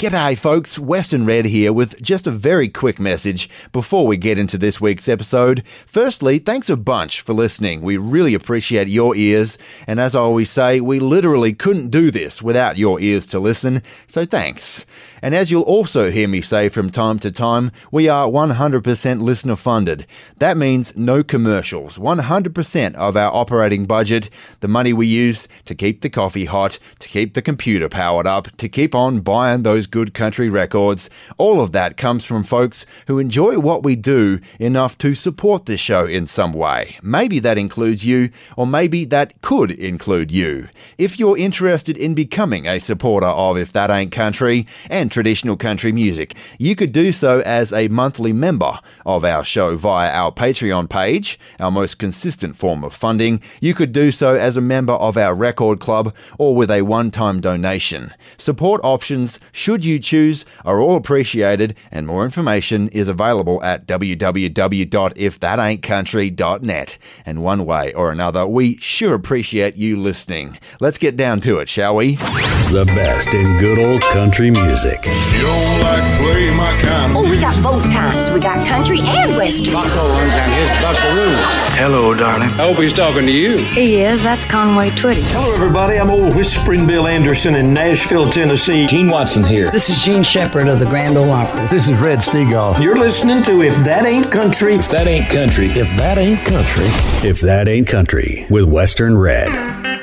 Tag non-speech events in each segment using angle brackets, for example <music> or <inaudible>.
G'day, folks. Western Red here with just a very quick message before we get into this week's episode. Firstly, thanks a bunch for listening. We really appreciate your ears. And as I always say, we literally couldn't do this without your ears to listen. So thanks. And as you'll also hear me say from time to time, we are 100% listener funded. That means no commercials. 100% of our operating budget, the money we use to keep the coffee hot, to keep the computer powered up, to keep on buying those good country records, all of that comes from folks who enjoy what we do enough to support this show in some way. Maybe that includes you, or maybe that could include you. If you're interested in becoming a supporter of If That Ain't Country and traditional country music, you could do so as a monthly member of our show via our Patreon page, our most consistent form of funding. You could do so as a member of our record club or with a one time donation. Support options, should you choose, are all appreciated, and more information is available at www.ifthataintcountry.net. And one way or another, we sure appreciate you listening. Let's get down to it, shall we? The best in good old country music. You don't like play my kind Oh, we got both kinds. We got country and western. Buck Owens on his buckaroo. Hello, darling. I hope he's talking to you. He is. That's Conway Twitty. Hello, everybody. I'm old Whispering Bill Anderson in Nashville, Tennessee. Gene Watson here. This is Jean Shepard of the Grand Ole Opry. This is Red Steagall. You're listening to If That Ain't Country. If that ain't country, if that ain't country, if that ain't country, with Western Red.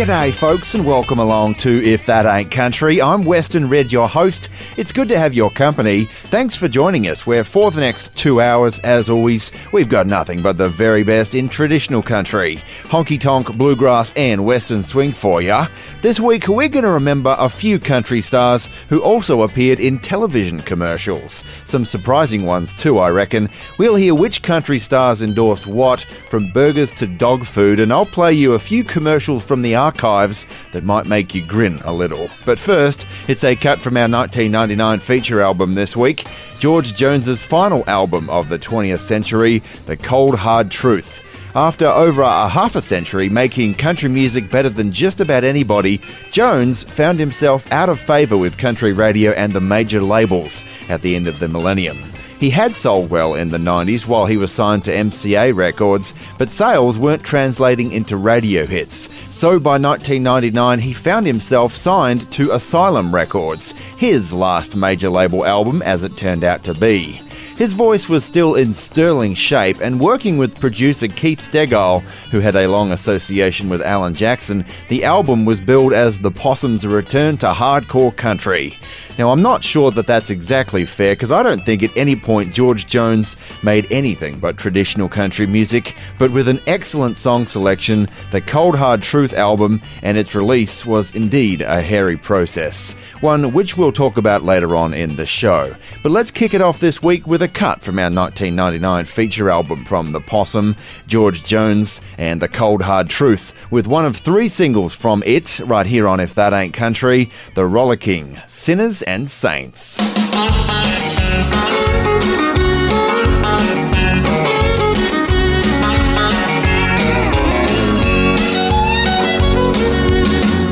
G'day, folks, and welcome along to If That Ain't Country. I'm Western Red, your host. It's good to have your company. Thanks for joining us, where for the next two hours, as always, we've got nothing but the very best in traditional country, honky tonk, bluegrass, and western swing for ya. This week, we're going to remember a few country stars who also appeared in television commercials. Some surprising ones, too, I reckon. We'll hear which country stars endorsed what, from burgers to dog food, and I'll play you a few commercials from the archives that might make you grin a little. But first, it's a cut from our 1999 feature album this week, George Jones's final album of the 20th century, The Cold Hard Truth. After over a half a century making country music better than just about anybody, Jones found himself out of favour with country radio and the major labels at the end of the millennium. He had sold well in the 90s while he was signed to MCA Records, but sales weren't translating into radio hits. So by 1999, he found himself signed to Asylum Records, his last major label album as it turned out to be. His voice was still in sterling shape, and working with producer Keith Stegall, who had a long association with Alan Jackson, the album was billed as The Possum's Return to Hardcore Country. Now, I'm not sure that that's exactly fair because I don't think at any point George Jones made anything but traditional country music, but with an excellent song selection, the Cold Hard Truth album and its release was indeed a hairy process, one which we'll talk about later on in the show. But let's kick it off this week with a cut from our 1999 feature album from The Possum, George Jones, and The Cold Hard Truth, with one of three singles from it right here on If That Ain't Country, The Rollicking, Sinners and Saints.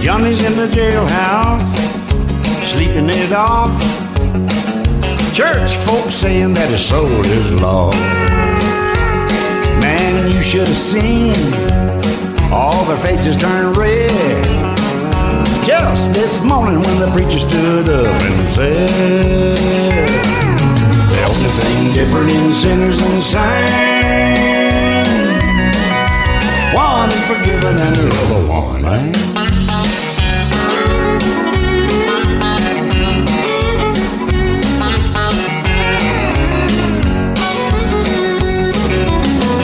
Johnny's in the jailhouse, sleeping it off. Church folks saying that his soul is lost. Man, you should have seen all their faces turn red. Just this morning when the preacher stood up and said, The only thing different in sinners and saints, one is forgiven and the other one ain't.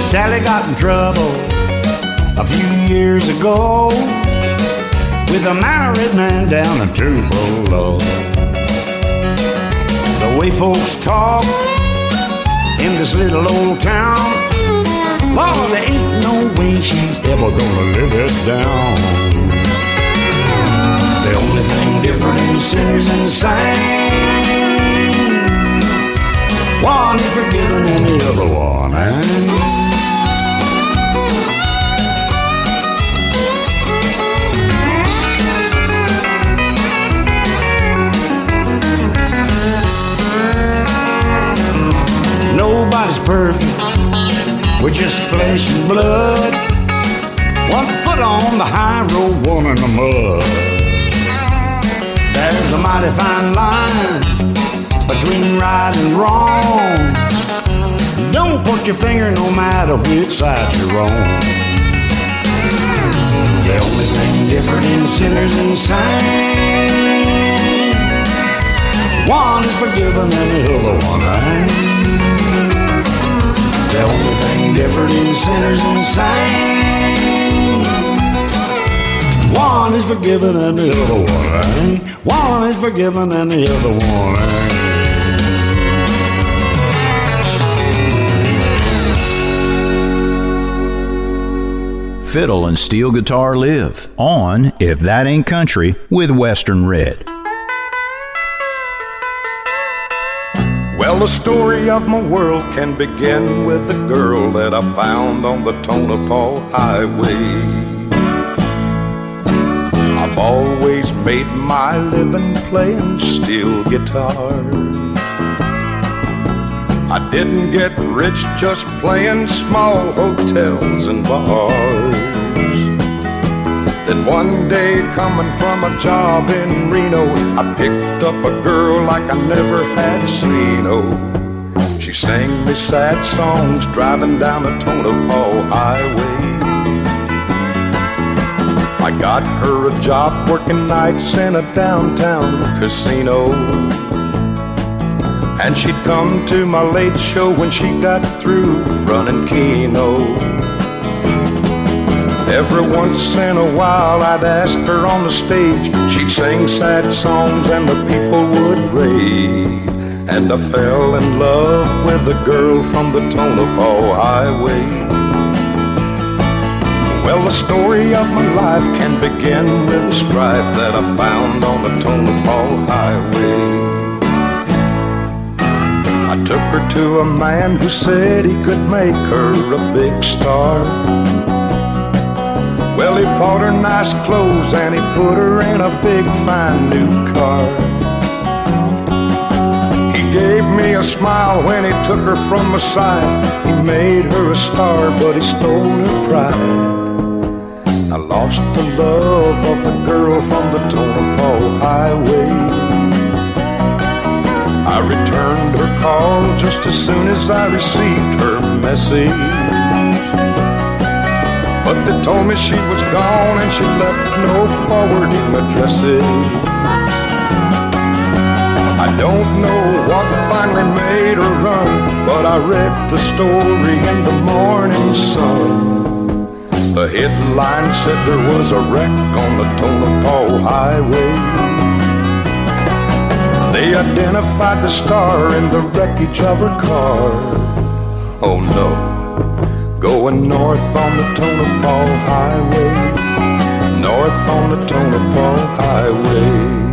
Sally got in trouble a few years ago with a married man down in Tupelo. The way folks talk in this little old town, Lord, there ain't no way she's ever gonna live it down. The only thing different in sinners and saints, one's forgiven and the other one ain't. We're just flesh and blood. One foot on the high road, one in the mud. There's a mighty fine line between right and wrong. Don't put your finger no matter which side you're on. The only thing different in sinners and saints, one is forgiven and the other one ain't. The only thing different in sinners and saints. One is forgiven and the other one ain't. One is forgiven and the other one ain't. Fiddle and steel guitar live on If That Ain't Country with Western Red. Well, the story of my world can begin with the girl that I found on the Tonopah Highway. I've always made my living playing steel guitar. I didn't get rich just playing small hotels and bars. Then one day, coming from a job in Reno, I picked up a girl like I never had seen. Oh, she sang me sad songs driving down the Tonopah Highway. I got her a job working nights in a downtown casino. And she'd come to my late show when she got through running Keno. Every once in a while I'd ask her on the stage. She'd sing sad songs and the people would rave. And I fell in love with a girl from the Tonopah Highway. Well, the story of my life can begin with a stripe that I found on the Tonopah Highway. I took her to a man who said he could make her a big star. Well, he bought her nice clothes and he put her in a big fine new car. He gave me a smile when he took her from my side. He made her a star, but he stole her pride. I lost the love of the girl from the Tonopah Highway. I returned her call just as soon as I received her message. They told me she was gone and she left no forwarding addresses. I don't know what finally made her run, but I read the story in the morning sun. The headline said there was a wreck on the Tonopah Highway. They identified the star in the wreckage of her car. Oh no going north on the Tonopah Highway, north on the Tonopah Highway.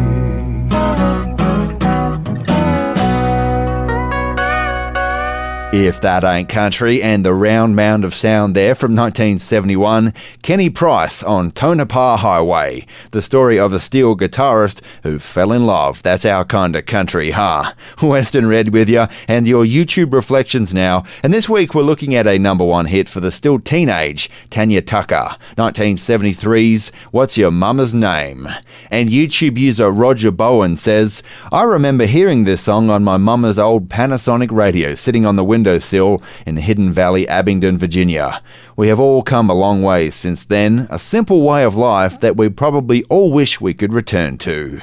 If That Ain't Country and the round mound of sound there from 1971, Kenny Price on Tonopah Highway. The story of a steel guitarist who fell in love. That's our kind of country, huh? <laughs> Western Red with you and your YouTube reflections now. And this week we're looking at a number one hit for the still teenage Tanya Tucker, 1973's What's Your Mama's Name? And YouTube user Roger Bowen says, I remember hearing this song on my mama's old Panasonic radio sitting on the window windowsill in Hidden Valley, Abingdon, Virginia. We have all come a long way since then, a simple way of life that we probably all wish we could return to.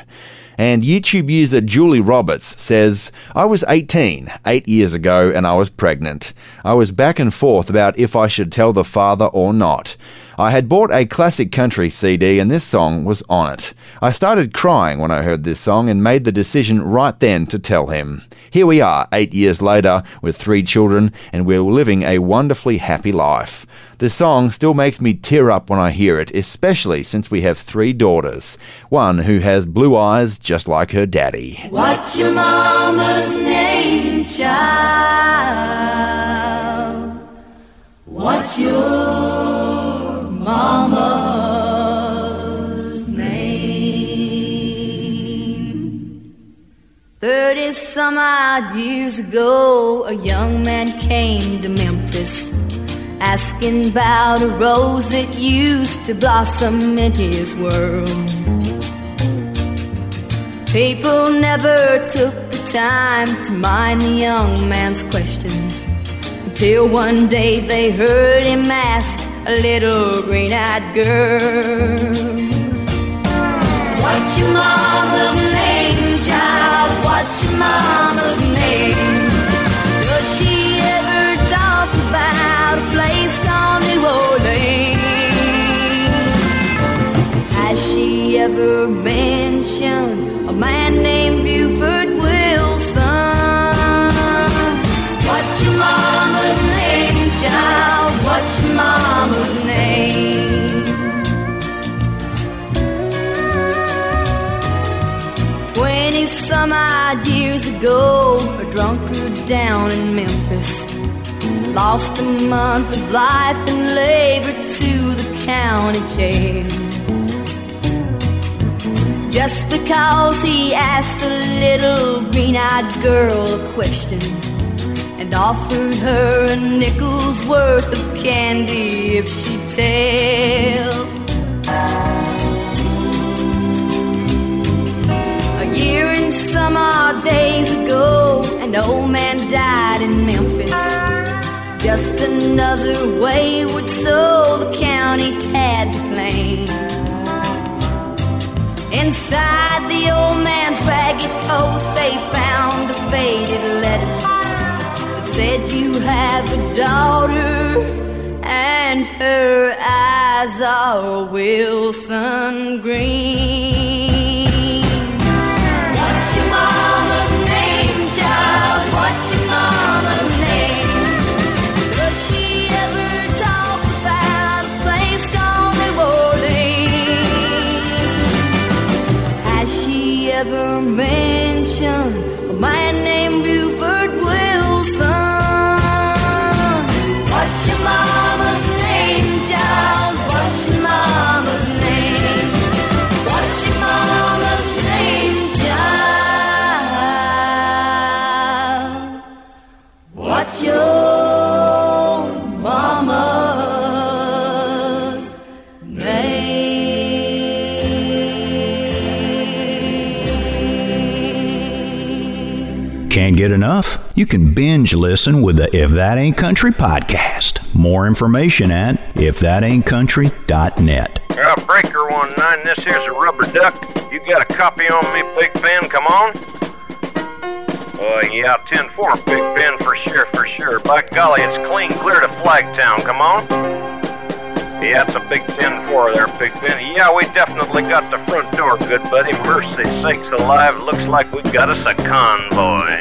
And YouTube user Julie Roberts says, I was 18, eight years ago, and I was pregnant. I was back and forth about if I should tell the father or not. I had bought a classic country CD and this song was on it. I started crying when I heard this song and made the decision right then to tell him. Here we are, eight years later, with three children, and we're living a wonderfully happy life. The song still makes me tear up when I hear it, especially since we have three daughters. One who has blue eyes just like her daddy. What's your mama's name, child? Some odd years ago, a young man came to Memphis asking about a rose that used to blossom in his world. People never took the time to mind the young man's questions until one day they heard him ask a little green eyed girl. What's your mama's name? What's your mama's name? Does she ever talk about a place called New Orleans? Has she ever mentioned a man named ago, a drunkard down in Memphis lost a month of life and labor to the county jail. Just because he asked a little green eyed girl a question and offered her a nickel's worth of candy if she'd tell. Some odd days ago, an old man died in Memphis. Just another wayward soul the county had to claim. Inside the old man's ragged coat, they found a faded letter that said, You have a daughter, and her eyes are Wilson Green. Get enough? You can binge listen with the If That Ain't Country podcast. More information at ifthataintcountry.net. Uh, breaker one nine. This here's a rubber duck. You got a copy on me, Big Ben? Come on. Uh, yeah, 10 4, Pigpen, for sure, for sure. By golly, it's clean clear to Flagtown. Come on. Yeah, it's a big 10 4 there, Pigpen. Yeah, we definitely got the front door, good buddy. Mercy sakes alive. Looks like we got us a convoy.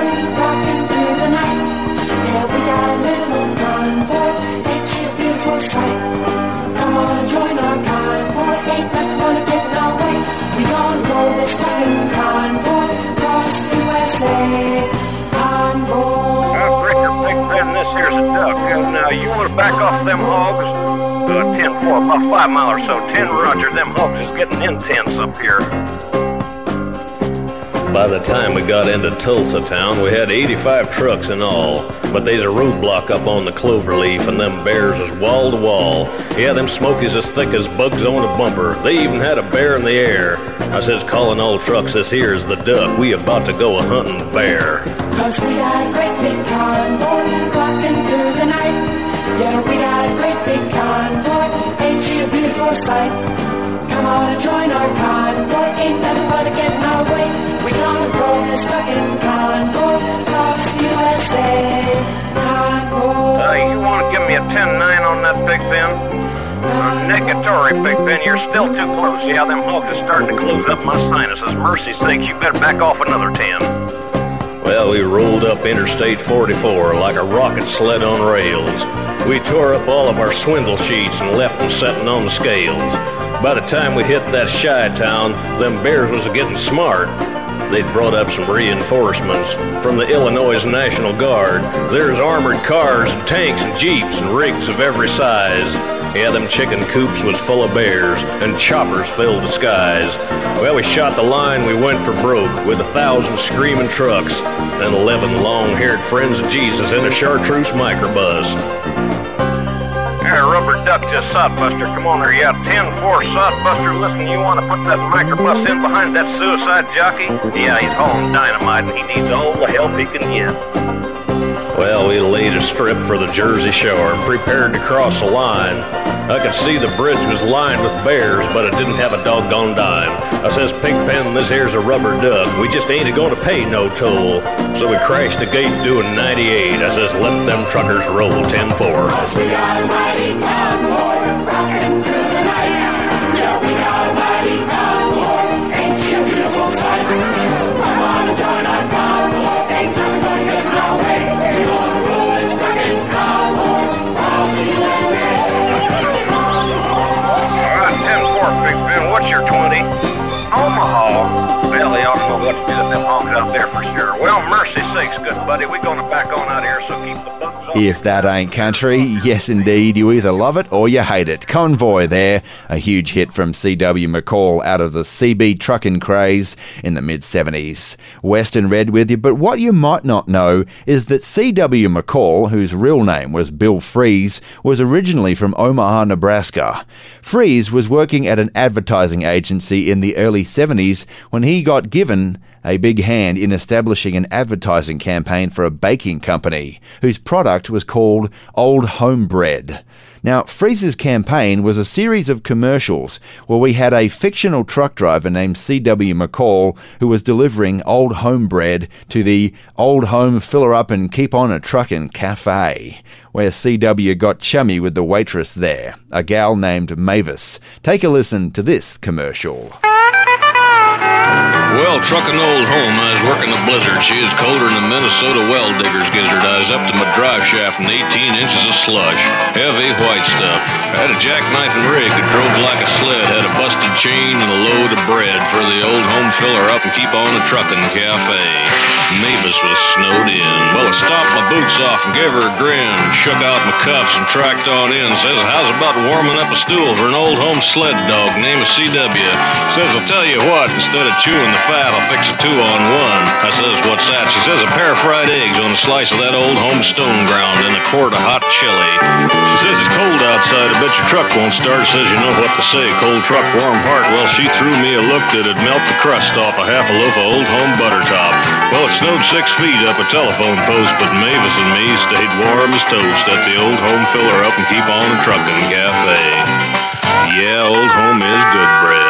here's a duck. Uh, now, you want to back off them hogs? Uh, 10 4, about 5 mile or so. 10 Roger, them hogs is getting intense up here. By the time we got into Tulsa town, we had 85 trucks in all. But there's a roadblock up on the cloverleaf, and them bears is wall to wall. Yeah, them smokies as thick as bugs on a bumper. They even had a bear in the air. I says, calling all trucks, this here's the duck. We about to go a hunting bear. Cause we got a great big convoy rocking through the night. Yeah, we got a great big convoy. Ain't she a beautiful sight? Come on and join our convoy. Ain't nothing but to get in our way. We gonna roll this trucking convoy across the USA. Convoy. Uh, you want to give me a 10 9 on that, Pigpen? Uh, negatory, Pigpen. You're still too close. Yeah, them hogs is starting to close up my sinuses. Mercy sakes, you better back off another 10. Well, we rolled up Interstate 44 like a rocket sled on rails. We tore up all of our swindle sheets and left them setting on the scales. By the time we hit that Chi town, them bears was getting smart. They'd brought up some reinforcements from the Illinois National Guard. There's armored cars and tanks and jeeps and rigs of every size. Yeah, them chicken coops was full of bears, and choppers filled the skies. Well, we shot the line, we went for broke, with a thousand screaming trucks, and eleven long-haired friends of Jesus in a chartreuse microbus. Rubber duck just sodbuster. Come on there, yeah. 10-4 sodbuster. Listen, you want to put that microbus in behind that suicide jockey? Yeah, he's hauling dynamite and he needs all the help he can get. Well, we laid a strip for the Jersey Shore and prepared to cross the line. I could see the bridge was lined with bears, but it didn't have a doggone dime. I says, Pigpen, this here's a rubber duck. We just ain't a-going to pay no toll. So we crashed the gate doing 98. I says, let them truckers roll 10-4. For sure. Well, mercy sakes, good buddy. We're going to back on out here, so keep the on. If that ain't country, yes indeed, you either love it or you hate it. Convoy there, a huge hit from C.W. McCall out of the CB trucking craze in the mid 70s. Western Red with you, but what you might not know is that C.W. McCall, whose real name was Bill Fries, was originally from Omaha, Nebraska. Fries was working at an advertising agency in the early 70s when he got given a big hand in establishing an advertising campaign for a baking company whose product was called Old Homebread. Now, Fries's campaign was a series of commercials where we had a fictional truck driver named C.W. McCall who was delivering old homebread to the Old Home Filler Up and Keep On a Truckin' Cafe, where C.W. got chummy with the waitress there, a gal named Mavis. Take a listen to this commercial. Well, trucking old home, I was working the blizzard. She is colder than the Minnesota well digger's gizzard. I was up to my drive shaft in 18 inches of slush. Heavy white stuff. I had a jackknife and rig that drove like a sled. Had a busted chain and a load of bread for the old home filler up and keep on a trucking cafe. Mavis was snowed in. Well, I stopped my boots off and gave her a grin. Shook out my cuffs and tracked on in. Says, how's about warming up a stool for an old home sled dog named CW? Says, I'll tell you what, instead of chewing the fat, I'll fix a two on one. I says, what's that? She says, a pair of fried eggs on a slice of that old home stone ground and a quart of hot chili. She says, it's cold outside. I bet your truck won't start. Says, you know what to say. Cold truck, warm heart. Well, she threw me a look that'd melt the crust off a half a loaf of old home butter top. Well, it snowed six feet up a telephone post, but Mavis and me stayed warm as toast at the old home filler up and keep on a trucking cafe. Yeah, old home is good bread.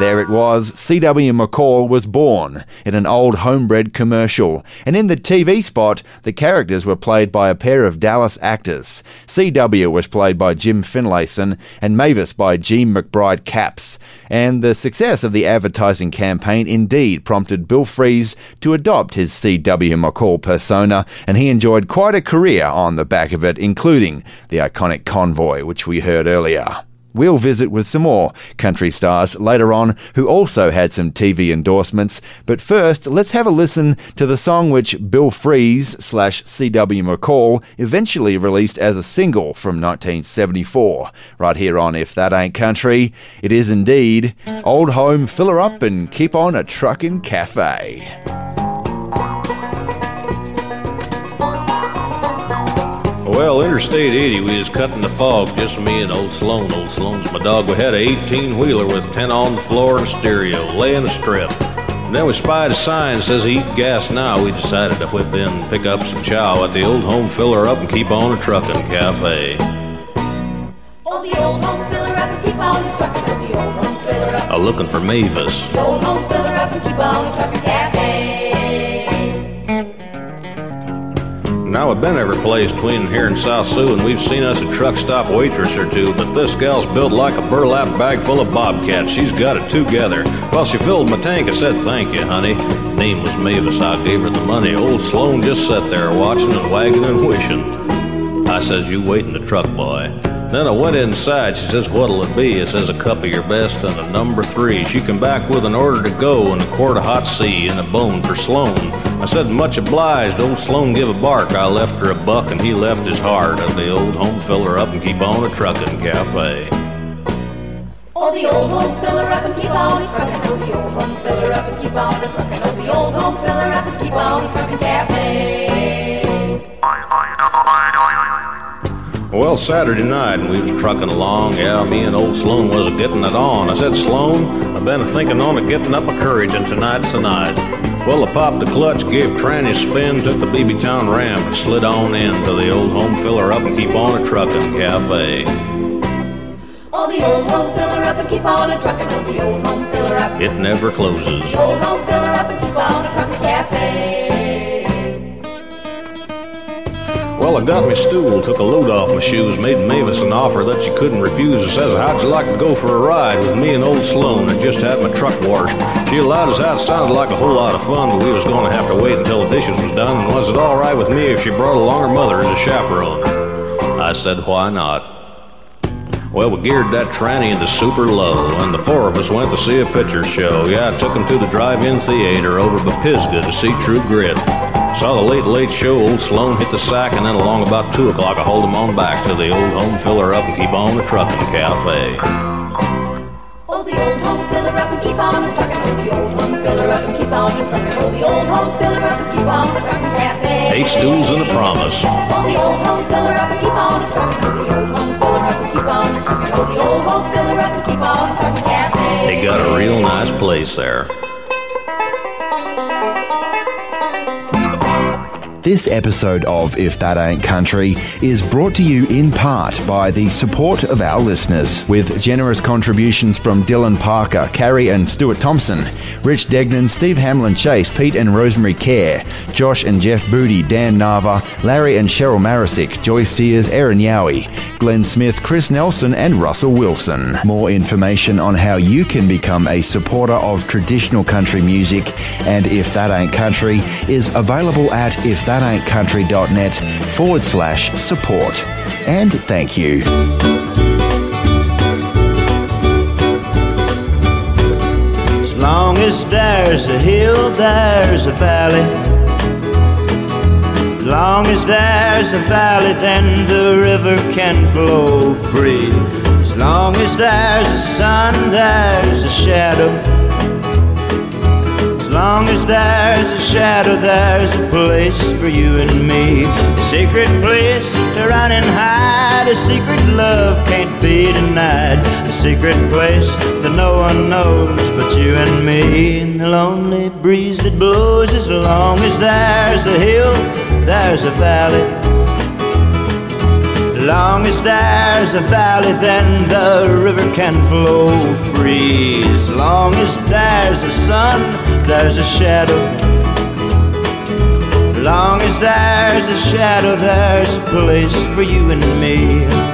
There it was. C.W. McCall was born in an old homebred commercial, and in the TV spot, the characters were played by a pair of Dallas actors. C.W. was played by Jim Finlayson, and Mavis by Jean McBride Caps. And the success of the advertising campaign indeed prompted Bill Fries to adopt his C.W. McCall persona, and he enjoyed quite a career on the back of it, including the iconic convoy, which we heard earlier. We'll visit with some more country stars later on who also had some TV endorsements. But first, let's have a listen to the song which Bill Fries slash C.W. McCall eventually released as a single from 1974. Right here on If That Ain't Country, it is indeed Old Home Filler Up and Keep On a Truckin' Cafe. Well, Interstate 80, we was cutting the fog, just me and old Sloan. Old Sloan's my dog. We had a 18 wheeler with 10 on the floor and stereo, laying a strip. And then we spied a sign that says eat gas now. We decided to whip in and pick up some chow at the old home filler up and keep on a trucking cafe. Oh, the old home filler up and keep on. Oh, the old home filler up. A looking for Mavis. The old home filler up and keep on Now we've been every place between here and South Sioux, and we've seen us a truck stop waitress or two, but this gal's built like a burlap bag full of bobcats. She's got it together. While she filled my tank, I said, thank you, honey. Name was Mavis. I gave her the money. Old Sloan just sat there watching and wagging and wishing. I says, you wait in the truck, boy. Then I went inside. She says, What'll it be? It says, A cup of your best and a number three. She come back with an order to go and a quart of hot sea and a bone for Sloan. I said, Much obliged. Old Sloan give a bark. I left her a buck and he left his heart. And the old home filler up and keep on a truckin' cafe. Oh, the old home filler up and keep on truckin'. Oh, the old home filler up and keep on truckin'. Oh, the old home filler up and keep on truckin' cafe. Well, Saturday night, and we was trucking along. Yeah, me and old Sloan was a getting it on. I said, Sloan, I've been a thinking on a getting up a courage, and tonight's the night. Well, I popped the clutch, gave Tranny a spin, took the BB Town ramp, and slid on in to the old home filler up and keep on a trucking cafe. Oh, the old home filler up and keep on a truckin'. Oh, the old home filler up. It never closes. The old home filler up and keep on Well, I got me stool, took a load off my shoes, made Mavis an offer that she couldn't refuse. I says, How'd you like to go for a ride with me and old Sloan? I just had my truck washed. She allowed us out, sounded like a whole lot of fun, but we was going to have to wait until the dishes was done. And was it all right with me if she brought along her mother as a chaperone? I said, Why not? Well, we geared that tranny into super low, and the four of us went to see a picture show. Yeah, I took him to the drive-in theater over by Pisgah to see True Grit. Saw the late, late show, old Sloan hit the sack, and then along about 2 o'clock, I hauled him on back to the old home filler up and keep on the trucking cafe. Oh, the old home filler up and keep on the truckin'. Oh, the old home filler up and keep on the truckin'. Oh, the old home filler up and keep on the truckin' cafe. Eight stools and a promise. Oh, the old home filler up and keep on the truckin'. Oh, the old home filler up and keep on the truckin'. Oh, the old home filler up and keep on the truckin' cafe. They got a real nice place there. This episode of If That Ain't Country is brought to you in part by the support of our listeners, with generous contributions from Dylan Parker, Carrie and Stuart Thompson, Rich Degnan, Steve Hamlin Chase, Pete and Rosemary Kerr, Josh and Jeff Booty, Dan Nava, Larry and Cheryl Marisick, Joyce Sears, Aaron Yowie, Glenn Smith, Chris Nelson, and Russell Wilson. More information on how you can become a supporter of traditional country music and If That Ain't Country is available at ifthataintcountry.net forward slash support. And thank you. As long as there's a hill, there's a valley. As long as there's a valley, then the river can flow free. As long as there's a sun, there's a shadow. Long as there's a shadow, there's a place for you and me. A secret place to run and hide. A secret love can't be denied. A secret place that no one knows but you and me. And the lonely breeze that blows as long as there's a hill, there's a valley. Long as there's a valley, then the river can flow free. As long as there's a sun, there's a shadow. Long as there's a shadow, there's a place for you and me.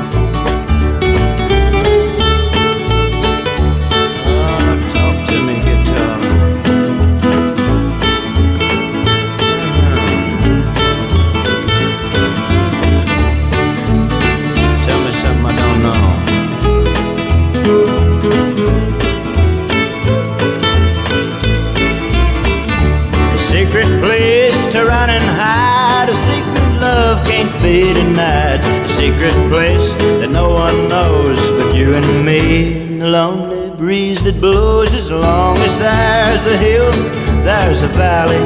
Secret place that no one knows but you and me. The lonely breeze that blows as long as there's a hill, there's a valley.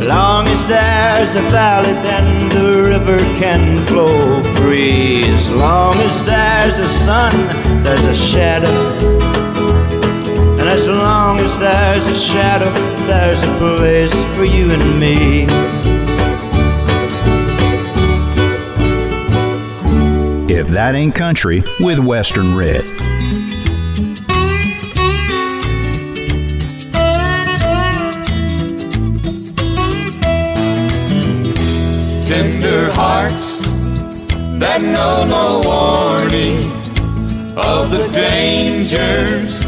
As long as there's a valley, then the river can flow free. As long as there's a sun, there's a shadow. And as long as there's a shadow, there's a place for you and me. If That Ain't Country with Western Red. Tender hearts that know no warning of the dangers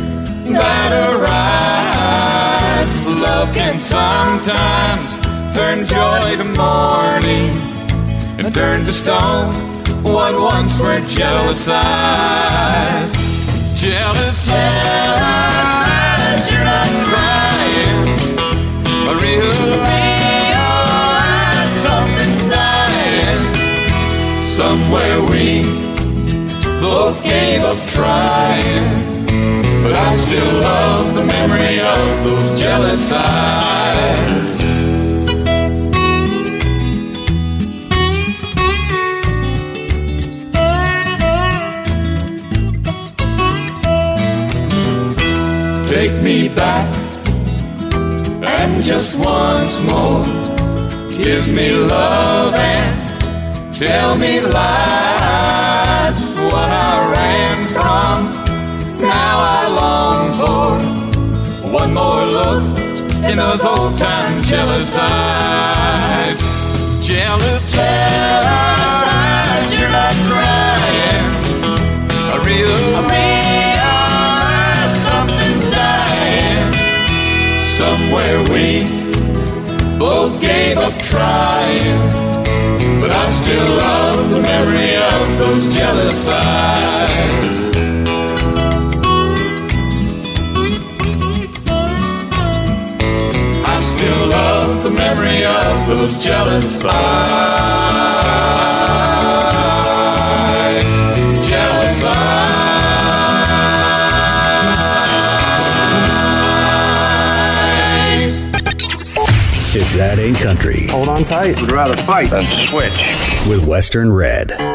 that arise. Love can sometimes turn joy to mourning and turn to stone what once were jealous eyes. Jealous eyes, you're not crying. I realize something's dying. Somewhere we both gave up trying. But I still love the memory of those jealous eyes. Take me back and just once more give me love and tell me lies. What I ran from, now I long for one more look in those old time jealous eyes. Jealous eyes, you're not crying. I realize Somewhere we both gave up trying. But I still love the memory of those jealous eyes. I still love the memory of those jealous eyes. If that ain't country. Hold on tight. Would rather fight than switch. With Western Red.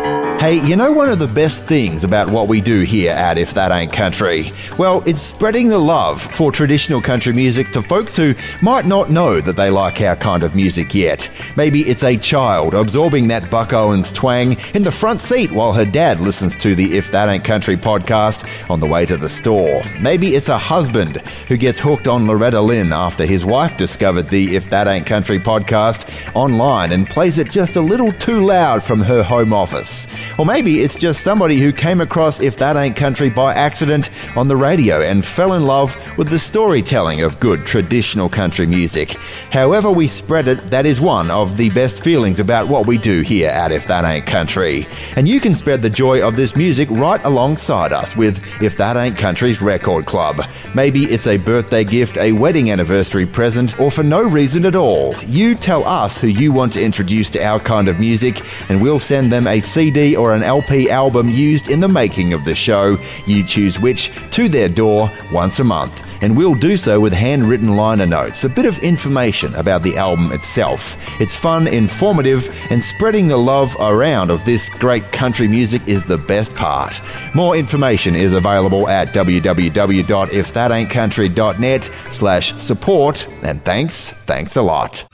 Hey, you know one of the best things about what we do here at If That Ain't Country? Well, it's spreading the love for traditional country music to folks who might not know that they like our kind of music yet. Maybe it's a child absorbing that Buck Owens twang in the front seat while her dad listens to the If That Ain't Country podcast on the way to the store. Maybe it's a husband who gets hooked on Loretta Lynn after his wife discovered the If That Ain't Country podcast online and plays it just a little too loud from her home office. Or maybe it's just somebody who came across If That Ain't Country by accident on the radio and fell in love with the storytelling of good traditional country music. However, we spread it, that is one of the best feelings about what we do here at If That Ain't Country. And you can spread the joy of this music right alongside us with If That Ain't Country's Record Club. Maybe it's a birthday gift, a wedding anniversary present, or for no reason at all. You tell us who you want to introduce to our kind of music, and we'll send them a CD or an LP album used in the making of the show. You choose which to their door once a month. And we'll do so with handwritten liner notes, a bit of information about the album itself. It's fun, informative, and spreading the love around of this great country music is the best part. More information is available at www.ifthataintcountry.net slash support. And thanks, thanks a lot.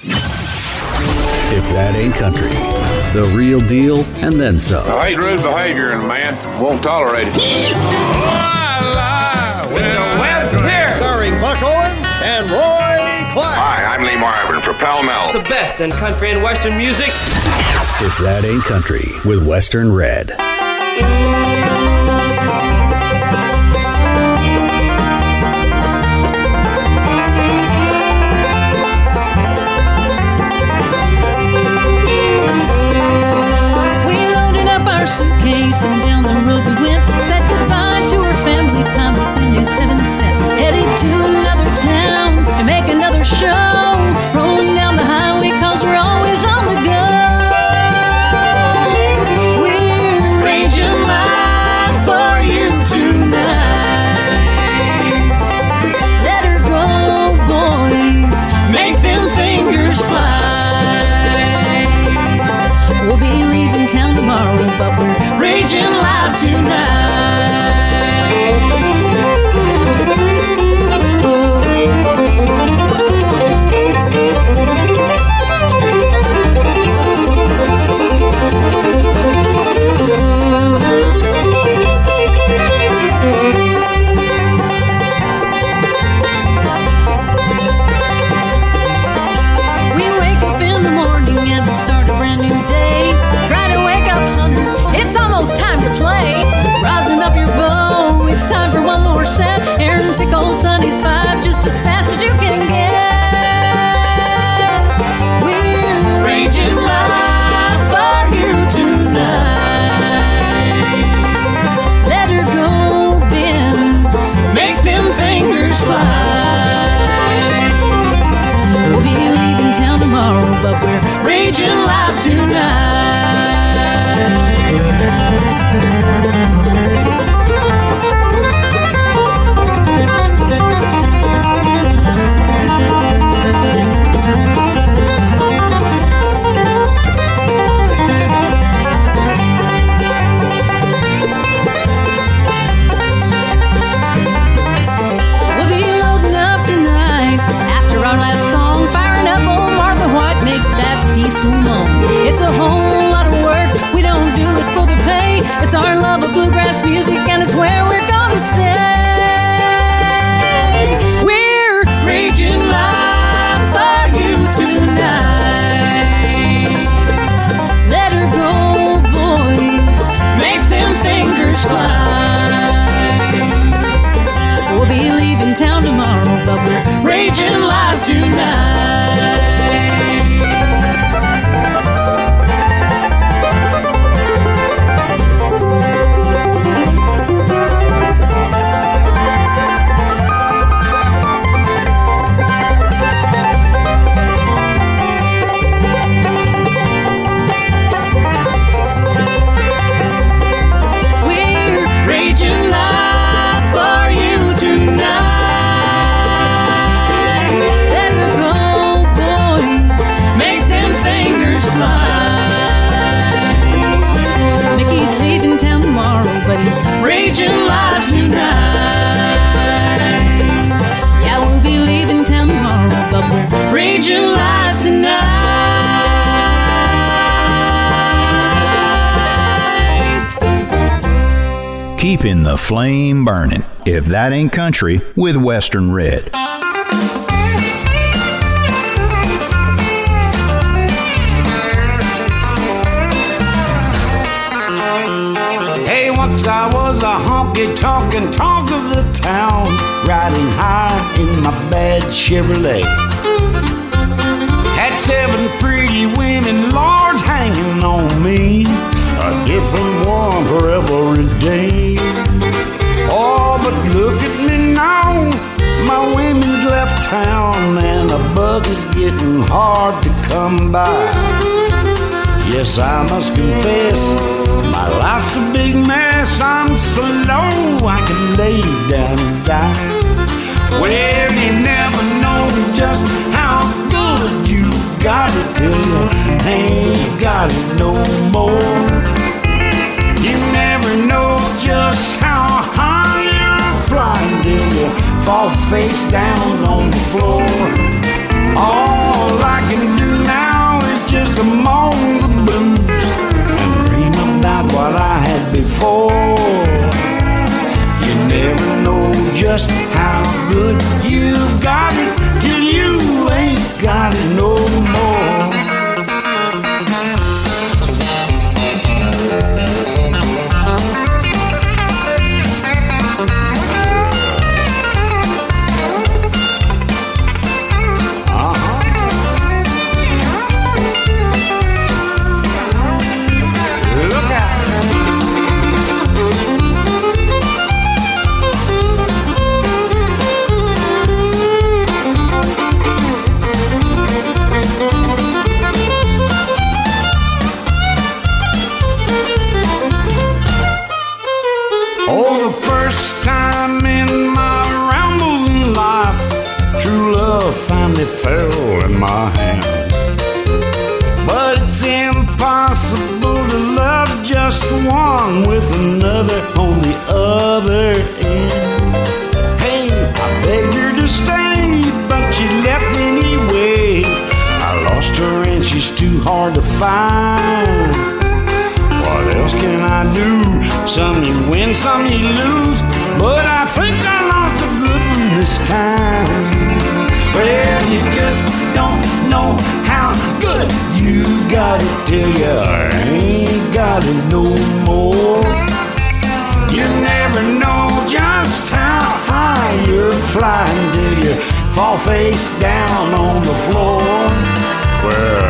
If that ain't country, the real deal and then some. I hate rude behavior in a man. Won't tolerate it. Starring Buck Owens and Roy Clark. Hi, I'm Lee Marvin for Pall Mall. The best in country and western music. If that ain't country with Western Red. Suitcase and down the road we went. Said goodbye to our family time with them is heaven sent. Headed to another town to make another show. Raging live We country with Western Red. Hard to find. What else can I do? Some you win, some you lose. But I think I lost a good one this time. Well, you just don't know how good you got it till you ain't got it no more. You never know just how high you're flying till you fall face down on the floor. Well,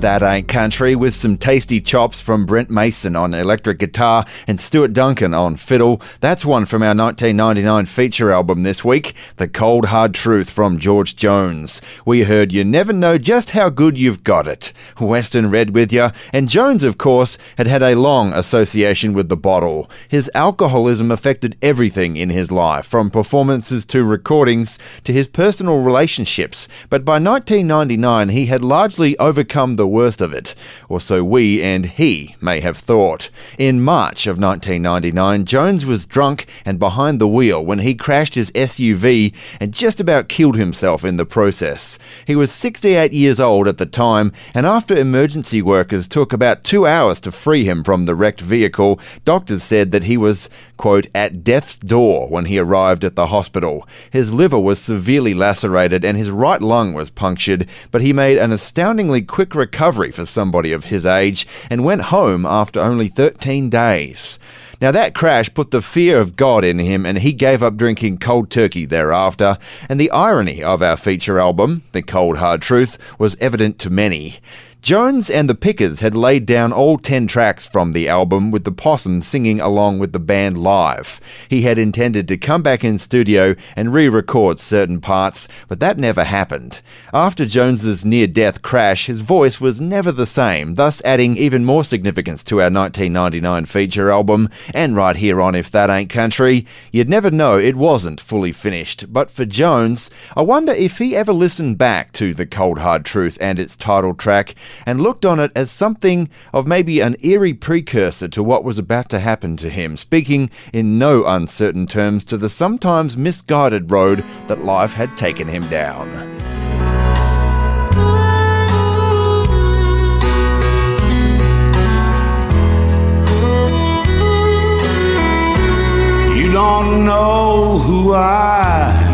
That Ain't Country, with some tasty chops from Brent Mason on electric guitar and Stuart Duncan on fiddle. That's one from our 1999 feature album this week, The Cold Hard Truth from George Jones. We heard You Never Know Just How Good You've Got It. Western Red with you, and Jones, of course, had had a long association with the bottle. His alcoholism affected everything in his life, from performances to recordings to his personal relationships, but by 1999 he had largely overcome the worst of it, or so we and he may have thought. In March of 1999, Jones was drunk and behind the wheel when he crashed his SUV and just about killed himself in the process. He was 68 years old at the time, and after emergency workers took about two hours to free him from the wrecked vehicle, doctors said that he was, quote, at death's door when he arrived at the hospital. His liver was severely lacerated and his right lung was punctured, but he made an astoundingly quick recovery for somebody of his age and went home after only 13 days. Now, that crash put the fear of God in him, and he gave up drinking cold turkey thereafter. And the irony of our feature album, The Cold Hard Truth, was evident to many. Jones and the Pickers had laid down all 10 tracks from the album with the Possum singing along with the band live. He had intended to come back in studio and re-record certain parts, but that never happened. After Jones's near-death crash, his voice was never the same, thus adding even more significance to our 1999 feature album, and right here on If That Ain't Country, you'd never know it wasn't fully finished. But for Jones, I wonder if he ever listened back to The Cold Hard Truth and its title track and looked on it as something of maybe an eerie precursor to what was about to happen to him, speaking in no uncertain terms to the sometimes misguided road that life had taken him down. You don't know who I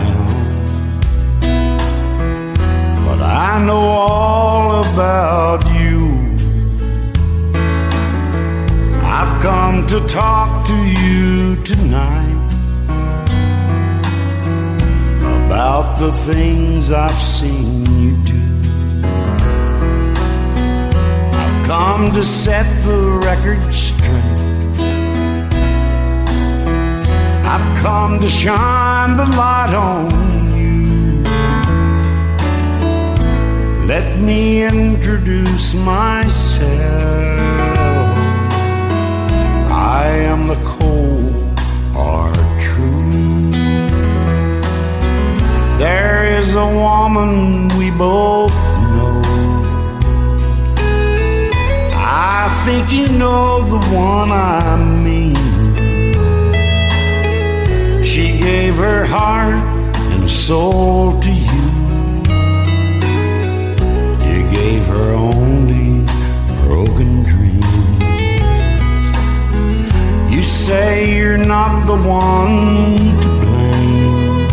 I know all about you. I've come to talk to you tonight about the things I've seen you do. I've come to set the record straight. I've come to shine the light on Let me introduce myself. I am the cold, hard truth. There is a woman we both know. I think you know the one I mean. She gave her heart and soul to you. Say you're not the one to blame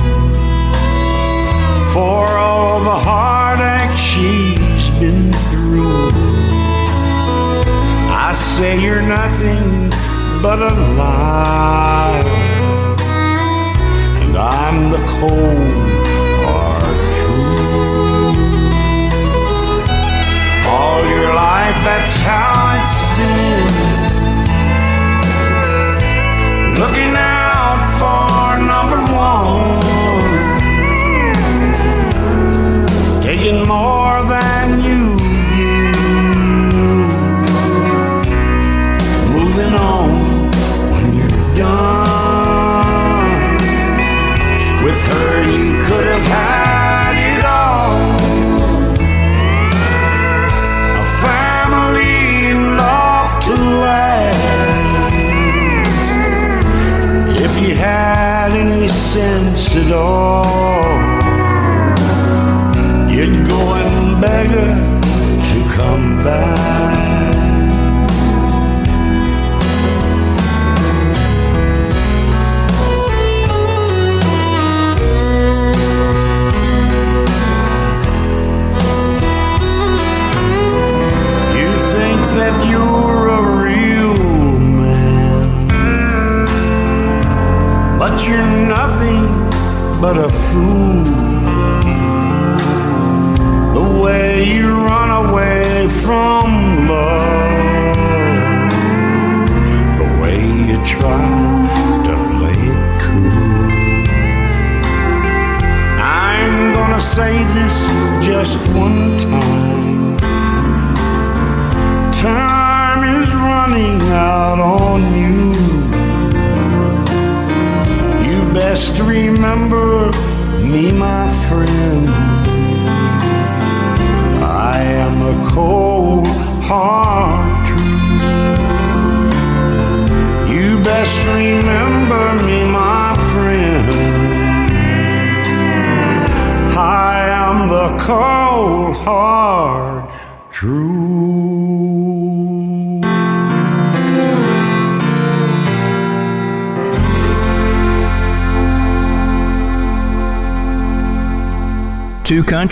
for all the heartache she's been through. I say you're nothing but a lie and I'm the cold. All your life, that's how it's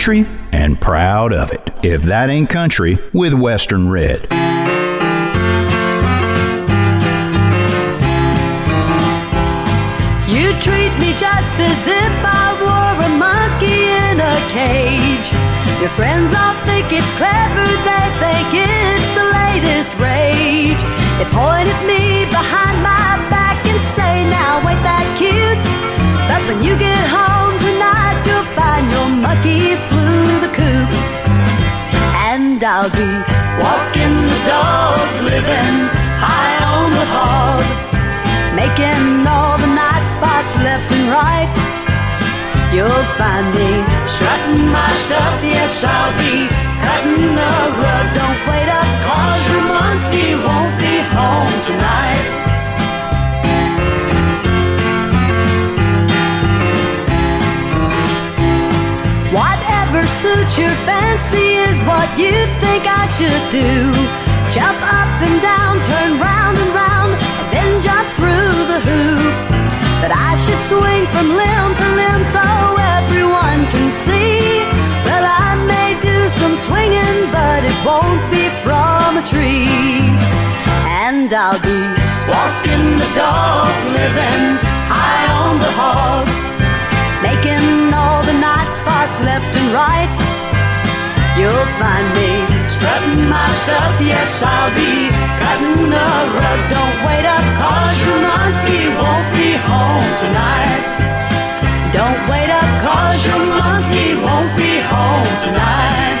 country and proud of it. If that ain't country with Western Red. I'll be walking the dog, living high on the hog, making all the night spots left and right. You'll find me strutting my stuff, yes, I'll be cutting the rug. Don't wait up, cause your monkey won't be home tonight. Suits your fancy is what you think I should do. Jump up and down, turn round and round, and then jump through the hoop. But I should swing from limb to limb so everyone can see. Well, I may do some swinging, but it won't be from a tree. And I'll be walking the dog, living high on the hog, left and right. You'll find me strutting my stuff, yes, I'll be cutting the rug. Don't wait up, cause your monkey won't be home tonight. Don't wait up, cause your monkey won't be home tonight.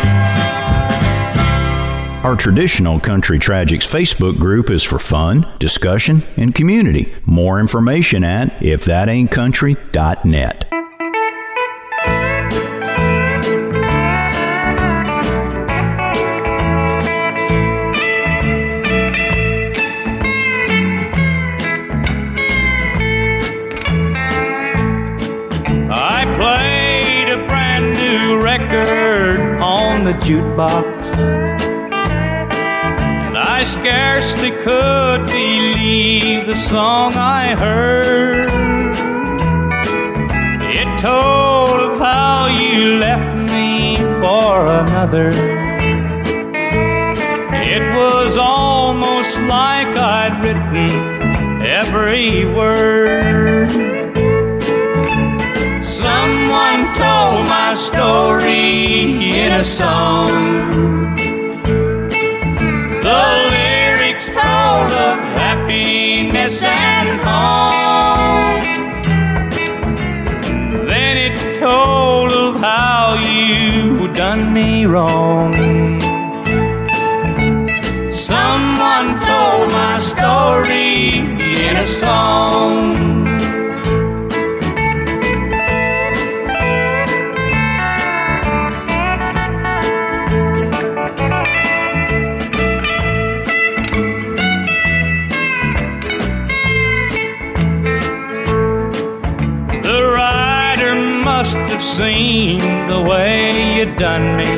Our traditional Country Tragics Facebook group is for fun, discussion, and community. More information at ifthataintcountry.net. jukebox. And I scarcely could believe the song I heard. It told of how you left me for another. In a song. The lyrics told of happiness and home. Then it told of how you done me wrong. Someone told my story in a song. Seen the way you done me.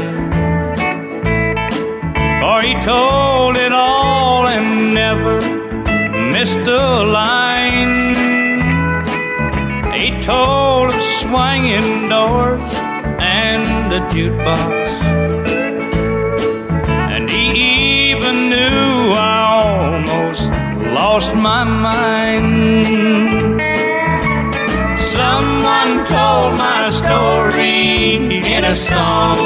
For he told it all and never missed a line. He told of swinging doors and a jukebox. And he even knew I almost lost my mind. Someone told my story in a song.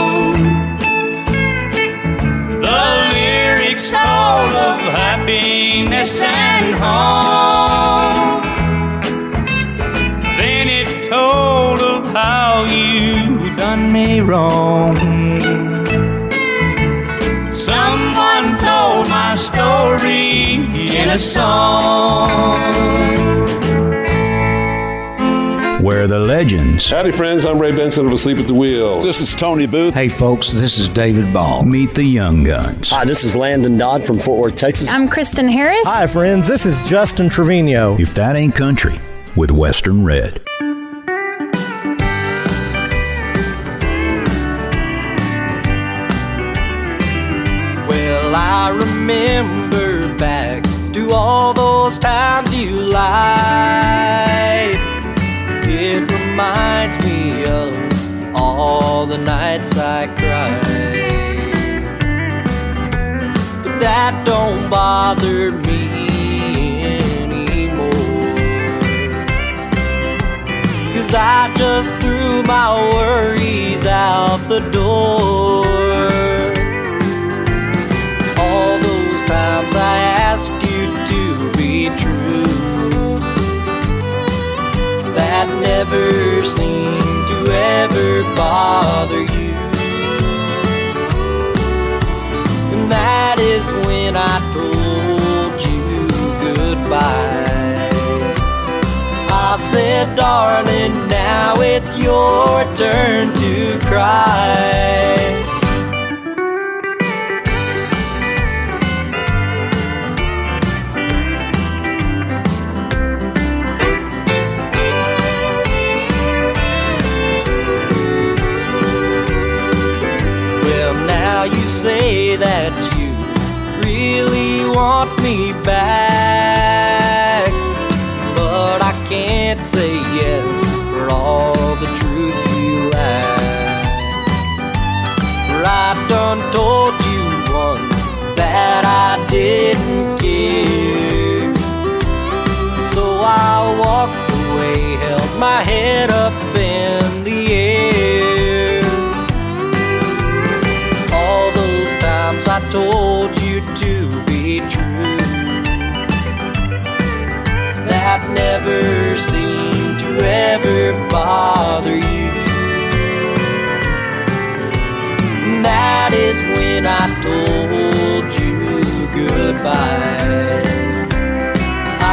The lyrics told of happiness and home. Then it told of how you done me wrong. Someone told my story in a song. Where the legends Howdy, friends. I'm Ray Benson of Asleep at the Wheel. This is Tony Booth. Hey, folks, this is David Ball. Meet the Young Guns. Hi, this is Landon Dodd from Fort Worth, Texas. I'm Kristen Harris. Hi, friends. This is Justin Trevino. If that ain't country, with Western Red. Well, I remember back to all those times you lied. the nights I cried. But that don't bother me anymore. Cause I just threw my worries out the door. All those times I asked you to be true, that never seemed ever bother you. And that is when I told you goodbye. I said, darling, now it's your turn to cry. Say that you really want me back, but I can't say yes for all the truth you lack. For I done told you once that I didn't care. So I walked away, held my head up never seemed to ever bother you. That is when I told you goodbye.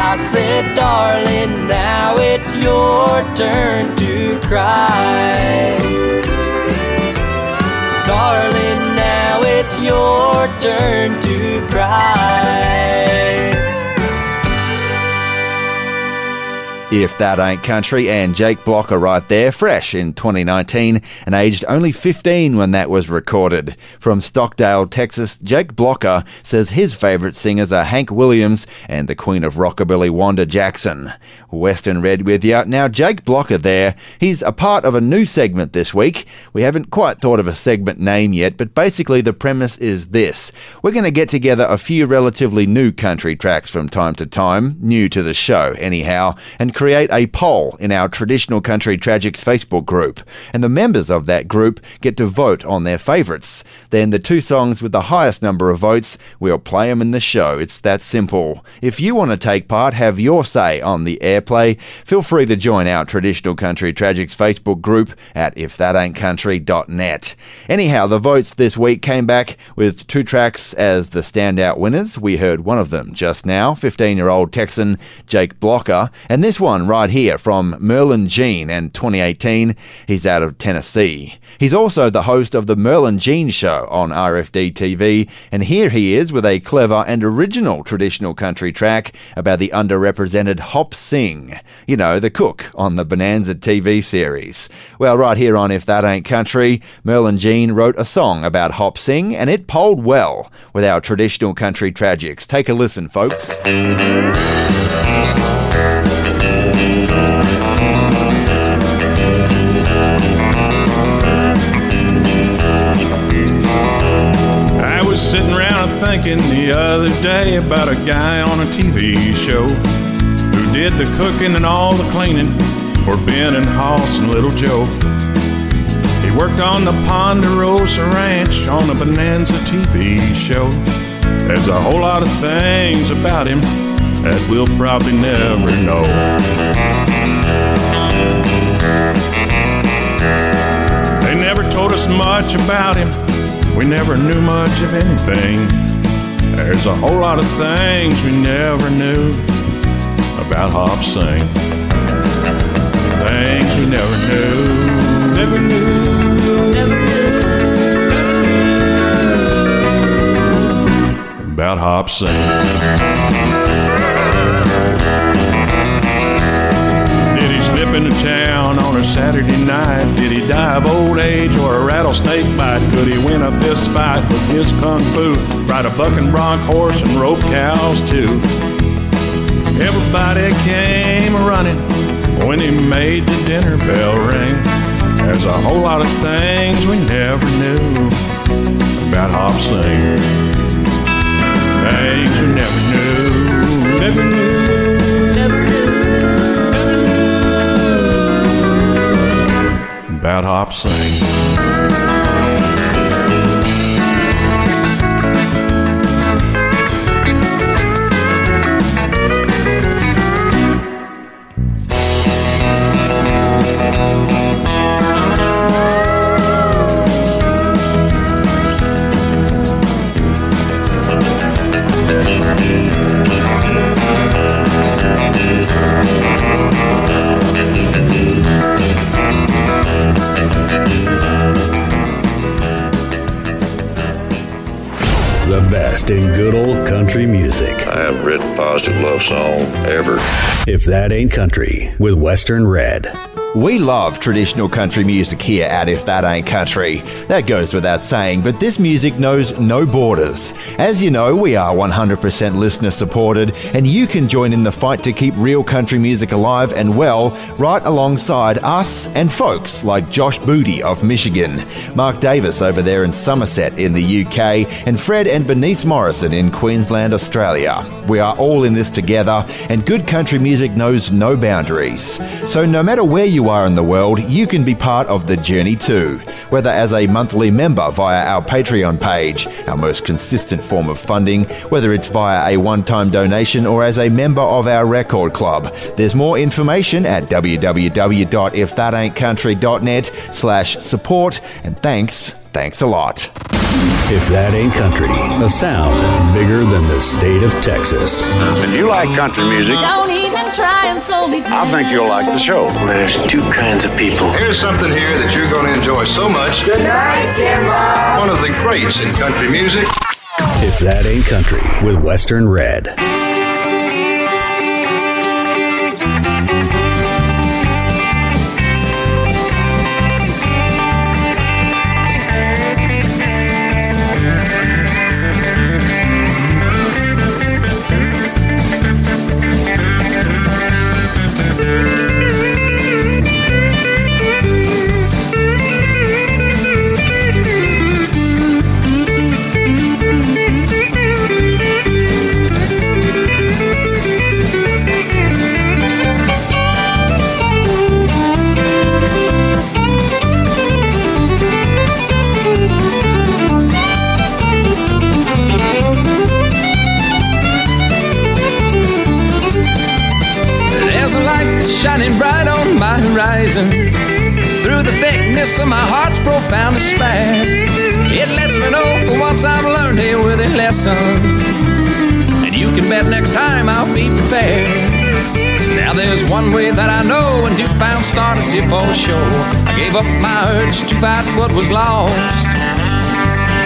I said, darling, now it's your turn to cry. Darling, now it's your turn to cry. If That Ain't Country, and Jake Blocker right there, fresh in 2019 and aged only 15 when that was recorded. From Stockdale, Texas, Jake Blocker says his favourite singers are Hank Williams and the Queen of Rockabilly, Wanda Jackson. Western Red with you. Now, Jake Blocker there, he's a part of a new segment this week. We haven't quite thought of a segment name yet, but basically the premise is this. We're going to get together a few relatively new country tracks from time to time, new to the show anyhow, and create a poll in our Traditional Country Tragics Facebook group. And the members of that group get to vote on their favourites. Then the two songs with the highest number of votes, we'll play them in the show. It's that simple. If you want to take part, have your say on the airplay, feel free to join our Traditional Country Tragics Facebook group at ifthataintcountry.net. Anyhow, the votes this week came back with two tracks as the standout winners. We heard one of them just now, 15 year old Texan Jake Blocker, and this one right here from Merlin Jean and 2018. He's out of Tennessee. He's also the host of the Merlin Jean Show on RFD TV, and here he is with a clever and original traditional country track about the underrepresented Hop Sing. You know, the cook on the Bonanza TV series. Well, right here on If That Ain't Country, Merlin Jean wrote a song about Hop Sing, and it polled well with our traditional country tragics. Take a listen, folks. I was sitting around thinking the other day about a guy on a TV show who did the cooking and all the cleaning for Ben and Hoss and Little Joe. He worked on the Ponderosa Ranch on a Bonanza TV show. There's a whole lot of things about him that we'll probably never know. They never told us much about him. We never knew much of anything. There's a whole lot of things we never knew about Hop Sing. Things we never knew, never knew, about Hop Sing. Did he slip into town on a Saturday night? Did he die of old age or a rattlesnake bite? Could he win a fist fight with his kung fu? Ride a bucking bronc horse and rope cows too? Everybody came running when he made the dinner bell ring. There's a whole lot of things we never knew about Hop Sing. Things we never knew, never knew, about Hop Sing. Best in good old country music. I haven't written a positive love song ever. If that ain't country, with Western Red. We love traditional country music here at If That Ain't Country. That goes without saying, but this music knows no borders. As you know, we are 100% listener supported, and you can join in the fight to keep real country music alive and well right alongside us and folks like Josh Booty of Michigan, Mark Davis over there in Somerset in the UK, and Fred and Bernice Morrison in Queensland, Australia. We are all in this together, and good country music knows no boundaries. So no matter where you are in the world, you can be part of the journey too. Whether as a monthly member via our Patreon page, our most consistent form of funding, whether it's via a one time donation or as a member of our record club. There's more information at www.ifthataintcountry.net slash support, and thanks, thanks a lot. If that ain't country, a sound bigger than the state of Texas. If you like country music, Don't even try and slow me down. I think you'll like the show. There's two kinds of people. Here's something here that you're going to enjoy so much. Good night, Jimbo. One of the greats in country music. If that ain't country, with Western Red. Of my heart's profound despair. It lets me know for once I've learned a worthy lesson. And you can bet next time I'll be prepared. Now there's one way that I know and newfound startership for sure. I gave up my urge to fight what was lost.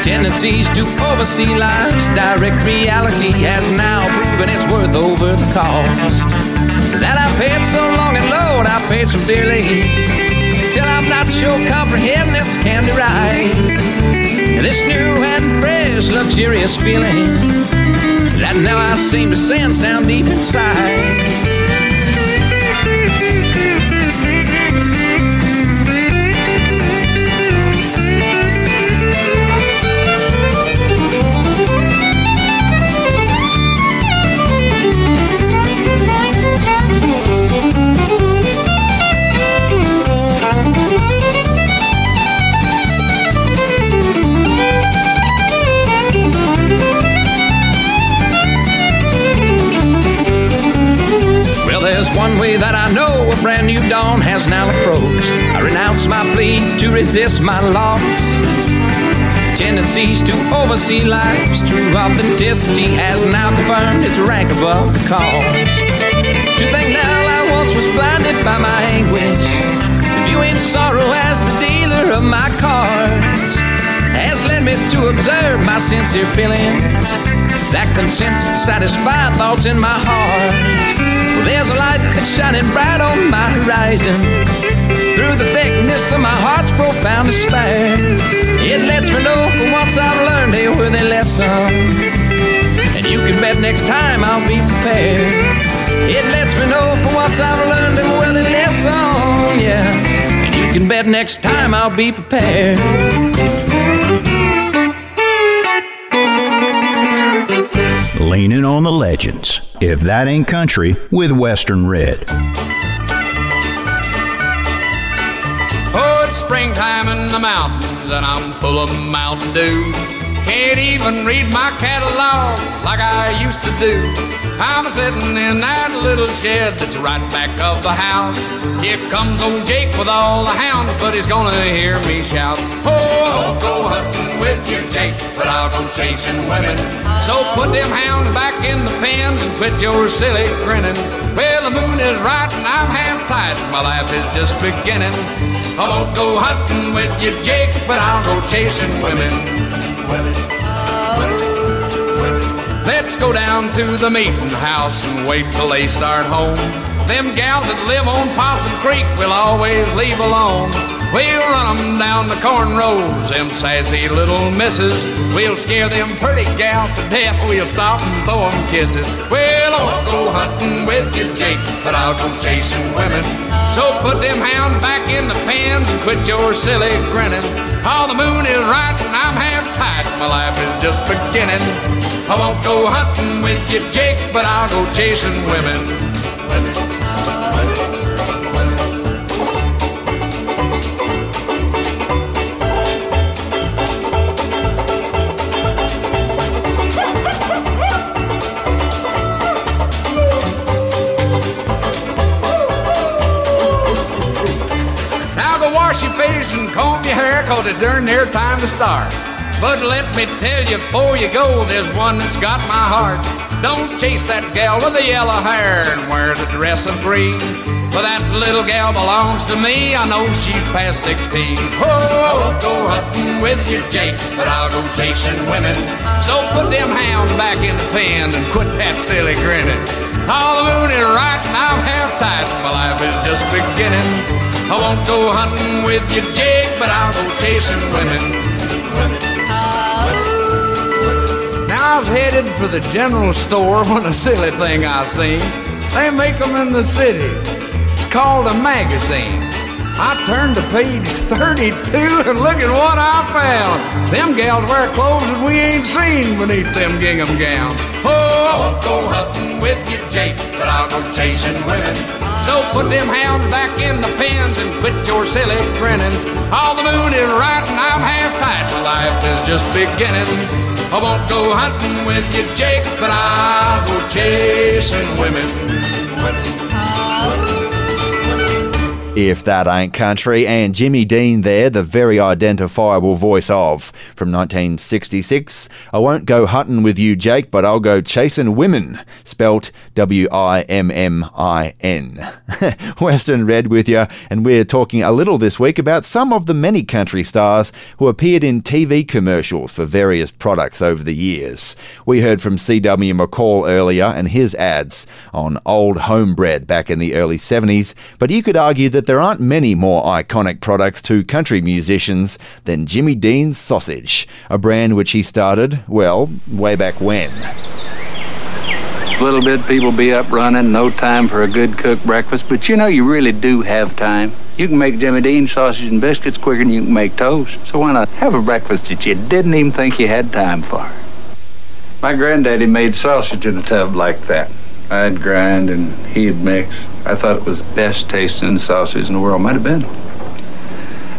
Tendencies to oversee life's direct reality has now proven its worth over the cost. That I paid so long and Lord, I paid so dearly. Till I'm not sure comprehend this candy right. This new and fresh, luxurious feeling that now I seem to sense down deep inside. One way that I know a brand new dawn has now approached. I renounce my plea to resist my loss. Tendencies to oversee life's true authenticity has now confirmed its rank above the cost. To think now I once was blinded by my anguish, viewing sorrow as the dealer of my cards, has led me to observe my sincere feelings that consents to satisfy thoughts in my heart. Well, there's a light that's shining bright on my horizon. Through the thickness of my heart's profound despair, it lets me know for once I've learned a worthy lesson. And you can bet next time I'll be prepared. It lets me know for once I've learned a worthy lesson, yes. And you can bet next time I'll be prepared. Leaning on the legends. If that ain't country, with Western Red. Oh, it's springtime in the mountains, and I'm full of Mountain Dew. Can't even read my catalog like I used to do. I'm sitting in that little shed that's right back of the house. Here comes old Jake with all the hounds, but he's gonna hear me shout. Oh, I'll go hunting with you, Jake, but I'll go chasing women. So put them hounds back in the pens and quit your silly grinning. Well, the moon is right and I'm half tight. My life is just beginning. I won't go hunting with you, Jake, but I'll go chasing women. Women. women. Let's go down to the meeting house and wait till they start home. Them gals that live on Possum Creek will always leave alone. We'll run 'em down the corn rows, them sassy little misses. We'll scare them pretty gals to death. We'll stop and throw 'em kisses. Well, I won't go hunting with you, Jake, but I'll go chasing women. So put them hounds back in the pens and quit your silly grinning. All the moon is right and I'm half tight. My life is just beginning. I won't go hunting with you, Jake, but I'll go chasing women. It's darn near time to start. But let me tell you before you go, there's one that's got my heart. Don't chase that gal with the yellow hair and wear the dress of green. For that little gal belongs to me, I know she's past 16. Oh, I won't go hunting with you, Jake, but I'll go chasing women. So put them hounds back in the pen and quit that silly grinning. All the moon is right and I'm half tight, my life is just beginning. I won't go hunting with you, Jake, but I'll go chasing women. Now I was headed for the general store <laughs> when a silly thing I seen. They make 'em in the city. It's called a magazine. I turned to page <laughs> 32 and look at what I found. Them gals wear clothes that we ain't seen beneath them gingham gowns. Oh, I won't go hunting with you, Jake, but I'll go chasing women. So put them hounds back in the pens and quit your silly grinning. All the moon is right and I'm half tight. My life is just beginning. I won't go hunting with you, Jake, but I'll go chasing women. If That Ain't Country, and Jimmy Dean there, the very identifiable voice of. From 1966, I won't go hunting with you, Jake, but I'll go chasing women, spelt W I M M I N. <laughs> Western Red with you, and we're talking a little this week about some of the many country stars who appeared in TV commercials for various products over the years. We heard from C.W. McCall earlier and his ads on Old Home Bread back in the early 70s, but you could argue that there aren't many more iconic products to country musicians than Jimmy Dean's Sausage, a brand which he started, well, way back when. little bit, people be up running, no time for a good cooked breakfast, but you know you really do have time. You can make Jimmy Dean sausage and biscuits quicker than you can make toast. So why not have a breakfast that you didn't even think you had time for? My granddaddy made sausage in a tub like that. I'd grind and he'd mix. I thought it was the best tasting sausage in the world. Might have been.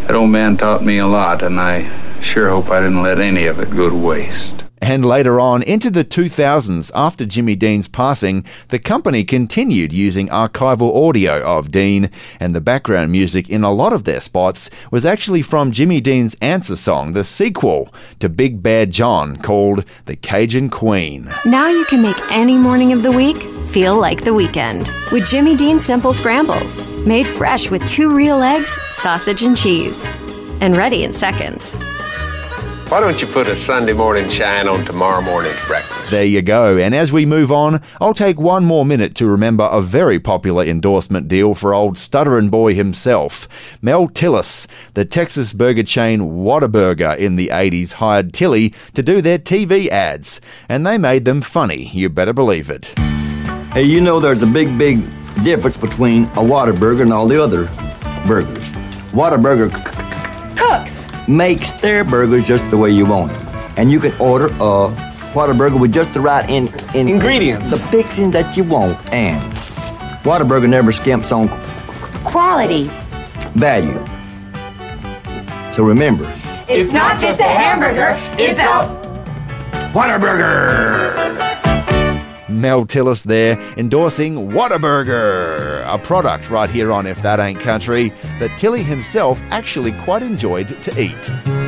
That old man taught me a lot, and I sure hope I didn't let any of it go to waste. And later on, into the 2000s, after Jimmy Dean's passing, the company continued using archival audio of Dean, and the background music in a lot of their spots was actually from Jimmy Dean's answer song, the sequel to Big Bad John, called The Cajun Queen. Now you can make any morning of the week feel like the weekend with Jimmy Dean Simple Scrambles, made fresh with two real eggs, sausage, and cheese, and ready in seconds. Why don't you put a Sunday morning shine on tomorrow morning's breakfast? There you go. And as we move on, I'll take one more minute to remember a very popular endorsement deal for old stutterin' boy himself. Mel Tillis, the Texas burger chain Whataburger in the 80s, hired Tilly to do their TV ads. And they made them funny, you better believe it. Hey, you know there's a big, big difference between a Whataburger and all the other burgers. Whataburger Cooks. Makes their burgers just the way you want them. And you can order a Whataburger with just the right in, in Ingredients. The fixing that you want. And Whataburger never skimps on Quality. value. So remember, It's not just a hamburger, it's a Whataburger! Mel Tillis there endorsing Whataburger, a product right here on If That Ain't Country that Tilly himself actually quite enjoyed to eat.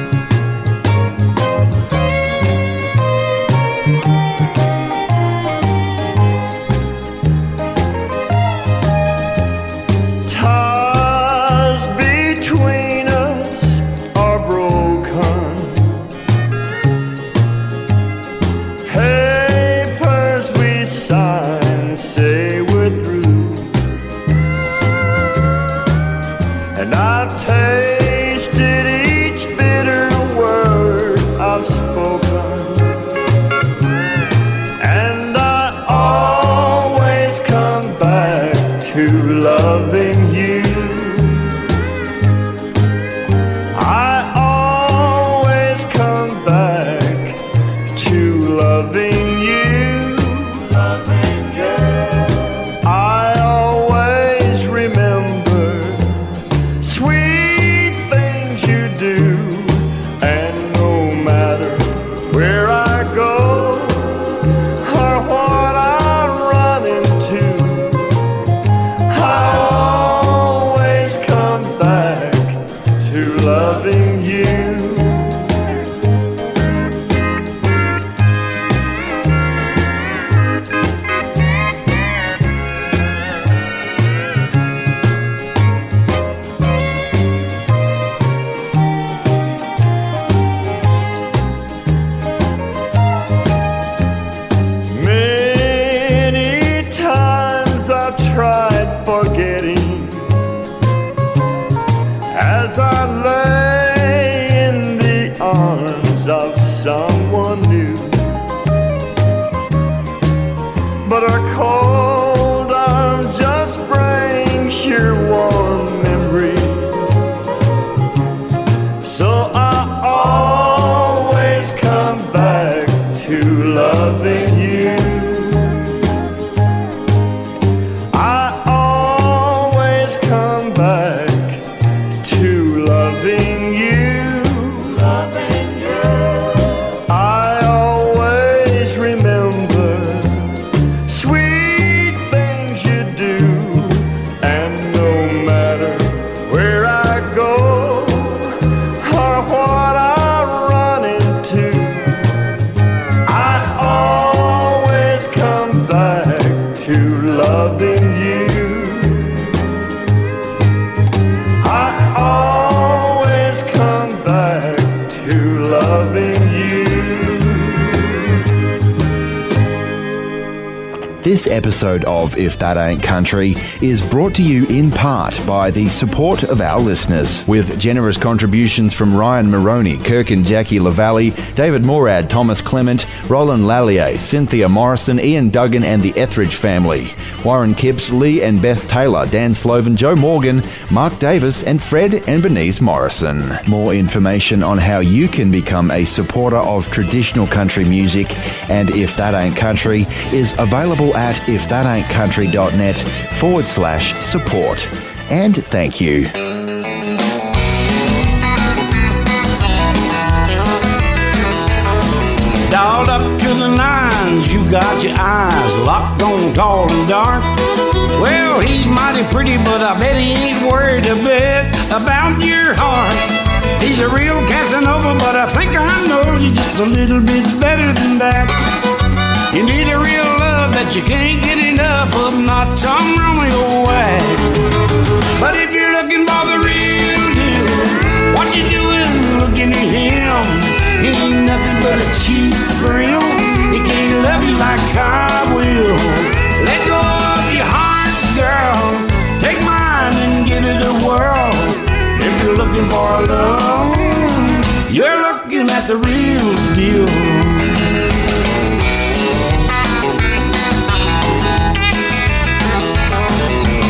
If That Ain't Country is brought to you in part by the support of our listeners, with generous contributions from Ryan Maroney, Kirk and Jackie Lavalley, David Morad, Thomas Clement, Roland Lallier, Cynthia Morrison, Ian Duggan, and the Etheridge family, Warren Kipps, Lee and Beth Taylor, Dan Sloven, Joe Morgan, Mark Davis, and Fred and Bernice Morrison. More information on how you can become a supporter of traditional country music and If That Ain't Country is available at ifthataintcountry.net forward slash support. And thank you. Dialed up to the nines, you got your locked on tall and dark. Well, he's mighty pretty, but I bet he ain't worried a bit about your heart. He's a real Casanova, but I think I know you just a little bit better than that. You need a real love that you can't get enough of, not some Romeo way. But if you're looking for the real deal, what you doing looking at him? He ain't nothing but a cheap thrill. He can't love you like I will. Let go of your heart, girl. Take mine and give it a whirl. If you're looking for love, you're looking at the real deal.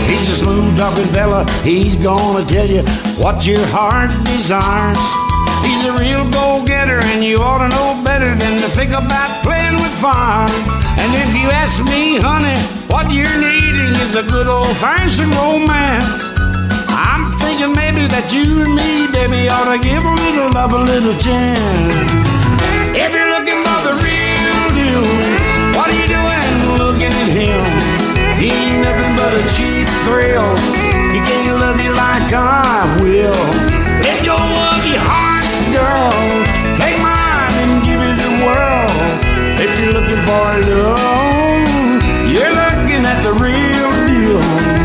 He's a smooth talking fella. He's gonna tell you what your heart desires. He's a real go getter, and you ought to know better than to think about playing And if you ask me, honey, what you're needing is a good old fashioned romance. I'm thinking maybe that you and me, baby, ought to give a little love a little chance. If you're looking for the real deal, what are you doing looking at him? He ain't nothing but a cheap thrill. He can't love you like I will. Let go of your heart, girl. Looking for love, you're looking at the real deal.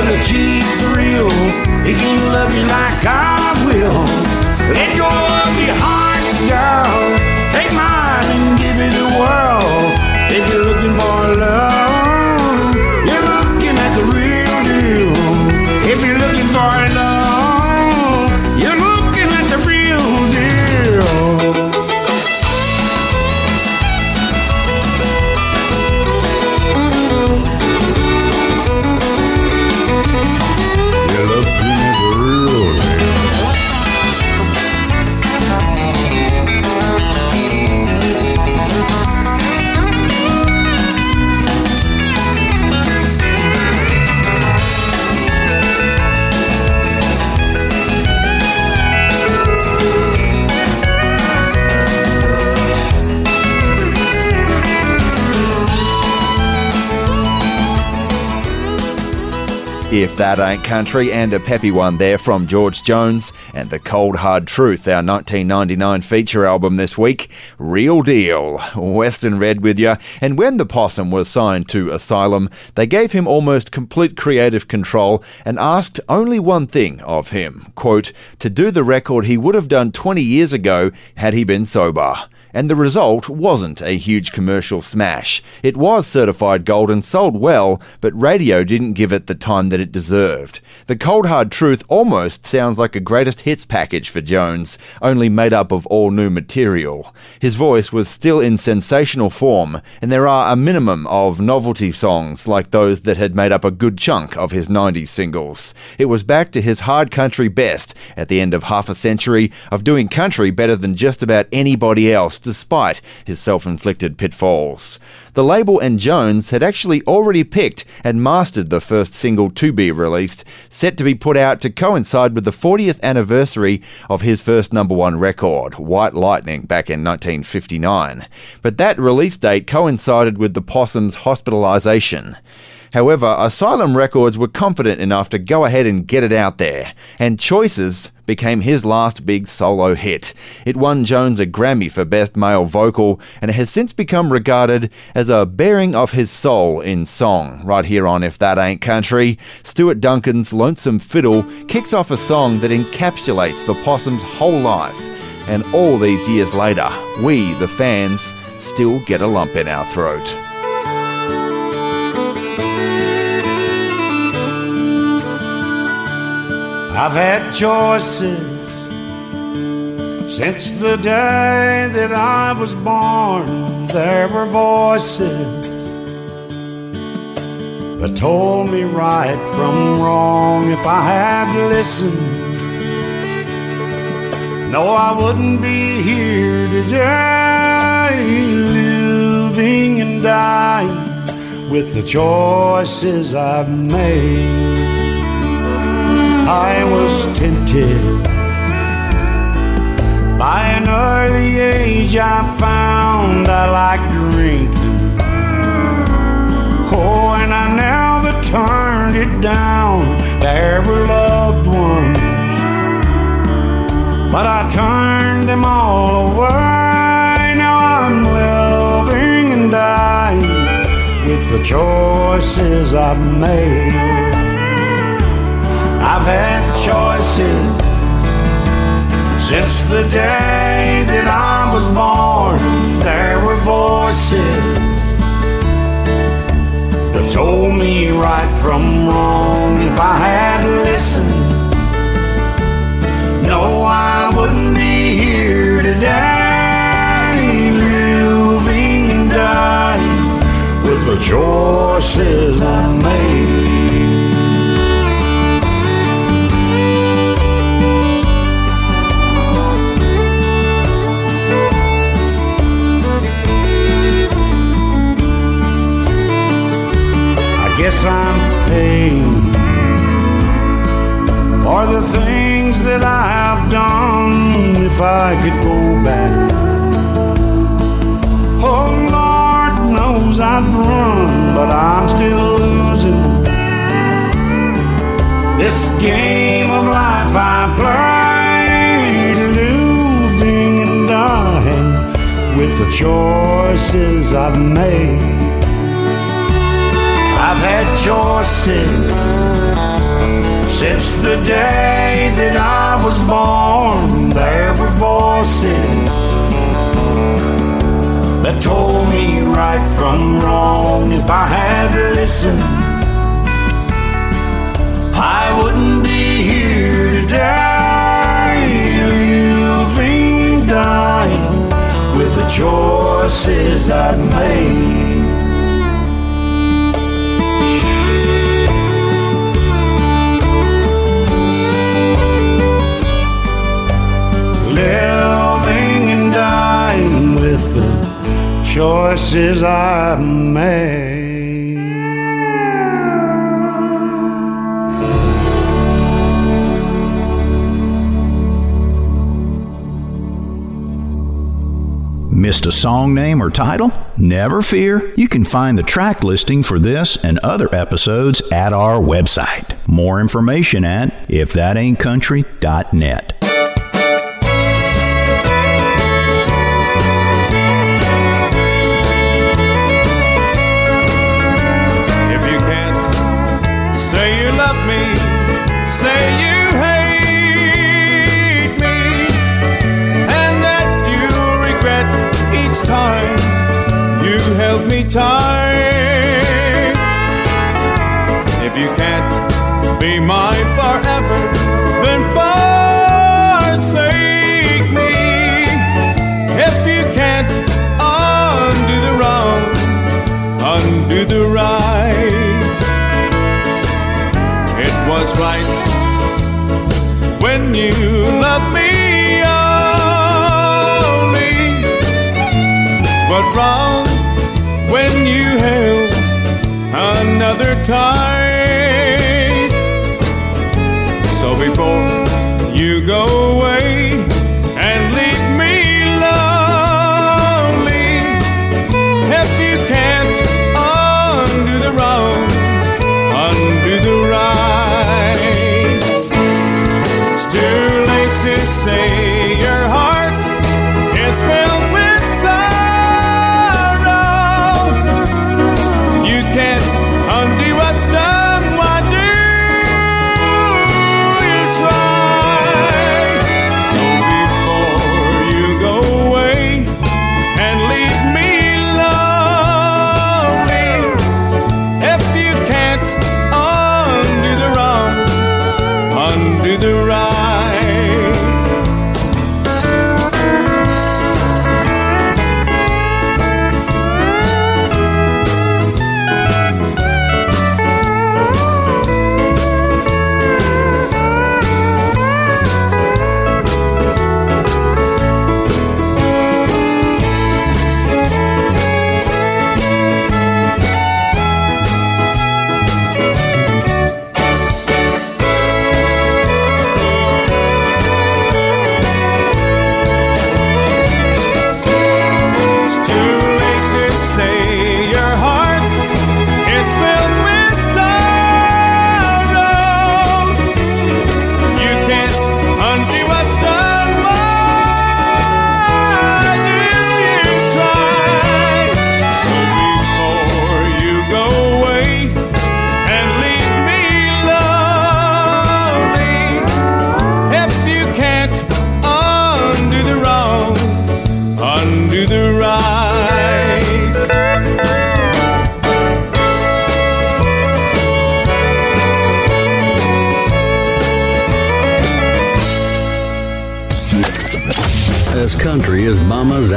but the cheap for real. He can love you like I will. Let go of your heart. If That Ain't Country, and a peppy one there from George Jones and The Cold Hard Truth, our 1999 feature album this week. Real deal. Western Red with you. And when the possum was signed to Asylum, they gave him almost complete creative control and asked only one thing of him quote, to do the record he would have done 20 years ago had he been sober and the result wasn't a huge commercial smash. It was certified gold and sold well, but radio didn't give it the time that it deserved. The Cold Hard Truth almost sounds like a greatest hits package for Jones, only made up of all new material. His voice was still in sensational form, and there are a minimum of novelty songs like those that had made up a good chunk of his 90s singles. It was back to his hard country best at the end of half a century of doing country better than just about anybody else despite his self inflicted pitfalls. The label and Jones had actually already picked and mastered the first single to be released, set to be put out to coincide with the 40th anniversary of his first number one record, White Lightning, back in 1959. But that release date coincided with the Possum's hospitalisation. However, Asylum Records were confident enough to go ahead and get it out there, and Choices became his last big solo hit. It won Jones a Grammy for Best Male Vocal, and has since become regarded as a bearing of his soul in song. Right here on If That Ain't Country, Stuart Duncan's Lonesome Fiddle kicks off a song that encapsulates the possum's whole life. And all these years later, we, the fans, still get a lump in our throat. I've had choices since the day that I was born. There were voices that told me right from wrong if I had listened. No, I wouldn't be here today, living and dying with the choices I've made. I was tempted. By an early age, I found I liked drinking. Oh, and I never turned it down. There were loved ones, but I turned them all away. Now I'm living and dying with the choices I've made. I've had choices since the day that I was born. There were voices that told me right from wrong. If I had listened, no, I wouldn't be here today, living and dying with the choices I made. Guess I'm paying for the things that I have done if I could go back. Oh, Lord knows I'd run, but I'm still losing. This game of life I play, living and dying with the choices I've made. I've had choices since the day that I was born. There were voices that told me right from wrong. If I had listened, I wouldn't be here today, living, dying with the choices I've made. Living and dying with the choices I made. Missed a song name or title? Never fear. You can find the track listing for this and other episodes at our website More information at ifthataintcountry.net. me, say you hate me, and that you'll regret each time you held me tight. If you can't be mine forever, wrong when you held another tight.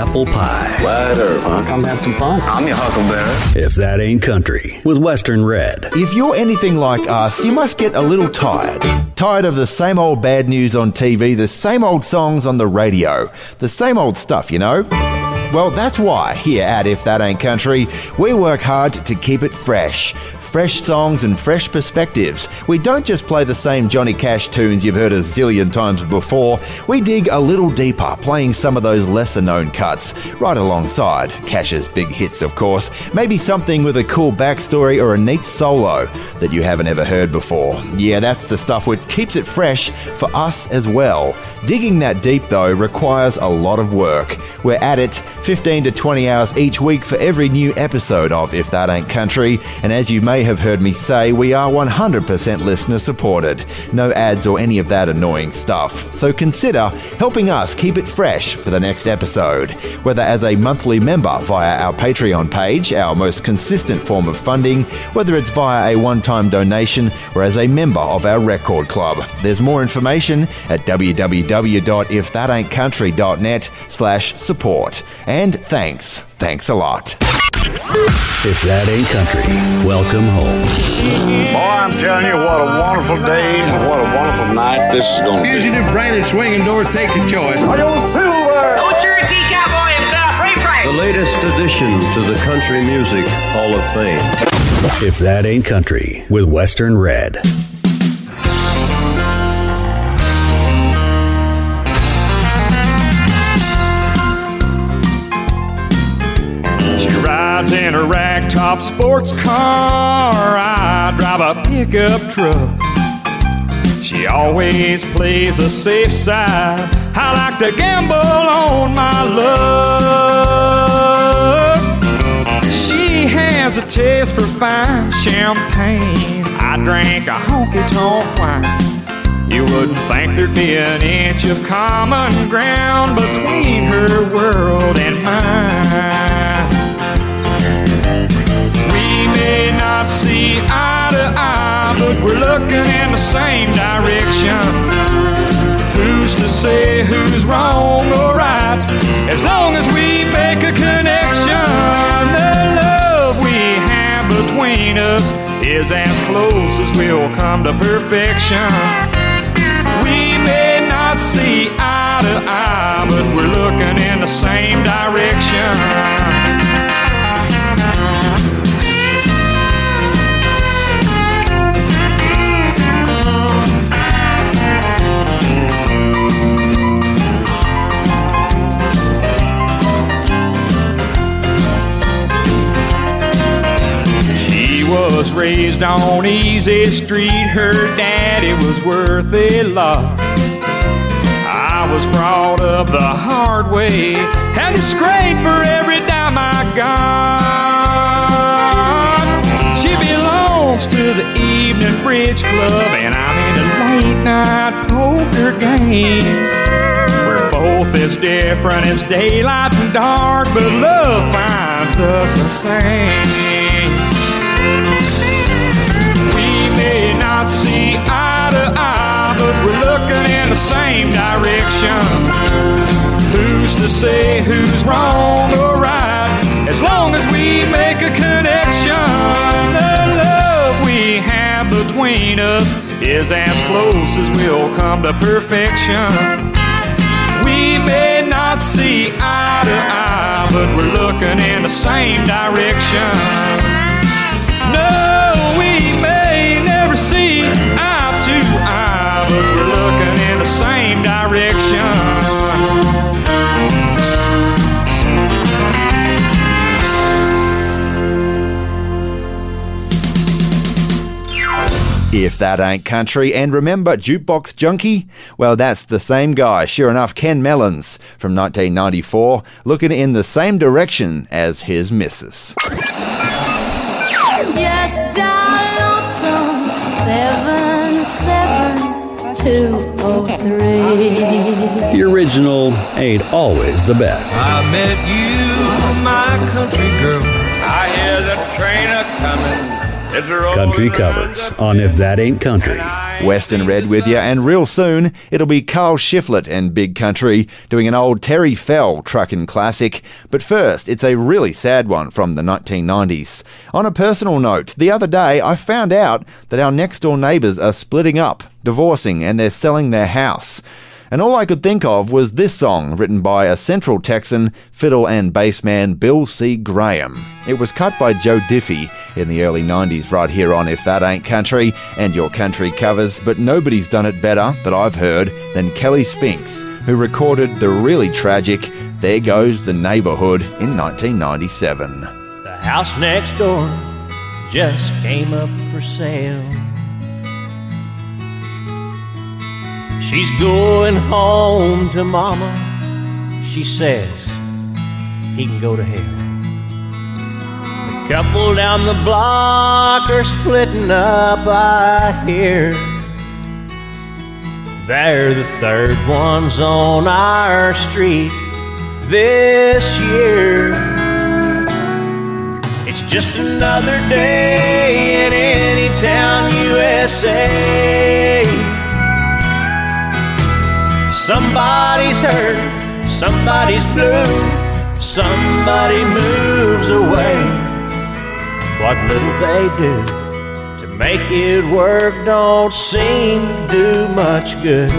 Apple pie. Wide huh? Come have some fun. I'm your huckleberry. If that ain't country, with Western Red. If you're anything like us, you must get a little tired. Tired of the same old bad news on TV, the same old songs on the radio, the same old stuff, you know? Well, that's why here at If That Ain't Country, we work hard to keep it fresh. Fresh songs and fresh perspectives. We don't just play the same Johnny Cash tunes you've heard a zillion times before. We dig a little deeper, playing some of those lesser known cuts, right alongside Cash's big hits, of course. Maybe something with a cool backstory or a neat solo that you haven't ever heard before. Yeah, that's the stuff which keeps it fresh for us as well. Digging that deep, though, requires a lot of work. We're at it 15 to 20 hours each week for every new episode of If That Ain't Country, and as you may have heard me say, we are 100% listener supported. No ads or any of that annoying stuff. So consider helping us keep it fresh for the next episode, whether as a monthly member via our Patreon page, our most consistent form of funding, whether it's via a one time donation or as a member of our record club. There's more information at www.ifthataintcountry.net slash support. And thanks. Thanks a lot. If that ain't country, welcome home. Boy, I'm telling you, what a wonderful day and what a wonderful night this is going to be. Fugitive Brandon swinging doors take the choice. The latest addition to the Country Music Hall of Fame. If that ain't country, with Western Red. Rides in a ragtop sports car. I drive a pickup truck. She always plays a safe side. I like to gamble on my love. She has a taste for fine champagne. I drank a honky tonk wine. You wouldn't think there'd be an inch of common ground between her world and mine. We may not see eye to eye, but we're looking in the same direction. Who's to say who's wrong or right? As long as we make a connection, the love we have between us is as close as we'll come to perfection. We may not see eye to eye, but we're looking in the same direction. Raised on Easy Street. Her daddy was worth a lot. I was brought up the hard way. Had to scrape for every dime I got. She belongs to the evening bridge club, and I'm in the late night poker games. We're both as different as daylight and dark, but love finds us the same. Same direction. Who's to say who's wrong or right? As long as we make a connection, the love we have between us is as close as we'll come to perfection. We may not see eye to eye, but we're looking in the same direction. Same direction. If that ain't country, and remember Jukebox Junkie? Well, that's the same guy. Sure enough, Ken Mellons from 1994, looking in the same direction as his missus. Just dial lonesome seven seven two three. The original ain't always the best. I met you, my country girl. I hear the train a coming. Country covers on If That Ain't Country. Western Red with you, and real soon it'll be Carl Shiflett and Big Country doing an old Terry Fell truckin' classic. But first, it's a really sad one from the 1990s. On a personal note, the other day I found out that our next door neighbours are splitting up, divorcing, and they're selling their house. And all I could think of was this song written by a Central Texan fiddle and bass man Bill C. Graham. It was cut by Joe Diffie in the early 90s right here on If That Ain't Country and Your Country Covers, but nobody's done it better that I've heard than Kelly Spinks, who recorded the really tragic There Goes the Neighborhood in 1997. The house next door just came up for sale. She's going home to mama. She says he can go to hell. The couple down the block are splitting up, I hear. They're the third ones on our street this year. It's just another day in any town, USA. Somebody's hurt, somebody's blue, somebody moves away. What little they do to make it work don't seem to do much good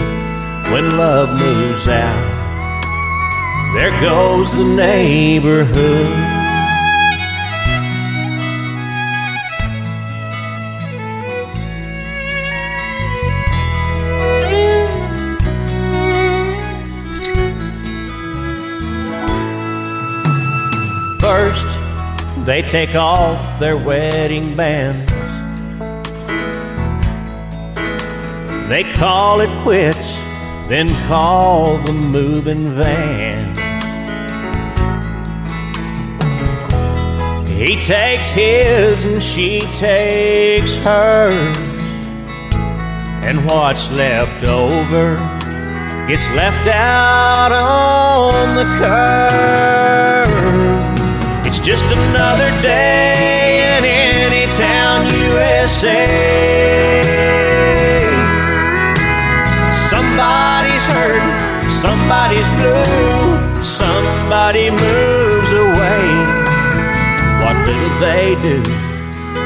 when love moves out. There goes the neighborhood. First, they take off their wedding bands. They call it quits, then call the moving van. He takes his and she takes hers. And what's left over gets left out on the curb. Just another day in any town, USA. Somebody's hurt, somebody's blue, somebody moves away. What little they do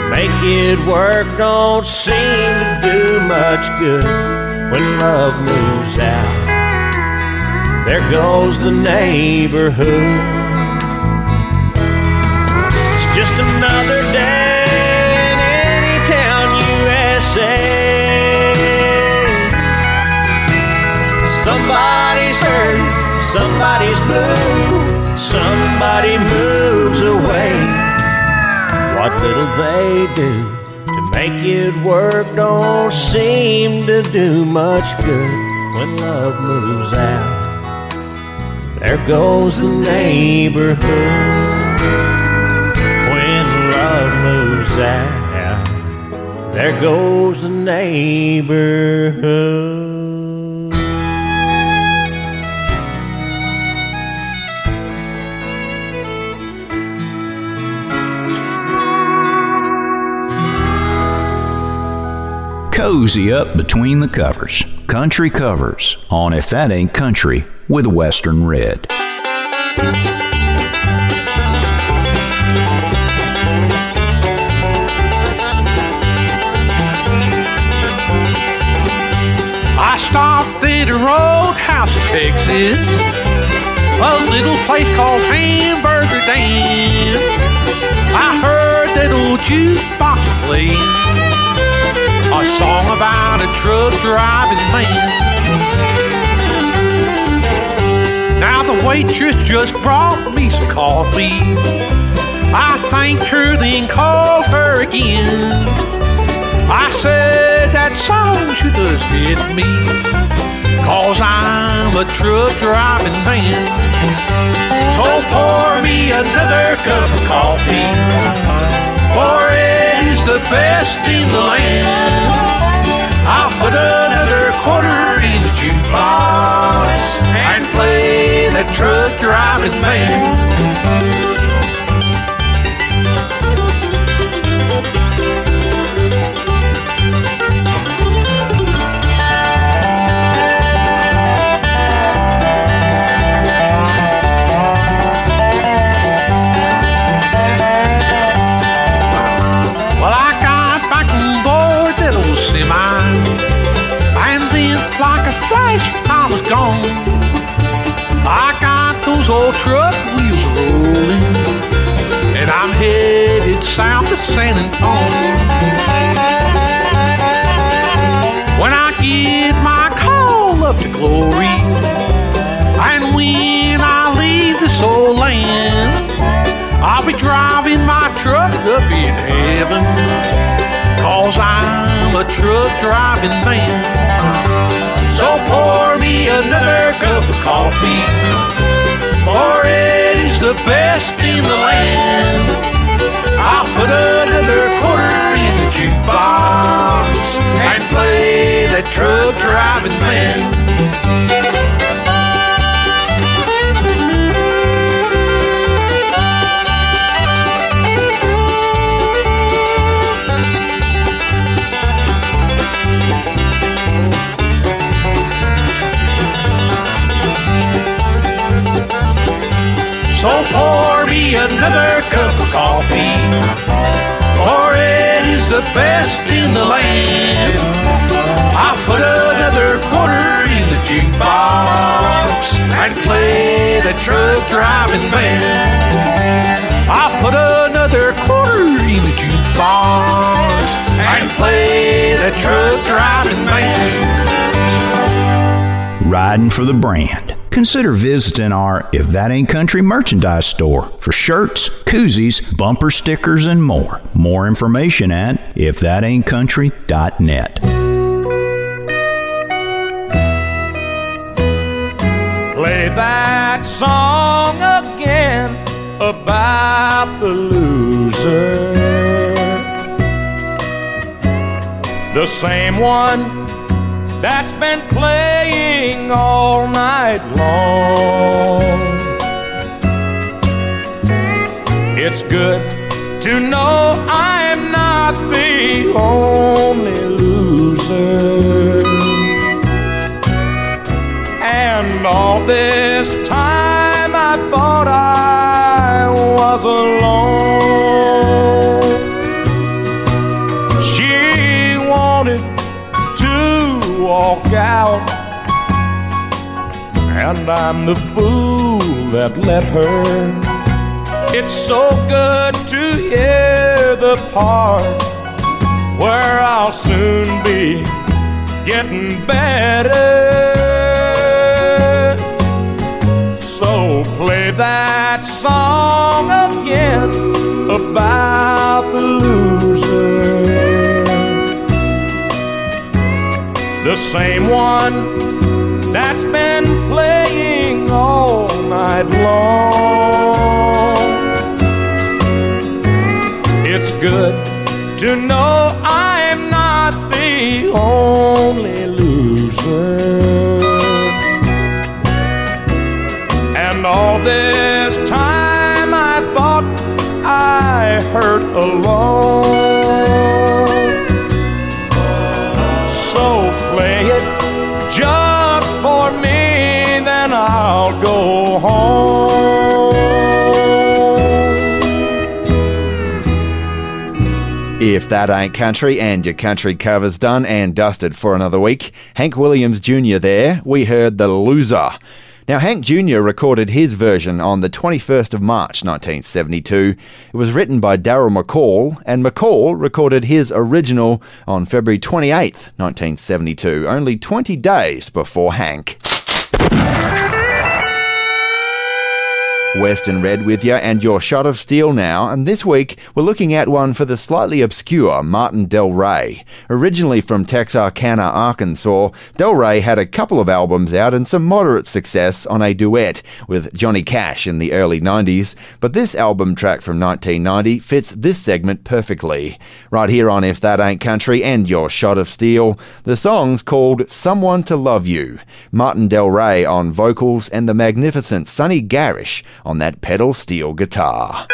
make it work don't seem to do much good when love moves out. There goes the neighborhood. Just another day in any town, USA. Somebody's hurt, somebody's blue, somebody moves away. What little they do to make it work don't seem to do much good when love moves out. There goes the neighborhood moves out. There goes the neighborhood. Cozy up between the covers. Country covers on If That Ain't Country with Western Red. Texas, a little place called Hamburger Dan. I heard that old jukebox play a song about a truck driving man. Now the waitress just brought me some coffee. I thanked her, then called her again. I said that song sure does fit me, cause I'm a truck driving man. So pour me another cup of coffee, for it is the best in the land. I'll put another quarter in the jukebox and play that truck driving man. Flash, I was gone. I got those old truck wheels rolling, and I'm headed south to San Antonio. When I get my call up to glory, and when I leave this old land. I'll be driving my truck up in heaven. Cause I'm a truck driving man. So pour me another cup of coffee. Is the best in the land. I'll put another quarter in the jukebox and play that truck driving man. So pour me another cup of coffee, for it is the best in the land. I'll put another quarter in the jukebox and play the truck driving band. I'll put another quarter in the jukebox and play the truck driving band. Riding for the brand consider visiting our If That Ain't Country merchandise store for shirts, koozies, bumper stickers, and more. More information at ifthataintcountry.net. Play that song again about the loser. The same one that's been playing all night long. It's good to know I'm not the only loser. And all this time I thought I was alone. And I'm the fool that let her. It's so good to hear the part where I'll soon be getting better. So play that song again about the loser. The same one that's been night long. It's good to know I'm not the only loser. And all this time I thought I hurt alone. That ain't country and your country cover's done and dusted for another week, Hank Williams Jr. there, we heard The Loser. Now, Hank Jr. recorded his version on the 21st of March 1972. It was written by Darrell McCall, and McCall recorded his original on February 28th, 1972, only 20 days before Hank. Western Red with you and your shot of steel now. And this week we're looking at one for the slightly obscure Martin Delray. Originally from Texarkana, Arkansas, Delray had a couple of albums out and some moderate success on a duet with Johnny Cash in the early 90s. But this album track from 1990 fits this segment perfectly. Right here on If That Ain't Country and your shot of steel, the song's called Someone to Love You. Martin Delray on vocals and the magnificent Sonny Garrish on that pedal steel guitar.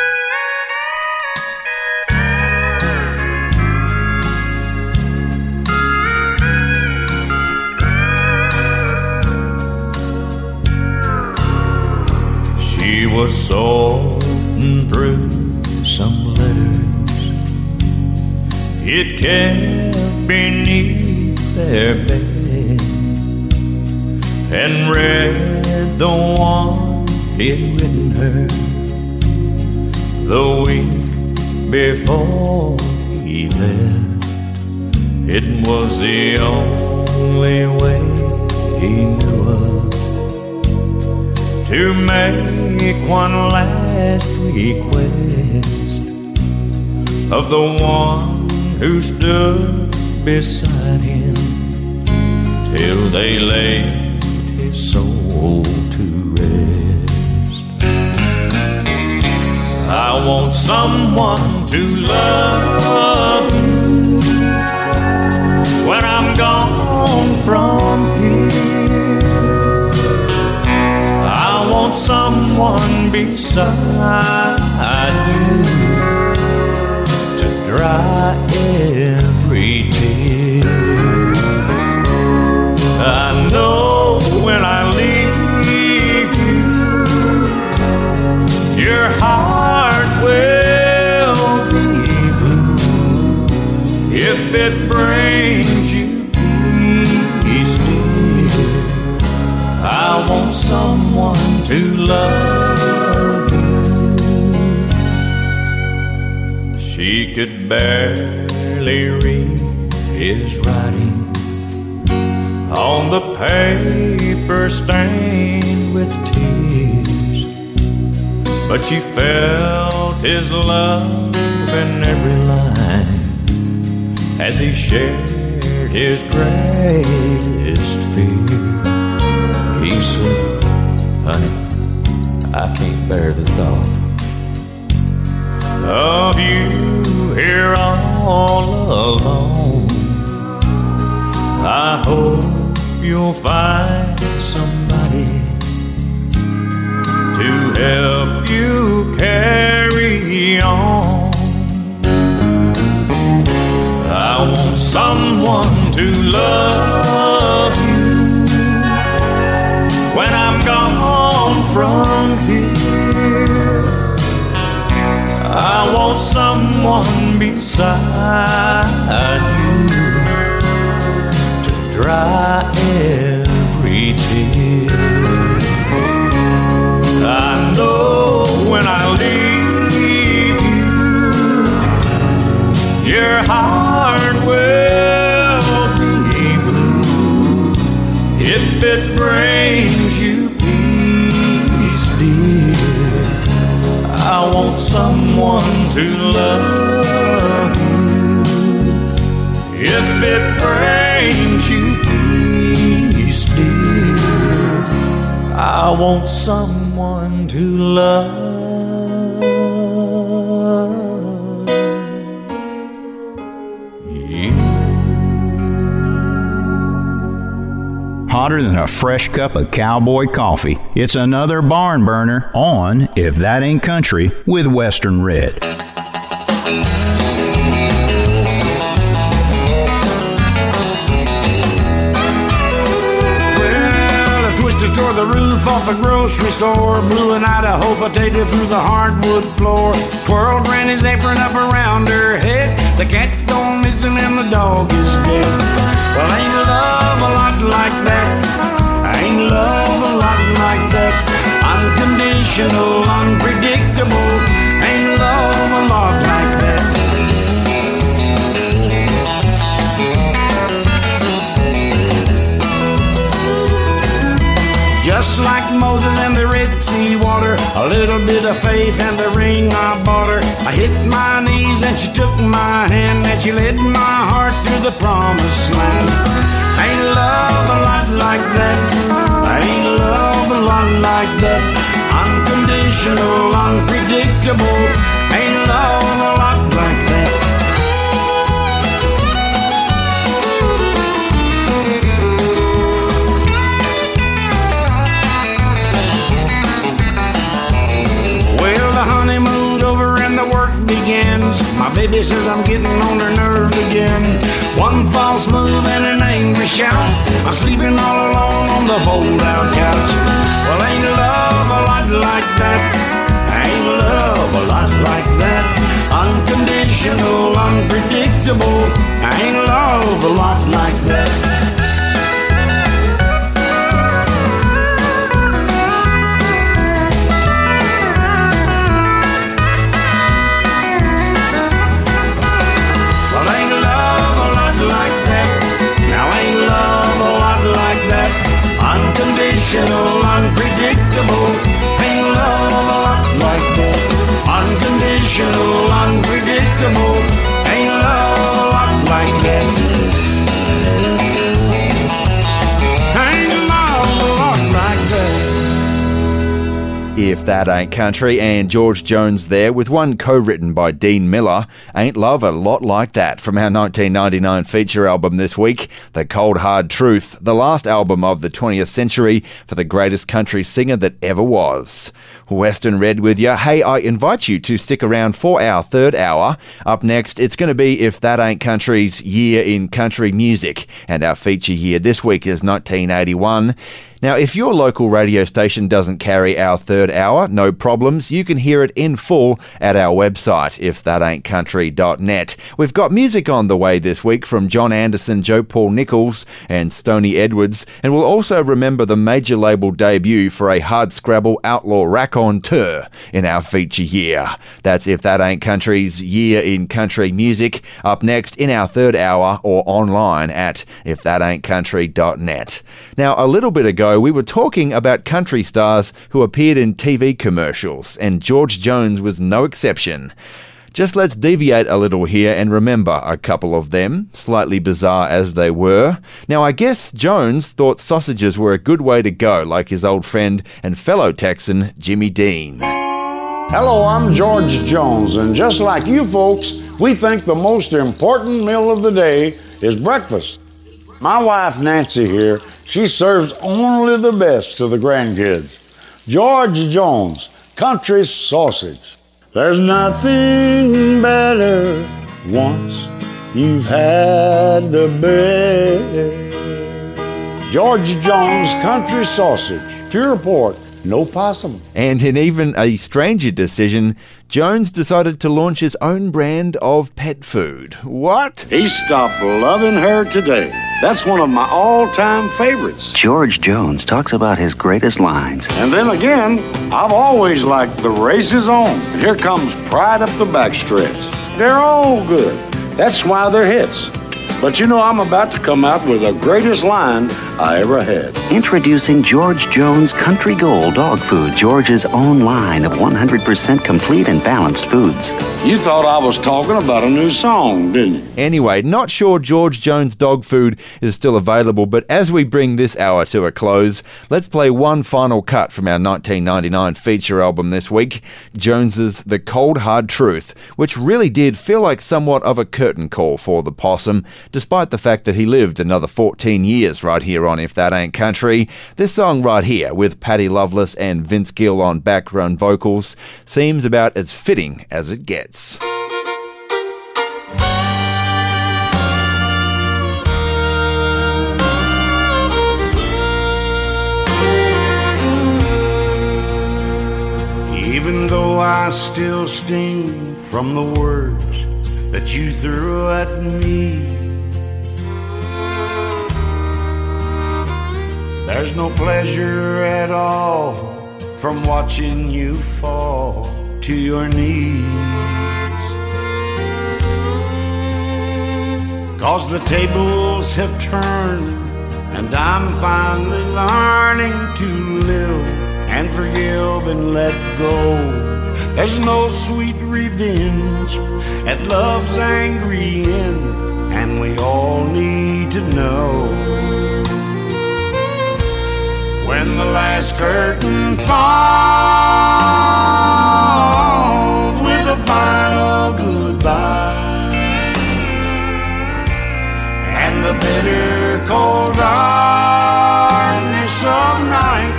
She was sorting through some letters it kept beneath their bed and read the one he'd written her the week before he left. It was the only way he knew of to make one last request of the one who stood beside him till they laid his soul I want someone to love you when I'm gone from here. I want someone beside you to dry every tear. I know it brings you peace, dear. I want someone to love you. She could barely read his writing on the paper stained with tears. But she felt his love in every line as he shared his greatest fear. He said, Honey, I can't bear the thought of you here all alone. I hope you'll find somebody to help you carry on. Someone to love you when I'm gone from here. I want someone beside you to dry every tear. I know when I leave you, your heart someone to love you if it brings you peace, dear. I want someone to love Hotter than a fresh cup of cowboy coffee. It's another barn burner on If That Ain't Country with Western Red. Toward the roof off a grocery store. Blew an Idaho potato through the hardwood floor. Twirled Granny's apron up around her head. The cat's gone missing and the dog is dead. Well, ain't love a lot like that? Ain't love a lot like that? Unconditional, unpredictable. Ain't love a lot like Just like Moses and the Red Sea water, a little bit of faith and the ring I bought her. I hit my knees and she took my hand and she led my heart to the promised land. Ain't love a lot like that? Ain't love a lot like that? Unconditional, unpredictable. Ain't love a lot baby says I'm getting on her nerves again. One false move and an angry shout. I'm sleeping all alone on the fold-out couch. Well, ain't love a lot like that? Ain't love a lot like that? Unconditional, unpredictable. Ain't love a lot like that? Unconditional, unpredictable. Ain't love like that? If That Ain't Country and George Jones there, with one co written by Dean Miller. Ain't Love a Lot Like That from our 1999 feature album this week, The Cold Hard Truth, the last album of the 20th century for the greatest country singer that ever was. Western Red with you. Hey, I invite you to stick around for our third hour. Up next, it's going to be If That Ain't Country's Year in Country Music, and our feature year this week is 1981. Now, if your local radio station doesn't carry our third hour, no problems. You can hear it in full at our website, if that ain't ifthataintcountry.net. We've got music on the way this week from John Anderson, Joe Paul Nichols, and Stoney Edwards, and we'll also remember the major label debut for a hard scrabble outlaw raconteur in our feature year. That's If That Ain't Country's Year in Country Music, up next in our third hour or online at ifthataintcountry.net. Now, a little bit ago, we were talking about country stars who appeared in TV commercials, and George Jones was no exception. Just let's deviate a little here and remember a couple of them, slightly bizarre as they were. Now, I guess Jones thought sausages were a good way to go, like his old friend and fellow Texan, Jimmy Dean. Hello, I'm George Jones, and just like you folks, we think the most important meal of the day is breakfast. My wife Nancy here, she serves only the best to the grandkids. George Jones, country sausage. There's nothing better once you've had the best. George Jones, country sausage, pure pork, no possum. And in even a stranger decision, Jones decided to launch his own brand of pet food. What? He stopped loving her today. That's one of my all time favorites. George Jones talks about his greatest lines. And then again, I've always liked the races on. Here comes Pride Up the Backstretch. They're all good. That's why they're hits. But you know, I'm about to come out with the greatest line I ever had. Introducing George Jones Country Gold Dog Food, George's own line of 100% complete and balanced foods. You thought I was talking about a new song, didn't you? Anyway, not sure George Jones dog food is still available, but as we bring this hour to a close, let's play one final cut from our 1999 feature album this week, Jones's The Cold Hard Truth, which really did feel like somewhat of a curtain call for the possum, despite the fact that he lived another 14 years right here on If That Ain't Country. This song right here, with Patty Loveless and Vince Gill on background vocals, seems about as fitting as it gets. Even though I still sting from the words that you threw at me, there's no pleasure at all from watching you fall to your knees. Cause the tables have turned, and I'm finally learning to live and forgive and let go. There's no sweet revenge at love's angry end, and we all need to know. When the last curtain falls with a final goodbye, and the bitter cold darkness of night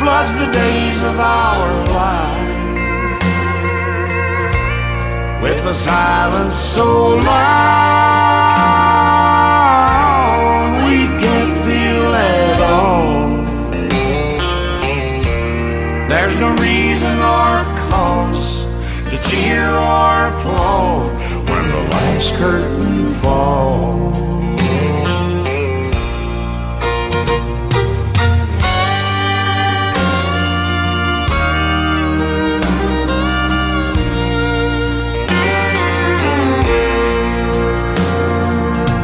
floods the days of our life with a silence so loud There's no reason or cause to cheer or applaud when the last curtain falls.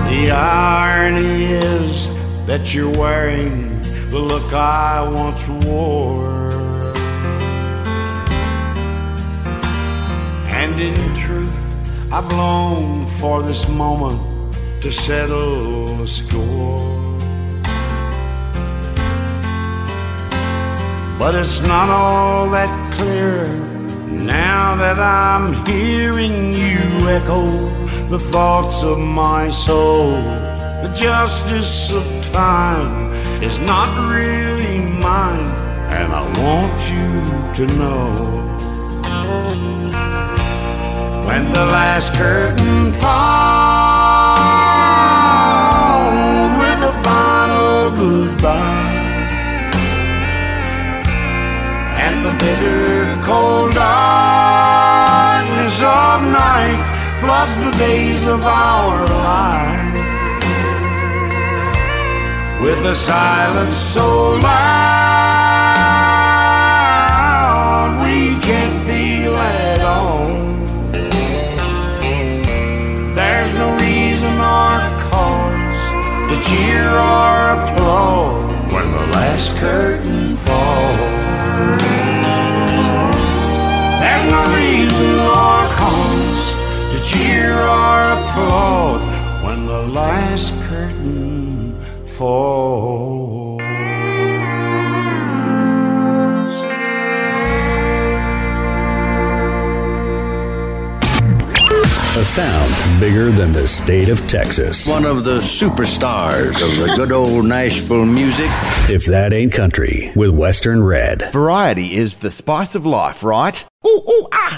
The irony is that you're wearing the look I once wore. And in truth, I've longed for this moment to settle the score. But it's not all that clear now that I'm hearing you echo the thoughts of my soul. The justice of time is not really mine, and I want you to know. When the last curtain falls with a final goodbye, and the bitter cold darkness of night floods the days of our life with a silence so loud cheer or applaud when the last curtain falls. There's no reason or cause to cheer or applaud when the last curtain falls. A sound bigger than the state of Texas. One of the superstars of the good old Nashville music. If that ain't country, with Western Red. Variety is the spice of life, right? Ooh, ooh, ah, ah.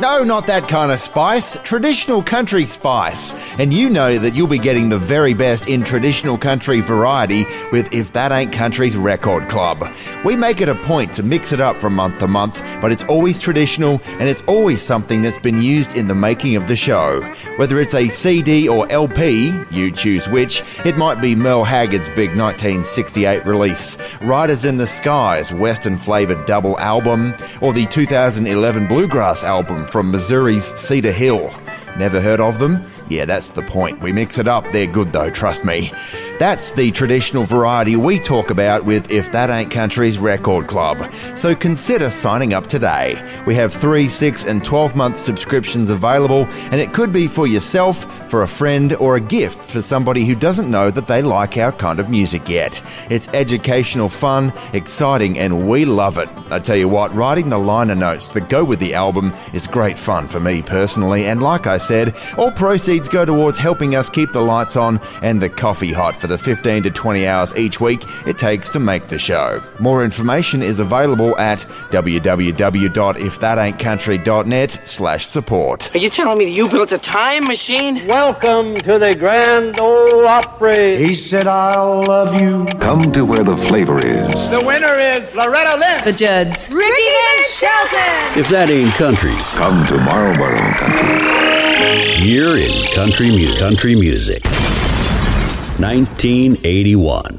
No, not that kind of spice. Traditional country spice. And you know that you'll be getting the very best in traditional country variety with If That Ain't Country's Record Club. We make it a point to mix it up from month to month, but it's always traditional and it's always something that's been used in the making of the show. Whether it's a CD or LP, you choose which, it might be Merle Haggard's big 1968 release, Riders in the Sky's Western flavored double album, or the 2011 Bluegrass album from Missouri's Cedar Hill. Never heard of them? Yeah, that's the point. We mix it up. They're good though, trust me. That's the traditional variety we talk about with If That Ain't Country's Record Club. So consider signing up today. We have 3, 6, and 12 month subscriptions available, and it could be for yourself, for a friend, or a gift for somebody who doesn't know that they like our kind of music yet. It's educational fun, exciting, and we love it. I tell you what, writing the liner notes that go with the album is great fun for me personally, and like I said, all proceeds go towards helping us keep the lights on and the coffee hot for the 15 to 20 hours each week it takes to make the show. More information is available at www.ifthataintcountry.net slash support. Are you telling me that you built a time machine? Welcome to the Grand Ole Opry. He said, I'll love you. Come to where the flavor is. The winner is Loretta Lynn. The Judds. Ricky Van Shelton. If that ain't country's, Come to Marlboro Country. Year in country music. Country music. 1981.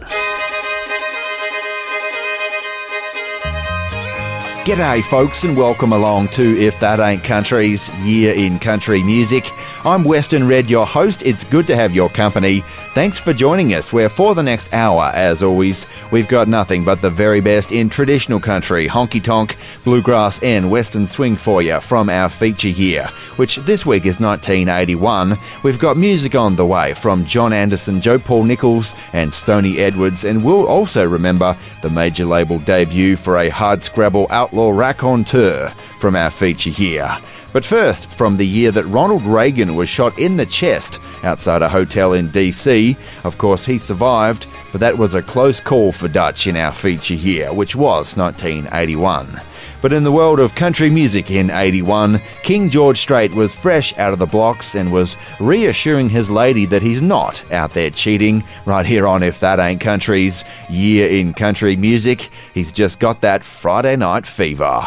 G'day, folks, and welcome along to If That Ain't Country's Year in Country Music. I'm Western Red, your host. It's good to have your company. Thanks for joining us, where for the next hour, as always, we've got nothing but the very best in traditional country, honky tonk, bluegrass, and western swing for you from our feature here, which this week is 1981. We've got music on the way from John Anderson, Joe Paul Nichols, and Stoney Edwards, and we'll also remember the major label debut for a hard scrabble outlaw raconteur from our feature here. But first, from the year that Ronald Reagan was shot in the chest outside a hotel in DC. Of course, he survived, but that was a close call for Dutch in our feature here, which was 1981. But in the world of country music in 81, King George Strait was fresh out of the blocks and was reassuring his lady that he's not out there cheating. Right here on If That Ain't Country's Year in Country Music, he's just got that Friday night fever.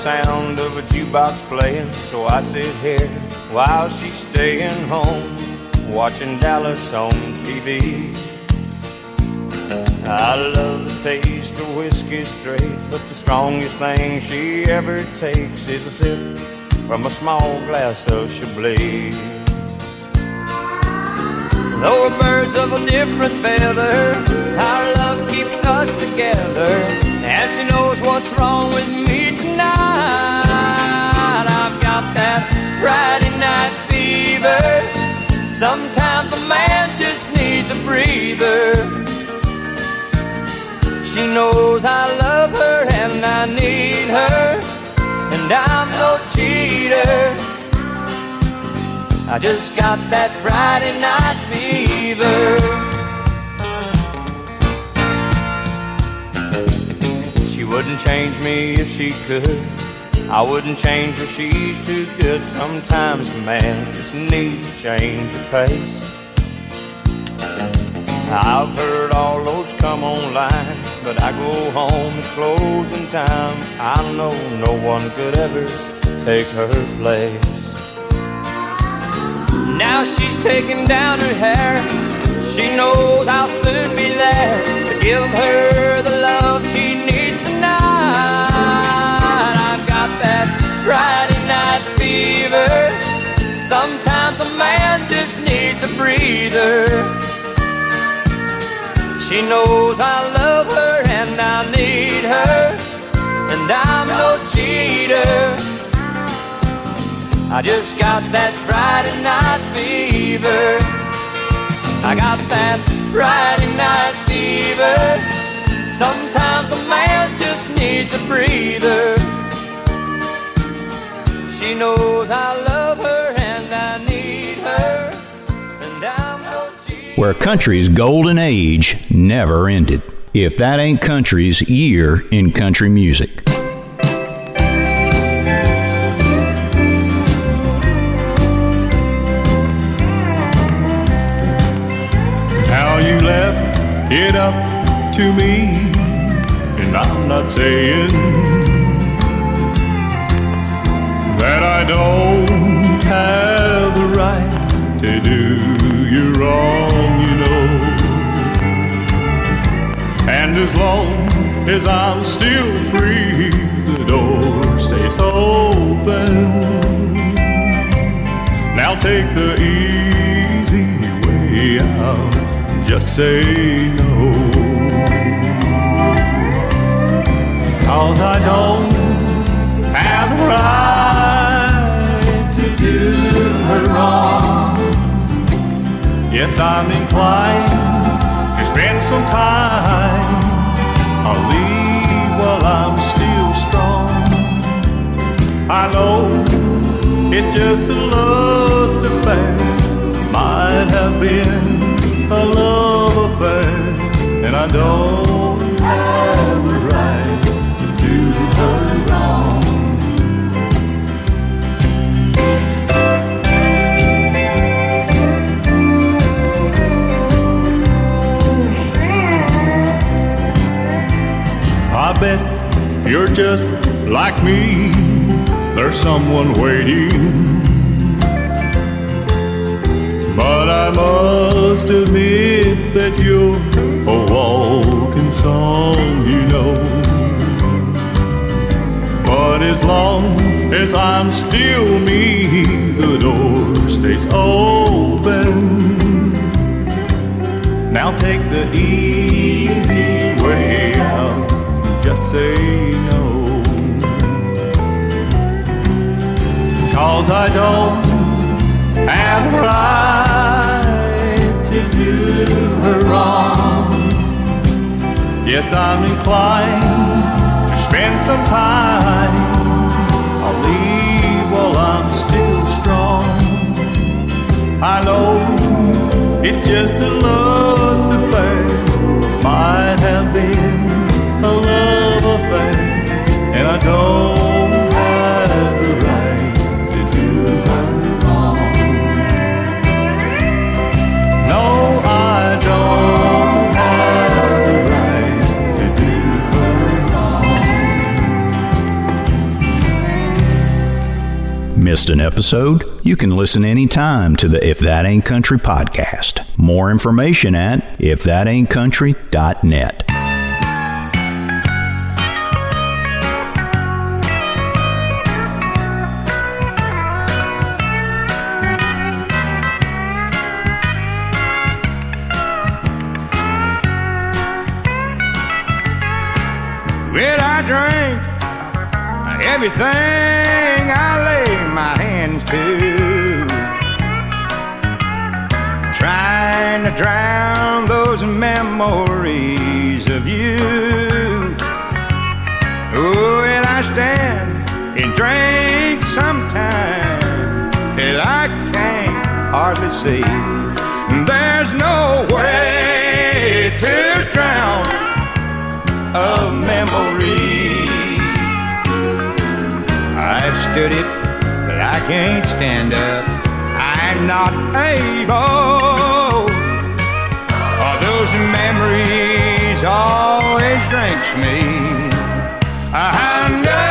Sound of a jukebox playing, so I sit here while she's staying home, watching Dallas on TV. I love the taste of whiskey straight, but the strongest thing she ever takes is a sip from a small glass of Chablis. Though we're birds of a different feather, our love keeps us together. And she knows what's wrong with me tonight. I've got that Friday night fever. Sometimes a man just needs a breather. She knows I love her and I need her. And I'm no cheater. I just got that Friday night fever. She wouldn't change me if she could. I wouldn't change her, she's too good. Sometimes a man just needs a change of pace. I've heard all those come on lines, but I go home at closing time. I know no one could ever take her place. Now she's taking down her hair. She knows I'll soon be there to give her the love she needs tonight. I've got that Friday night fever. Sometimes a man just needs a breather. She knows I love her and I need her, and I'm no cheater. I just got that Friday night fever. I got that Friday night fever. Sometimes a man just needs a breather. She knows I love her and I need her. Where country's golden age never ended. If that ain't country's year in country music. To me, and I'm not saying that I don't have the right to do you wrong, you know. And as long as I'm still free, the door stays open. Now take the easy way out, just say no. Cause I don't have the right to do her wrong. Yes, I'm inclined to spend some time. I'll leave while I'm still strong. I know it's just a lust affair. Might have been a love affair, and I don't have the right to do her wrong. I bet you're just like me. There's someone waiting. But I must admit that you're a walking song, you know. But as long as I'm still me, the door stays open. Now take the easy way out, just say no. Cause I don't have right Yes, I'm inclined to spend some time. I'll leave while I'm still strong. I know it's just a lust affair. Might have been a love affair, and I don't Missed an episode? You can listen anytime to the If That Ain't Country podcast. More information at ifthataintcountry.net. When I drink everything see. There's no way to drown a memory. I've stood it, but I can't stand up. I'm not able. Oh, those memories always drinks me under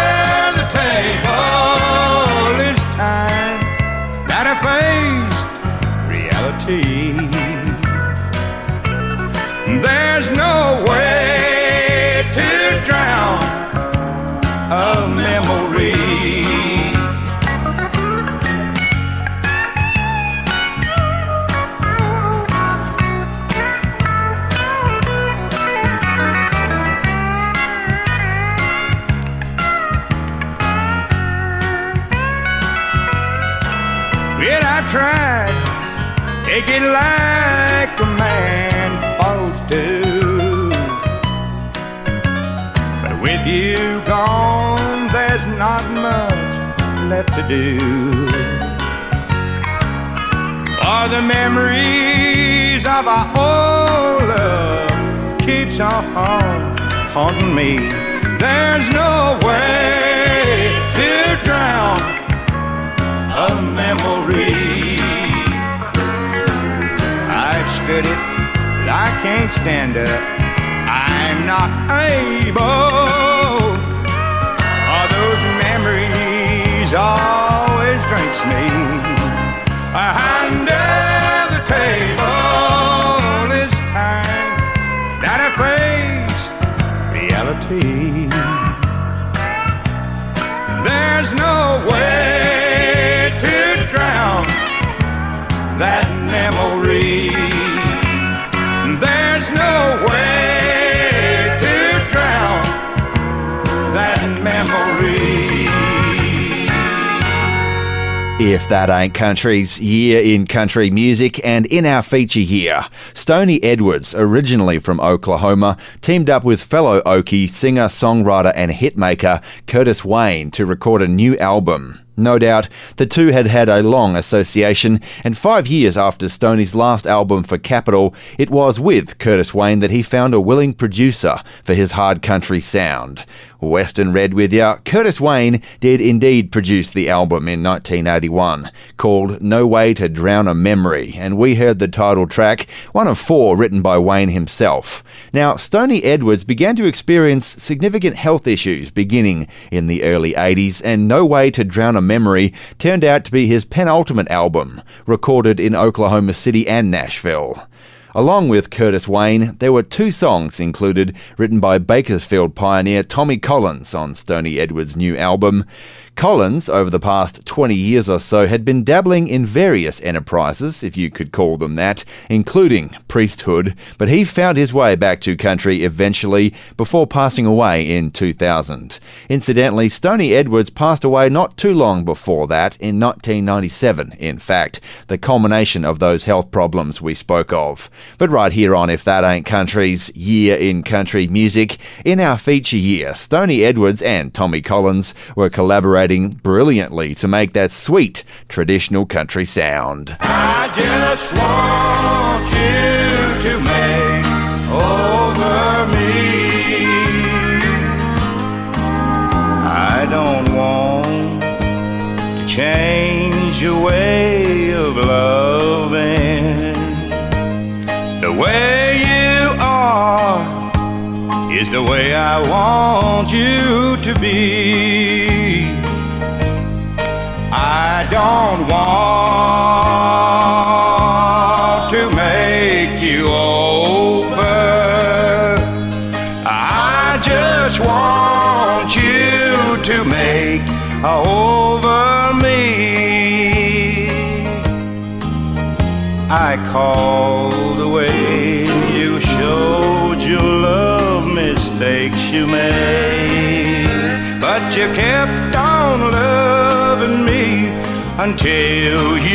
it like a man supposed to. But with you gone, there's not much left to do. For the memories of our old love keeps on haunting me. There's no way to drown a memory. I've it, but I can't stand up. I'm not able. All those memories always drinks me. Under the table is time that I face reality. If That Ain't Country's year in country music, and in our feature here, Stoney Edwards, originally from Oklahoma, teamed up with fellow Okie singer, songwriter, and hitmaker Curtis Wayne to record a new album. No doubt, the two had had a long association, and five years after Stoney's last album for Capitol, it was with Curtis Wayne that he found a willing producer for his hard country sound. Western Red with ya, Curtis Wayne did indeed produce the album in 1981, called No Way to Drown a Memory, and we heard the title track, one of four written by Wayne himself. Now, Stoney Edwards began to experience significant health issues beginning in the early 80s, and No Way to Drown a Memory turned out to be his penultimate album, recorded in Oklahoma City and Nashville. Along with Curtis Wayne, there were two songs included written by Bakersfield pioneer Tommy Collins on Stoney Edwards' new album. Collins, over the past 20 years or so, had been dabbling in various enterprises, if you could call them that, including priesthood, but he found his way back to country eventually before passing away in 2000. Incidentally, Stoney Edwards passed away not too long before that, in 1997, in fact, the culmination of those health problems we spoke of. But right here on If That Ain't Country's Year in Country Music, in our feature year, Stoney Edwards and Tommy Collins were collaborating brilliantly to make that sweet traditional country sound. I just want you to make over me. I don't want to change your way of loving. The way you are is the way I want you to be. I don't until you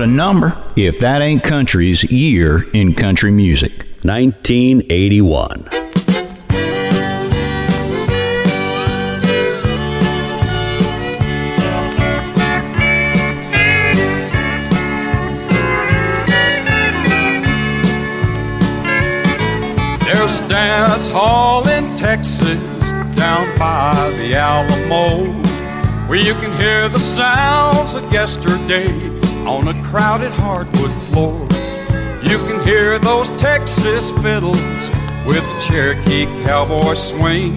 ain't a number if that ain't country's year in country music. 1981. There's a dance hall in Texas down by the Alamo where you can hear the sounds of yesterday on a crowded hardwood floor. You can hear those Texas fiddles with the Cherokee cowboy swing.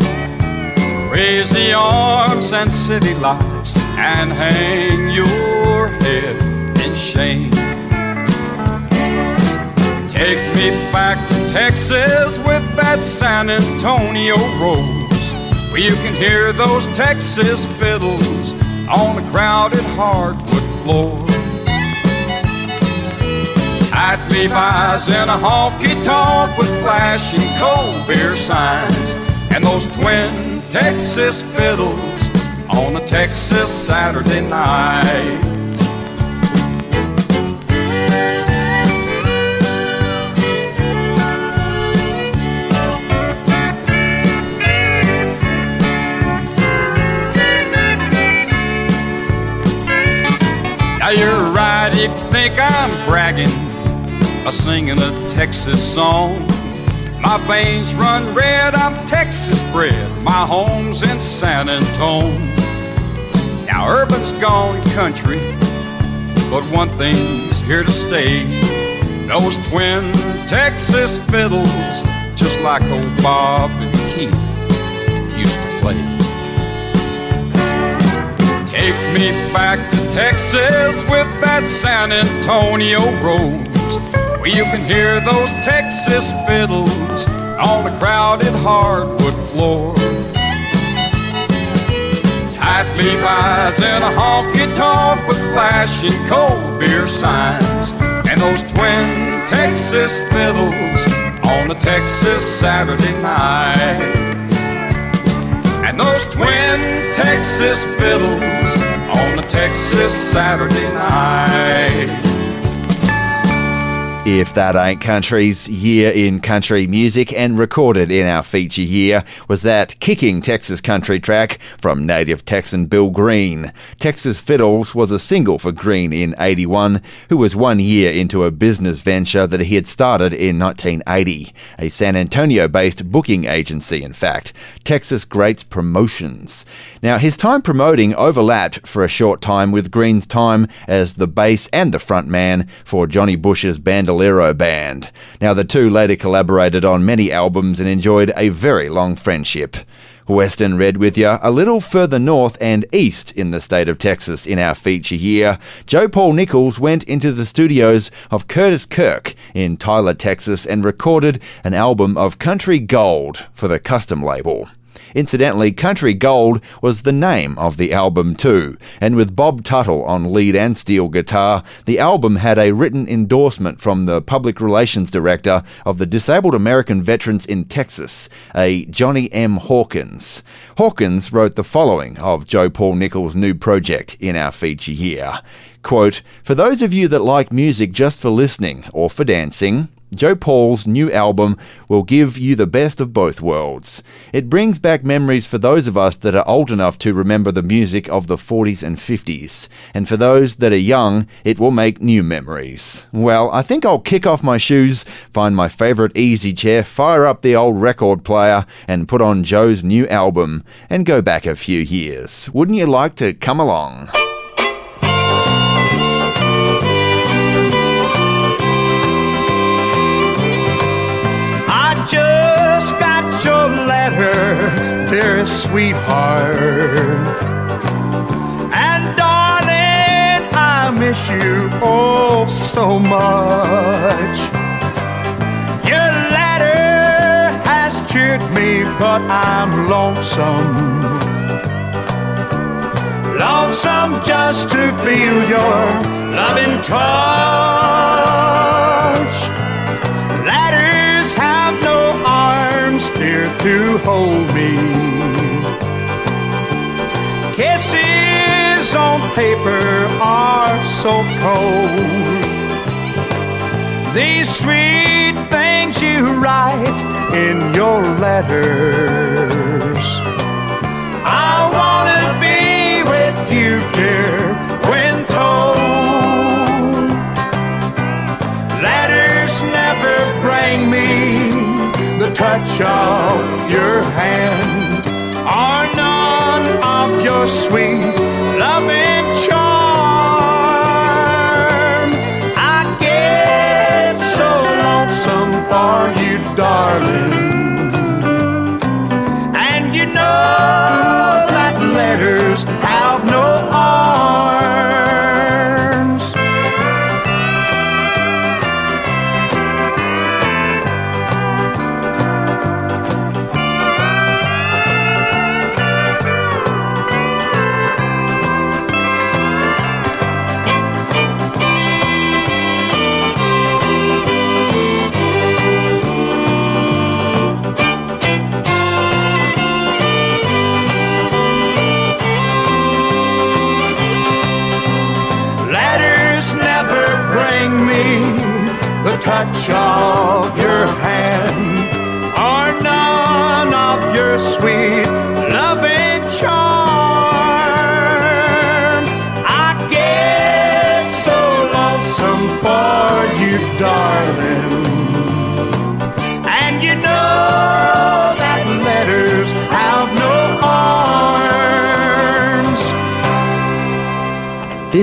Raise the arms and city lights and hang your head in shame. Take me back to Texas with that San Antonio rose, where you can hear those Texas fiddles on a crowded hardwood floor. Tight Levi's and a honky tonk with flashing cold beer signs, and those twin Texas fiddles on a Texas Saturday night. Now you're right if you think I'm bragging by singing a Texas song. My veins run red, I'm Texas bred. My home's in San Antone. Now urban's gone country, but one thing's here to stay. Those twin Texas fiddles, just like old Bob and Keith used to play. Take me back to Texas with that San Antonio rose, where you can hear those Texas fiddles on the crowded hardwood floor. Tight Levi's and a honky tonk with flashing cold beer signs, and those twin Texas fiddles on a Texas Saturday night. And those twin Texas fiddles on a Texas Saturday night. If That Ain't Country's year in country music and recorded in our feature year was that kicking Texas country track from native Texan Bill Green. Texas Fiddles was a single for Green in 81, who was one year into a business venture that he had started in 1980, a San Antonio based booking agency, in fact, Texas Greats Promotions. Now, his time promoting overlapped for a short time with Green's time as the bass and the front man for Johnny Bush's Band. Now, the two later collaborated on many albums and enjoyed a very long friendship. Western Red with you a little further north and east in the state of Texas in our feature year. Joe Paul Nichols went into the studios of Curtis Kirk in Tyler, Texas and recorded an album of country gold for the custom label. Incidentally, Country Gold was the name of the album too, and with Bob Tuttle on lead and steel guitar, the album had a written endorsement from the public relations director of the Disabled American Veterans in Texas, a Johnny M. Hawkins. Hawkins wrote the following of Joe Paul Nichols' new project in our feature here. Quote, For those of you that like music just for listening or for dancing, Joe Paul's new album will give you the best of both worlds. It brings back memories for those of us that are old enough to remember the music of the 40s and 50s, and for those that are young, it will make new memories. Well, I think I'll kick off my shoes, find my favourite easy chair, fire up the old record player, and put on Joe's new album, and go back a few years. Wouldn't you like to come along? sweetheart. And darling, I miss you oh so much. Your letter has cheered me, but I'm lonesome. Lonesome just to feel your loving touch. Letters have no arms, here to hold me. Kisses on paper are so cold. These sweet things you write in your letters. I wanna be with you, dear, when told. Letters never bring me the touch of your hand none of your sweet loving charm. I get so lonesome for you, darling. And you know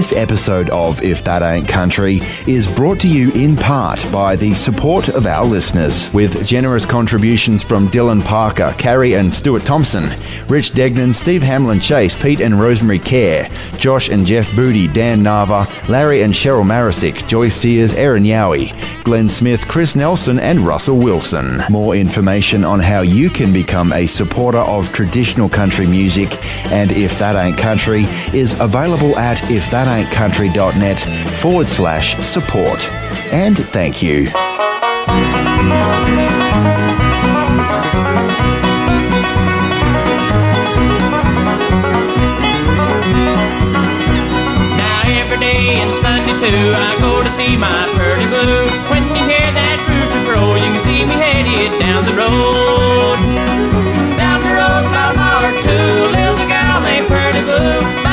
This episode of If That Ain't Country is brought to you in part by the support of our listeners, with generous contributions from Dylan Parker, Carrie and Stuart Thompson, Rich Degnan, Steve Hamlin Chase, Pete and Rosemary Kerr, Josh and Jeff Booty, Dan Nava, Larry and Cheryl Marisick, Joyce Sears, Aaron Yowie, Glenn Smith, Chris Nelson, and Russell Wilson. More information on how you can become a supporter of traditional country music and If That Ain't Country is available at ifthataintcountry.net forward slash support. And thank you. Now every day and Sunday too, I go to see my pretty blue. When you hear that rooster crow, you can see me headed down the road. Down the road a mile or two, lives a gal named Pretty Blue.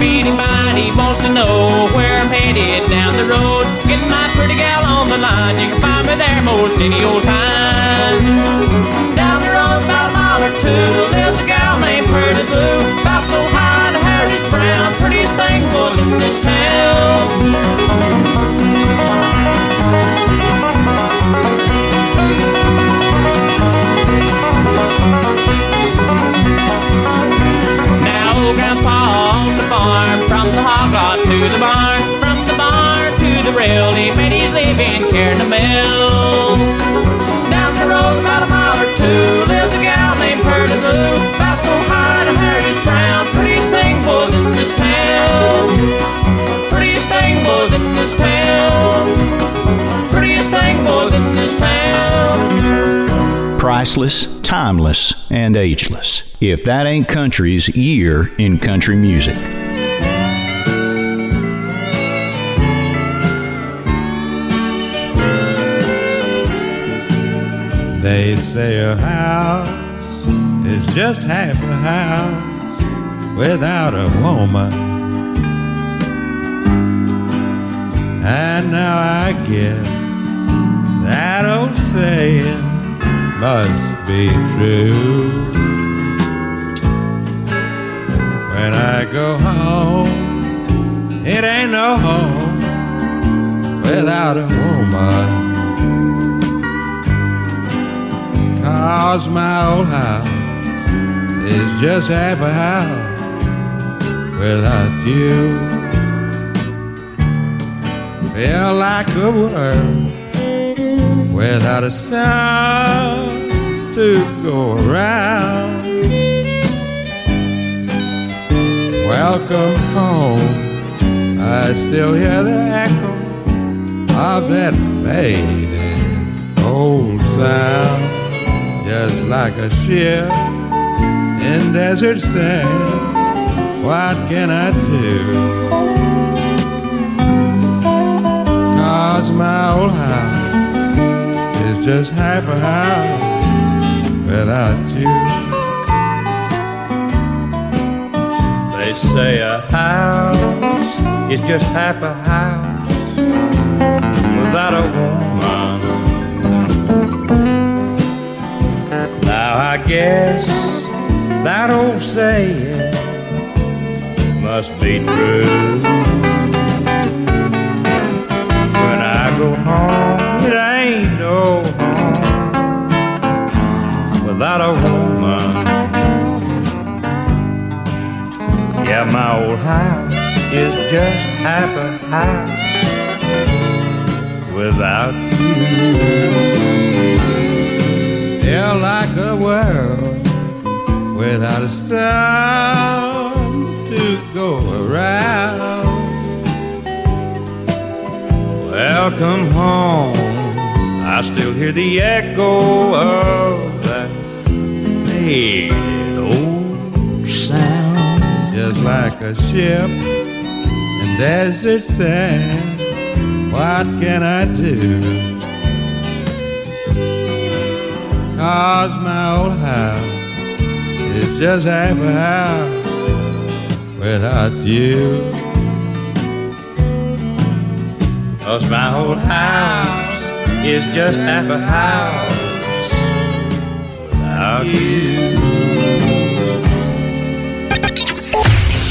If anybody wants to know where I'm headed down the road, get my pretty gal on the line. You can find me there most any old time. Down the road about a mile or two, lives a gal named Pretty Blue. About so high to Harry's brown, prettiest thing was in this town. Now grandpa from the hog lot to the barn, from the barn to the rail, he made his living mill. Down the road about a mile or two, lives a gal named Purdy Blue, about so high to Harry's brown, prettiest thing was in this town. Prettiest thing was in this town. Prettiest thing was in this town. Priceless, timeless, and ageless. If that ain't country's year in country music. They say a house is just half a house without a woman. And now I guess that old saying must be true. When I go home, it ain't no home without a woman. Cause my old house is just half a house without you. Feel like a world without a sound to go around. Welcome home. I still hear the echo of that fading old sound, just like a ship in desert sand. What can I do? Cause my old house is just half a house without you. They say a house is just half a house without a woman. I guess that old saying must be true. When I go home, it ain't no home without a woman. Yeah, my old house is just half a house without you. Feel like a world without a sound to go around. Welcome home. I still hear the echo of that faded old sound. Just like a ship in desert sand. What can I do? Cause my old house is just half a house without you. Cause my old house is just half a house without you.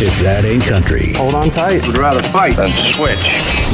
If that ain't country. Hold on tight. Would rather fight than switch.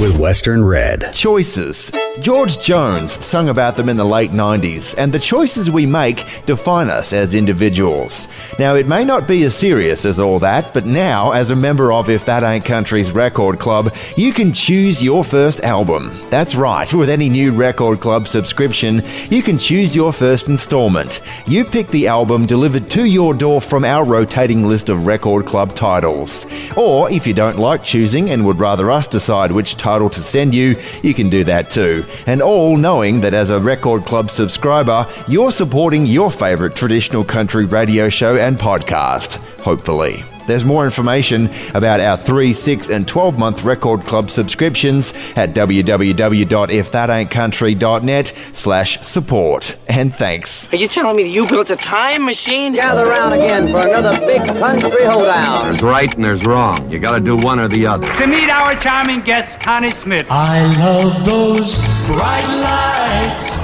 With Western Red. Choices. George Jones sung about them in the late 90s, and the choices we make define us as individuals. Now, it may not be as serious as all that, but now, as a member of If That Ain't Country's record club, you can choose your first album. That's right, with any new record club subscription, you can choose your first installment. You pick the album delivered to your door from our rotating list of record club titles. Or, if you don't like choosing and would rather us decide which title to send you, you can do that too and all knowing that as a Record Club subscriber, you're supporting your favourite traditional country radio show and podcast, hopefully. There's more information about our 3, 6, and 12 month Record Club subscriptions at www.ifthataintcountry.net slash support. And thanks. Are you telling me that you built a time machine? Gather round again for another big country hoedown. There's right and there's wrong. You gotta do one or the other. To meet our charming guest, Connie Smith. I love those bright lights.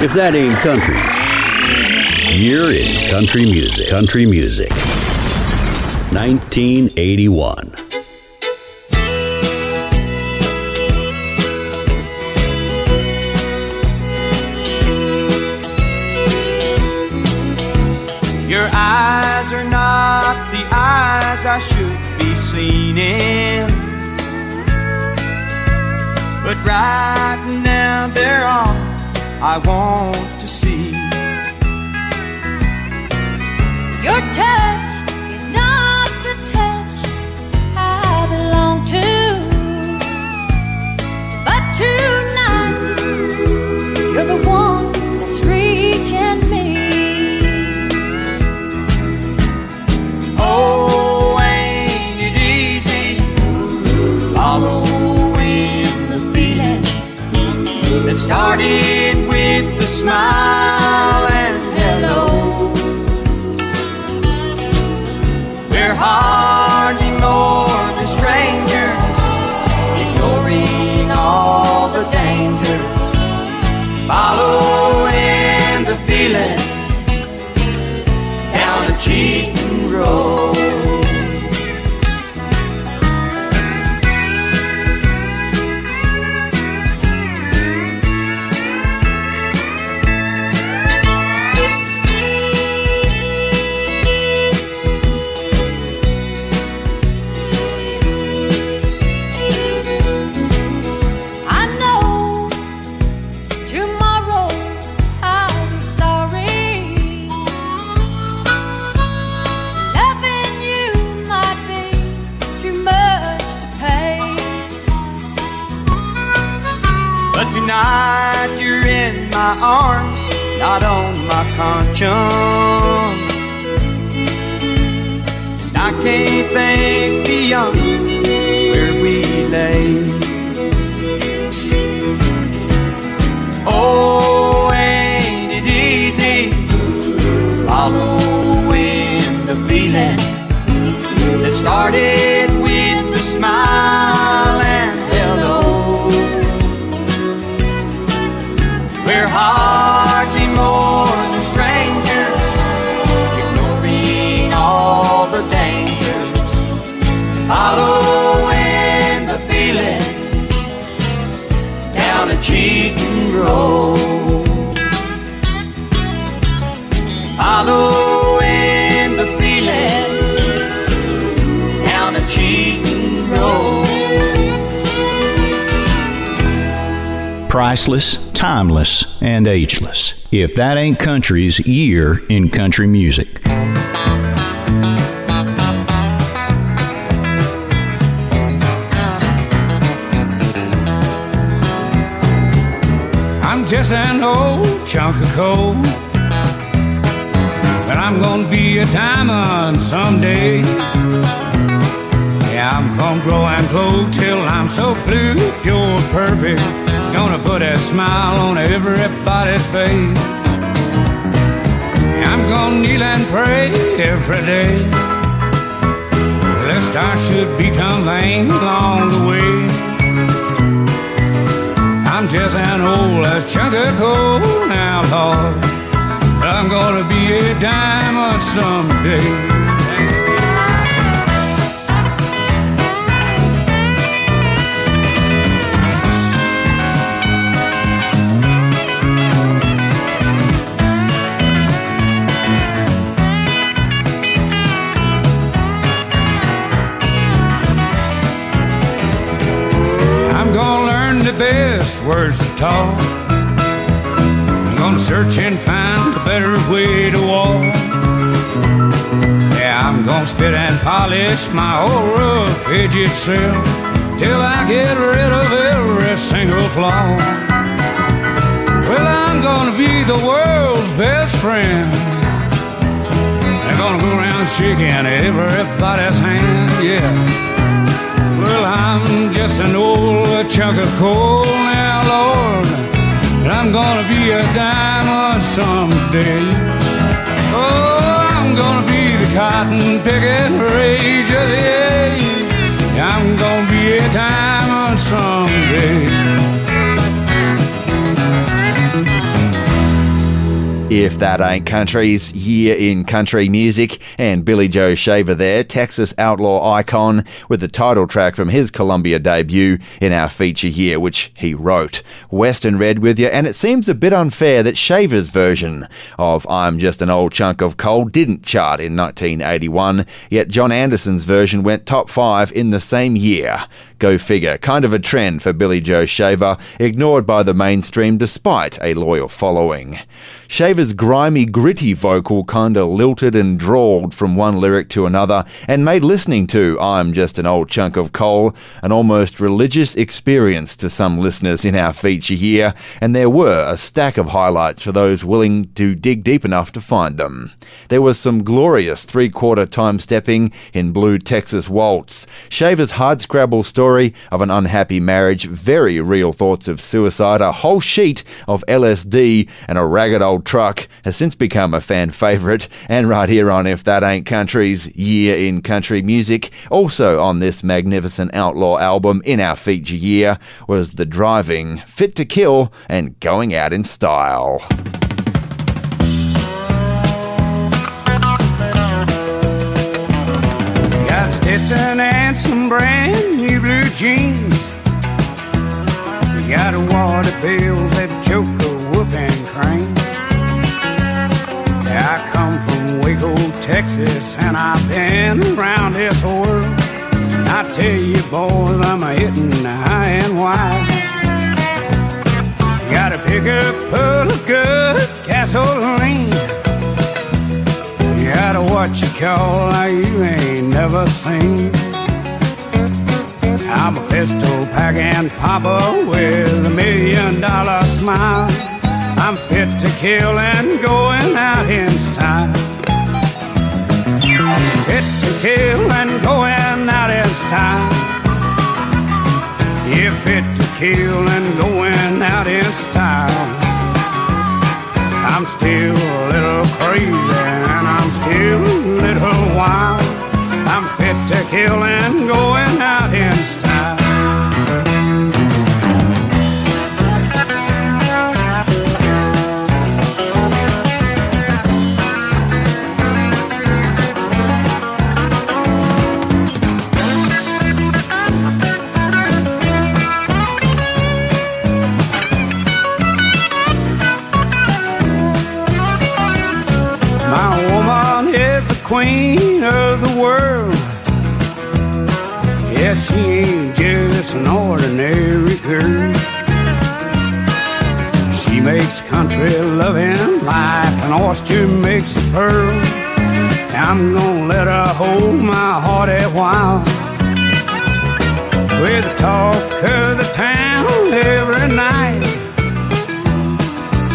If that ain't country, you're in country music. Country music. 1981. Your eyes are not the eyes I should be seen in. But right now they're all I want to see. Your touch is not the touch I belong to. But tonight, you're the one that's reaching me. Oh, ain't it easy following the feeling that started with the smile my arms, not on my conscience. And I can't think beyond where we lay. Oh, ain't it easy following the feeling that started with the smile road. The feeling down a cheating road. Priceless, timeless, and ageless. If that ain't country's year in country music. Just an old chunk of coal. But I'm gonna be a diamond someday. Yeah, I'm gonna grow and glow till I'm so blue, pure, perfect. Gonna put a smile on everybody's face. Yeah, I'm gonna kneel and pray every day. Lest I should become vain along the way. Just an old chunk of coal now, Lord. I'm gonna be a diamond someday. Best words to talk. I'm gonna search and find a better way to walk. Yeah, I'm gonna spit and polish my old rough edge itself till I get rid of every single flaw. Well, I'm gonna be the world's best friend. I'm gonna go around shaking everybody's hand, yeah. Well, I'm just an old chunk of coal now, Lord. And I'm gonna be a diamond someday. Oh, I'm gonna be the cotton picking the age. I'm gonna be a diamond someday. If That Ain't Country's year in country music, and Billy Joe Shaver there, Texas outlaw icon, with the title track from his Columbia debut in our feature here, which he wrote. Western Red with you, and it seems a bit unfair that Shaver's version of I'm Just an Old Chunk of Coal didn't chart in 1981, yet John Anderson's version went top five in the same year. Go figure, kind of a trend for Billy Joe Shaver, ignored by the mainstream despite a loyal following. Shaver's grimy, gritty vocal kinda lilted and drawled from one lyric to another and made listening to I'm Just an Old Chunk of Coal an almost religious experience to some listeners in our feature here, and there were a stack of highlights for those willing to dig deep enough to find them. There was some glorious three quarter time stepping in Blue Texas Waltz, Shaver's hardscrabble story of an unhappy marriage, very real thoughts of suicide, a whole sheet of LSD, and a ragged old truck has since become a fan favourite, and right here on If That Ain't Country's Year in Country Music, also on this magnificent outlaw album in our feature year, was The Driving, Fit to Kill, and Going Out in Style. Got Stetson and some brand blue jeans. You got a water bills that choke a whooping crane. Yeah, I come from Waco, Texas, and I've been around this world. I tell you, boys, I'm a hitting high and wide. Got a pickup full of good gasoline. You got a what you call like you ain't never seen. I'm a pistol packing papa with a million dollar smile. I'm fit to kill and going out in style. Fit to kill and going out in style. Yeah, fit to kill and going out in style. I'm still a little crazy and I'm still a little wild. I'm fit to kill and going out in style. Just an ordinary girl. She makes country loving like an oyster makes a pearl. I'm gonna let her hold my heart a while. With the talk of the town every night.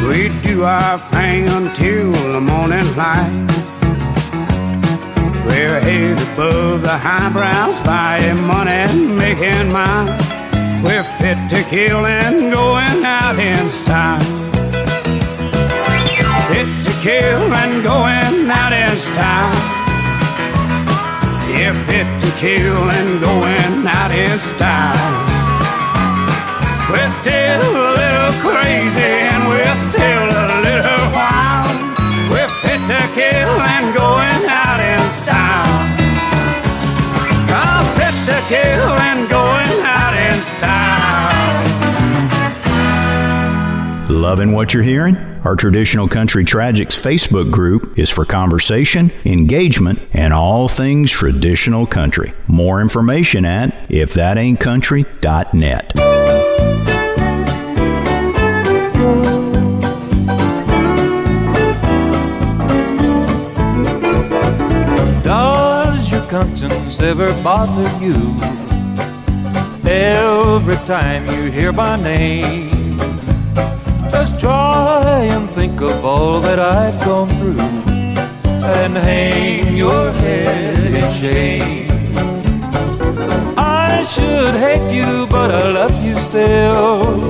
We do our thing until the morning light. We're head above the highbrows, buying money, making mine. We're fit to kill and going out in style. Fit to kill and going out in style. Yeah, fit to kill and going out in style. We're still a little crazy and we're still a little wild. We're fit to kill and going Loving what you're hearing? Our Traditional Country Tragics Facebook group is for conversation, engagement, and all things traditional country. More information at your conscience ever bother you? Every time you hear my name, just try and think of all that I've gone through and hang your head in shame. I should hate you, but I love you still.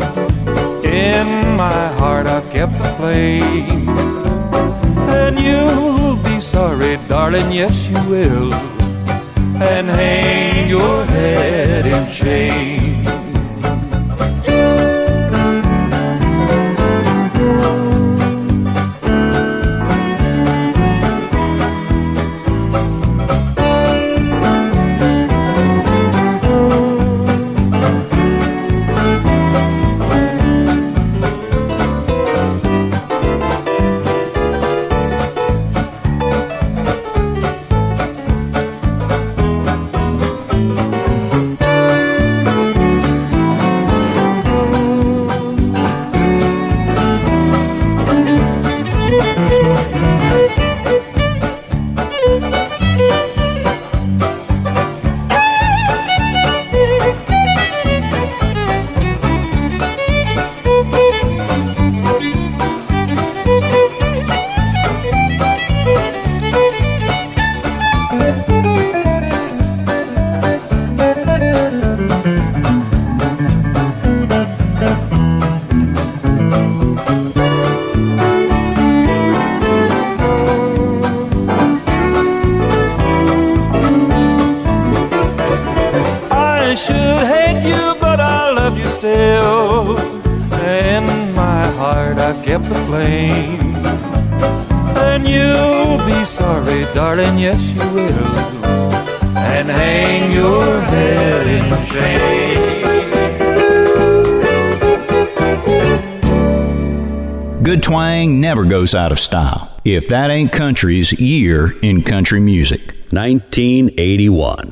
In my heart, I've kept the flame. And you'll be sorry, darling, yes, you will. And hang your head in shame. Goes out of style. If that ain't country's year in country music. 1981.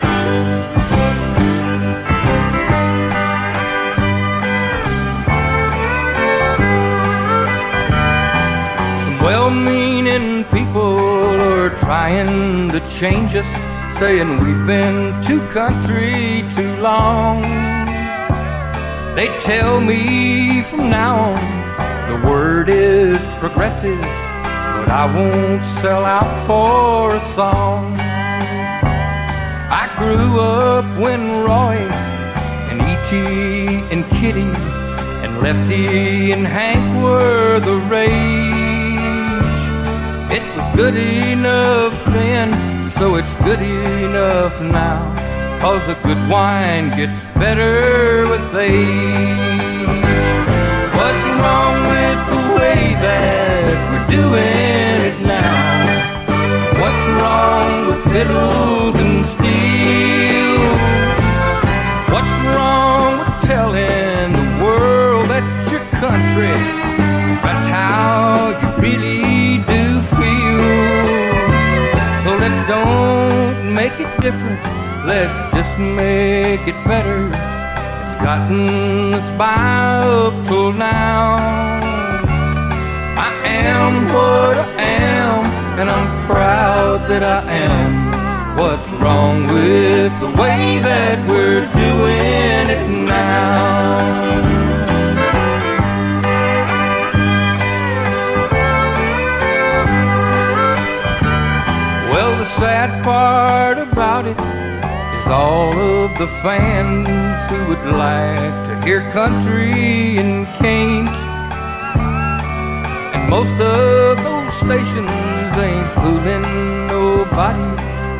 Some well meaning people are trying to change us, saying we've been too country too long. They tell me from now on the word is progressive, but I won't sell out for a song. I grew up when Roy and E.T. and Kitty and Lefty and Hank were the rage. It was good enough then, so it's good enough now. Cause the good wine gets better with age. What's wrong with that we're doing it now? What's wrong with fiddles and steel? What's wrong with telling the world that your country, that's how you really do feel? So let's don't make it different, let's just make it better. It's gotten us by up till now. Am what I am, and I'm proud that I am. What's wrong with the way that we're doing it now? Well, the sad part about it is all of the fans who would like to hear country and can't. Most of those stations ain't fooling nobody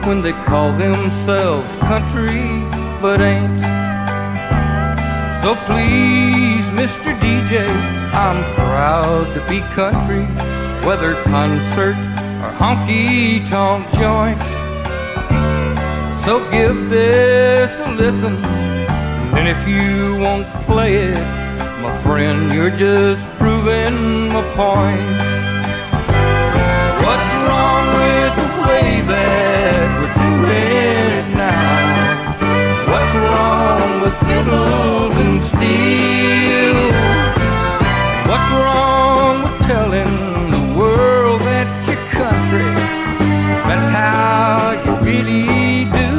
when they call themselves country but ain't. So please, Mr. DJ, I'm proud to be country, whether concert or honky tonk joint. So give this a listen, and if you won't play it, my friend, you're just proving my point. What's wrong with the way that we're doing it now? What's wrong with fiddles and steel? What's wrong with telling the world that your country, that's how you really do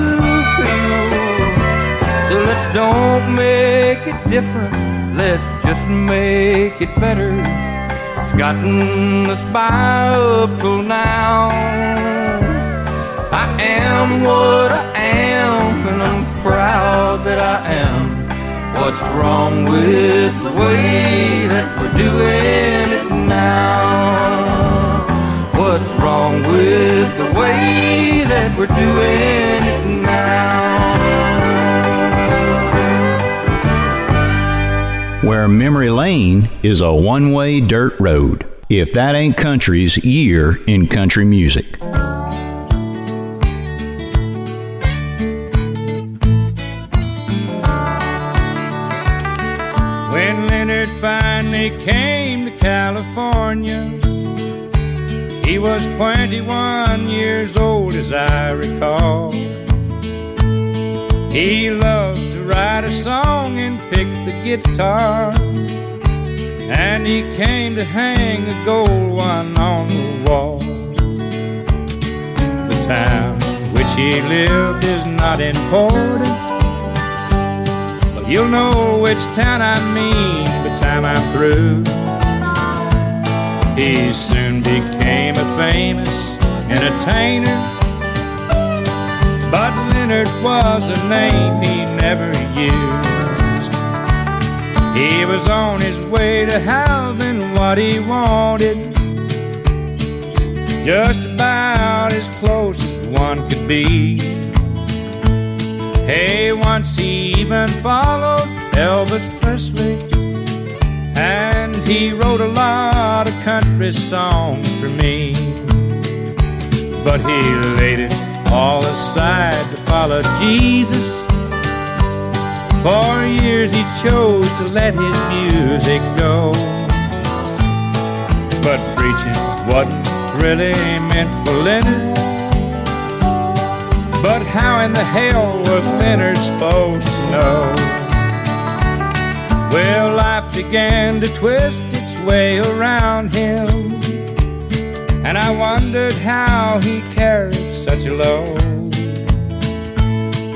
feel? So let's don't make it different, let's just make it better. Gotten us by up till now. I am what I am, and I'm proud that I am. What's wrong with the way that we're doing it now? What's wrong with the way that we're doing it now? Where memory lane is a one way dirt road. If that ain't country's year in country music. When Leonard finally came to California, he was 21 years old, as I recall. He loved write a song and pick the guitar, and he came to hang a gold one on the wall. The town in which he lived is not important. But you'll know which town I mean by the time I'm through. He soon became a famous entertainer. But Leonard was a name he never used. He was on his way to having what he wanted. Just about as close as one could be. Hey, once he even followed Elvis Presley. And he wrote a lot of country songs for me. But he it all aside to follow Jesus. For years he chose to let his music go. But preaching wasn't really meant for Leonard. But how in the hell was Leonard supposed to know? Well, life began to twist its way around him. And I wondered how he carried such a.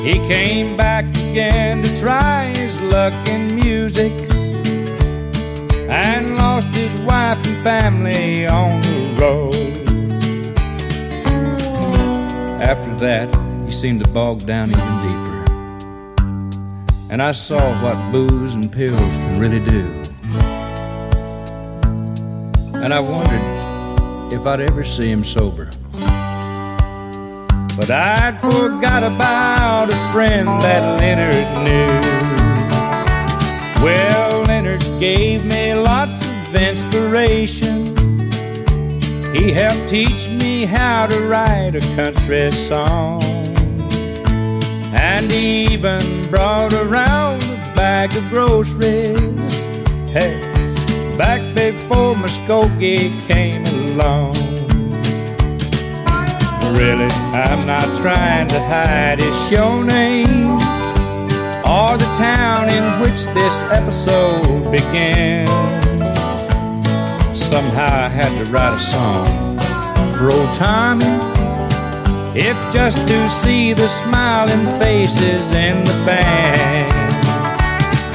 He came back again to try his luck in music and lost his wife and family on the road. After that, he seemed to bog down even deeper. And I saw what booze and pills can really do. And I wondered if I'd ever see him sober. But I'd forgot about a friend that Leonard knew. Well, Leonard gave me lots of inspiration. He helped teach me how to write a country song. And he even brought around a bag of groceries. Hey, back before Muskogee came along. Really, I'm not trying to hide his show name or the town in which this episode began. Somehow I had to write a song for old Tommy, if just to see the smiling faces in the band.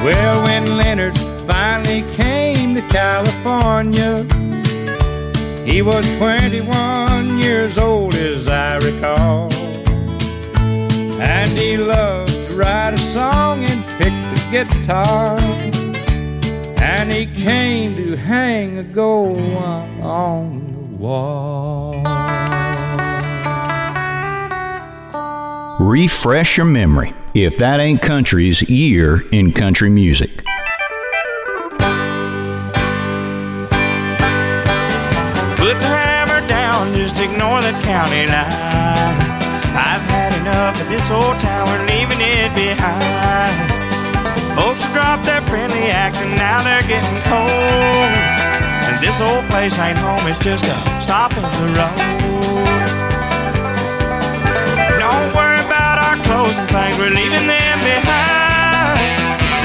Well, when Leonard finally came to California, he was 21 years old, as I recall. And he loved to write a song and pick the guitar. And he came to hang a gold one on the wall. Refresh your memory if that ain't country's year in country music. County line. I've had enough of this old town, we're leaving it behind. Folks have dropped their friendly act and now they're getting cold. And this old place ain't home, it's just a stop on the road. Don't worry about our clothes and things, we're leaving them behind.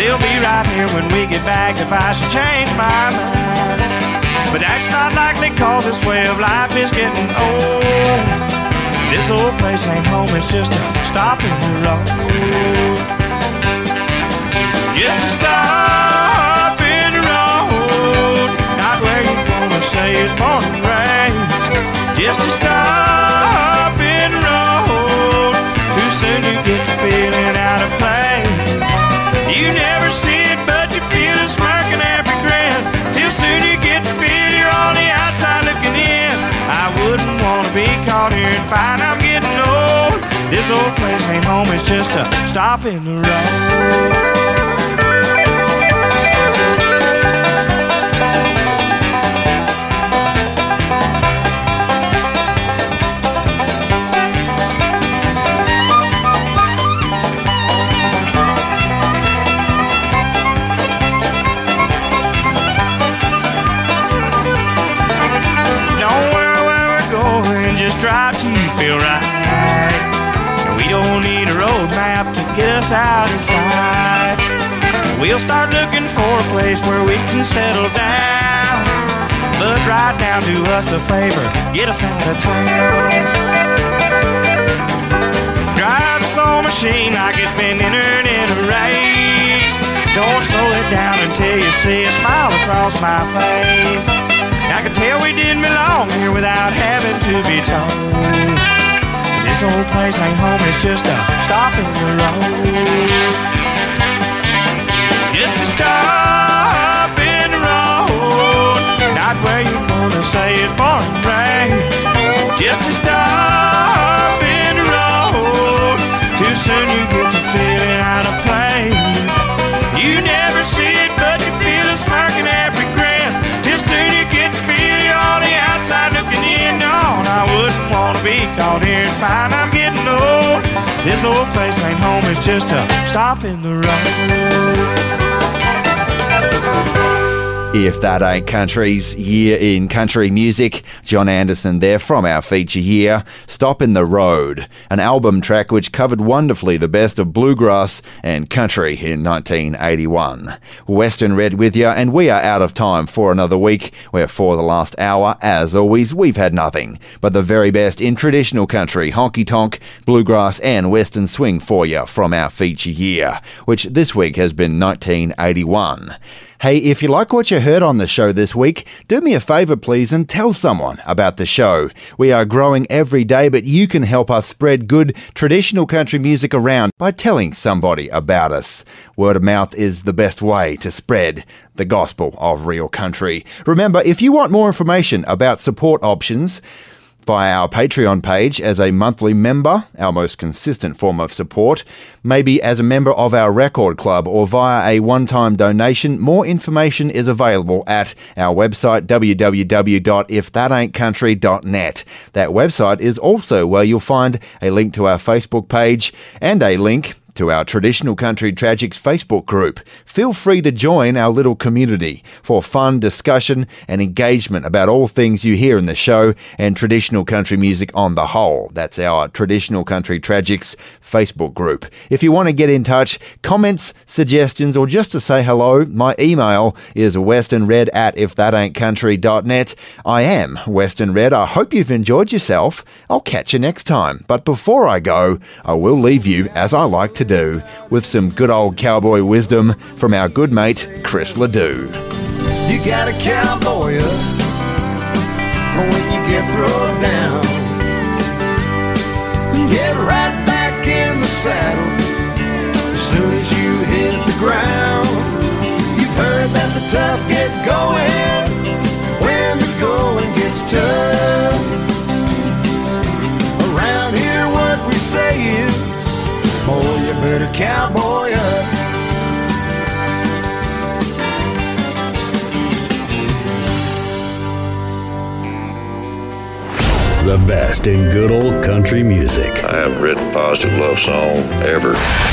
They'll be right here when we get back if I should change my mind. But that's not likely cause this way of life is getting old. This old place ain't home, it's just a stop in the road. Just a stop in the road. Not where you wanna say is born and raised. Just a stop in the road. Too soon you get to feeling out of place. You never see wouldn't wanna be caught here and find I'm getting old. This old place ain't home, it's just a stop in the road. Get us out of town. Drive this old machine like it's been entered in a race. Don't slow it down until you see a smile across my face. I can tell we didn't belong here without having to be told. This old place ain't home, it's just a stop in the road. Say it's born and raised. Just a stop in the road. Too soon you get to feeling out of place. You never see it, but you feel a smirk in every grin. Till soon you get to feel you're on the outside looking in. And I wouldn't wanna be caught here and find I'm getting old. This old place ain't home, it's just a stop in the road. If That Ain't Country's Year in Country Music, John Anderson there from our feature year, Stop in the Road, an album track which covered wonderfully the best of bluegrass and country in 1981. Western Red with you, and we are out of time for another week, where for the last hour, as always, we've had nothing but the very best in traditional country, honky tonk, bluegrass, and western swing for you from our feature year, which this week has been 1981. Hey, if you like what you heard on the show this week, do me a favour please and tell someone about the show. We are growing every day, but you can help us spread good traditional country music around by telling somebody about us. Word of mouth is the best way to spread the gospel of real country. Remember, if you want more information about support options, via our Patreon page as a monthly member, our most consistent form of support, maybe as a member of our record club or via a one time donation. More information is available at our website www.ifthataintcountry.net. That website is also where you'll find a link to our Facebook page and a link to our Traditional Country Tragics Facebook group. Feel free to join our little community for fun discussion and engagement about all things you hear in the show and traditional country music on the whole. That's our Traditional Country Tragics Facebook group. If you want to get in touch, comments, suggestions, or just to say hello, my email is westernred at ifthataintcountry.net. I am Western Red. I hope you've enjoyed yourself. I'll catch you next time. But before I go, I will leave you, as I like to do, with some good old cowboy wisdom from our good mate, Chris Ledoux. You got a cowboy up when you get thrown down. Get right back in the saddle as soon as you hit the ground. You've heard that the tough get going cowboy The best in good old country music. I haven't written a positive love song ever.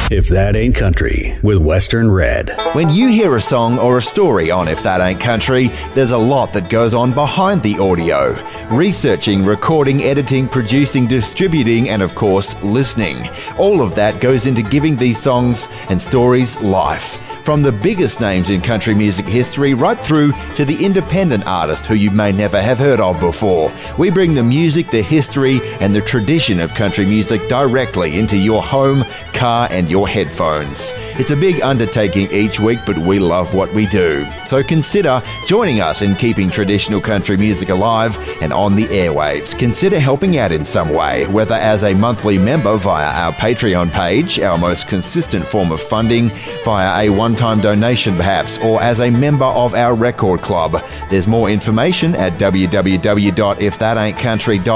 If that ain't country, with Western Red. When you hear a song or a story on If That Ain't Country, there's a lot that goes on behind the audio. Researching, recording, editing, producing, distributing, and of course, listening. All of that goes into giving these songs and stories life. From the biggest names in country music history right through to the independent artist who you may never have heard of before. We bring the music, the history, and the tradition of country music directly into your home, car, and your headphones. It's a big undertaking each week, but we love what we do. So consider joining us in keeping traditional country music alive and on the airwaves. Consider helping out in some way, whether as a monthly member via our Patreon page, our most consistent form of funding, via a one time donation perhaps, or as a member of our record club. There's more information at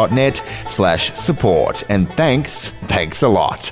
www.ifthataintcountry.net slash support. And thanks, thanks a lot.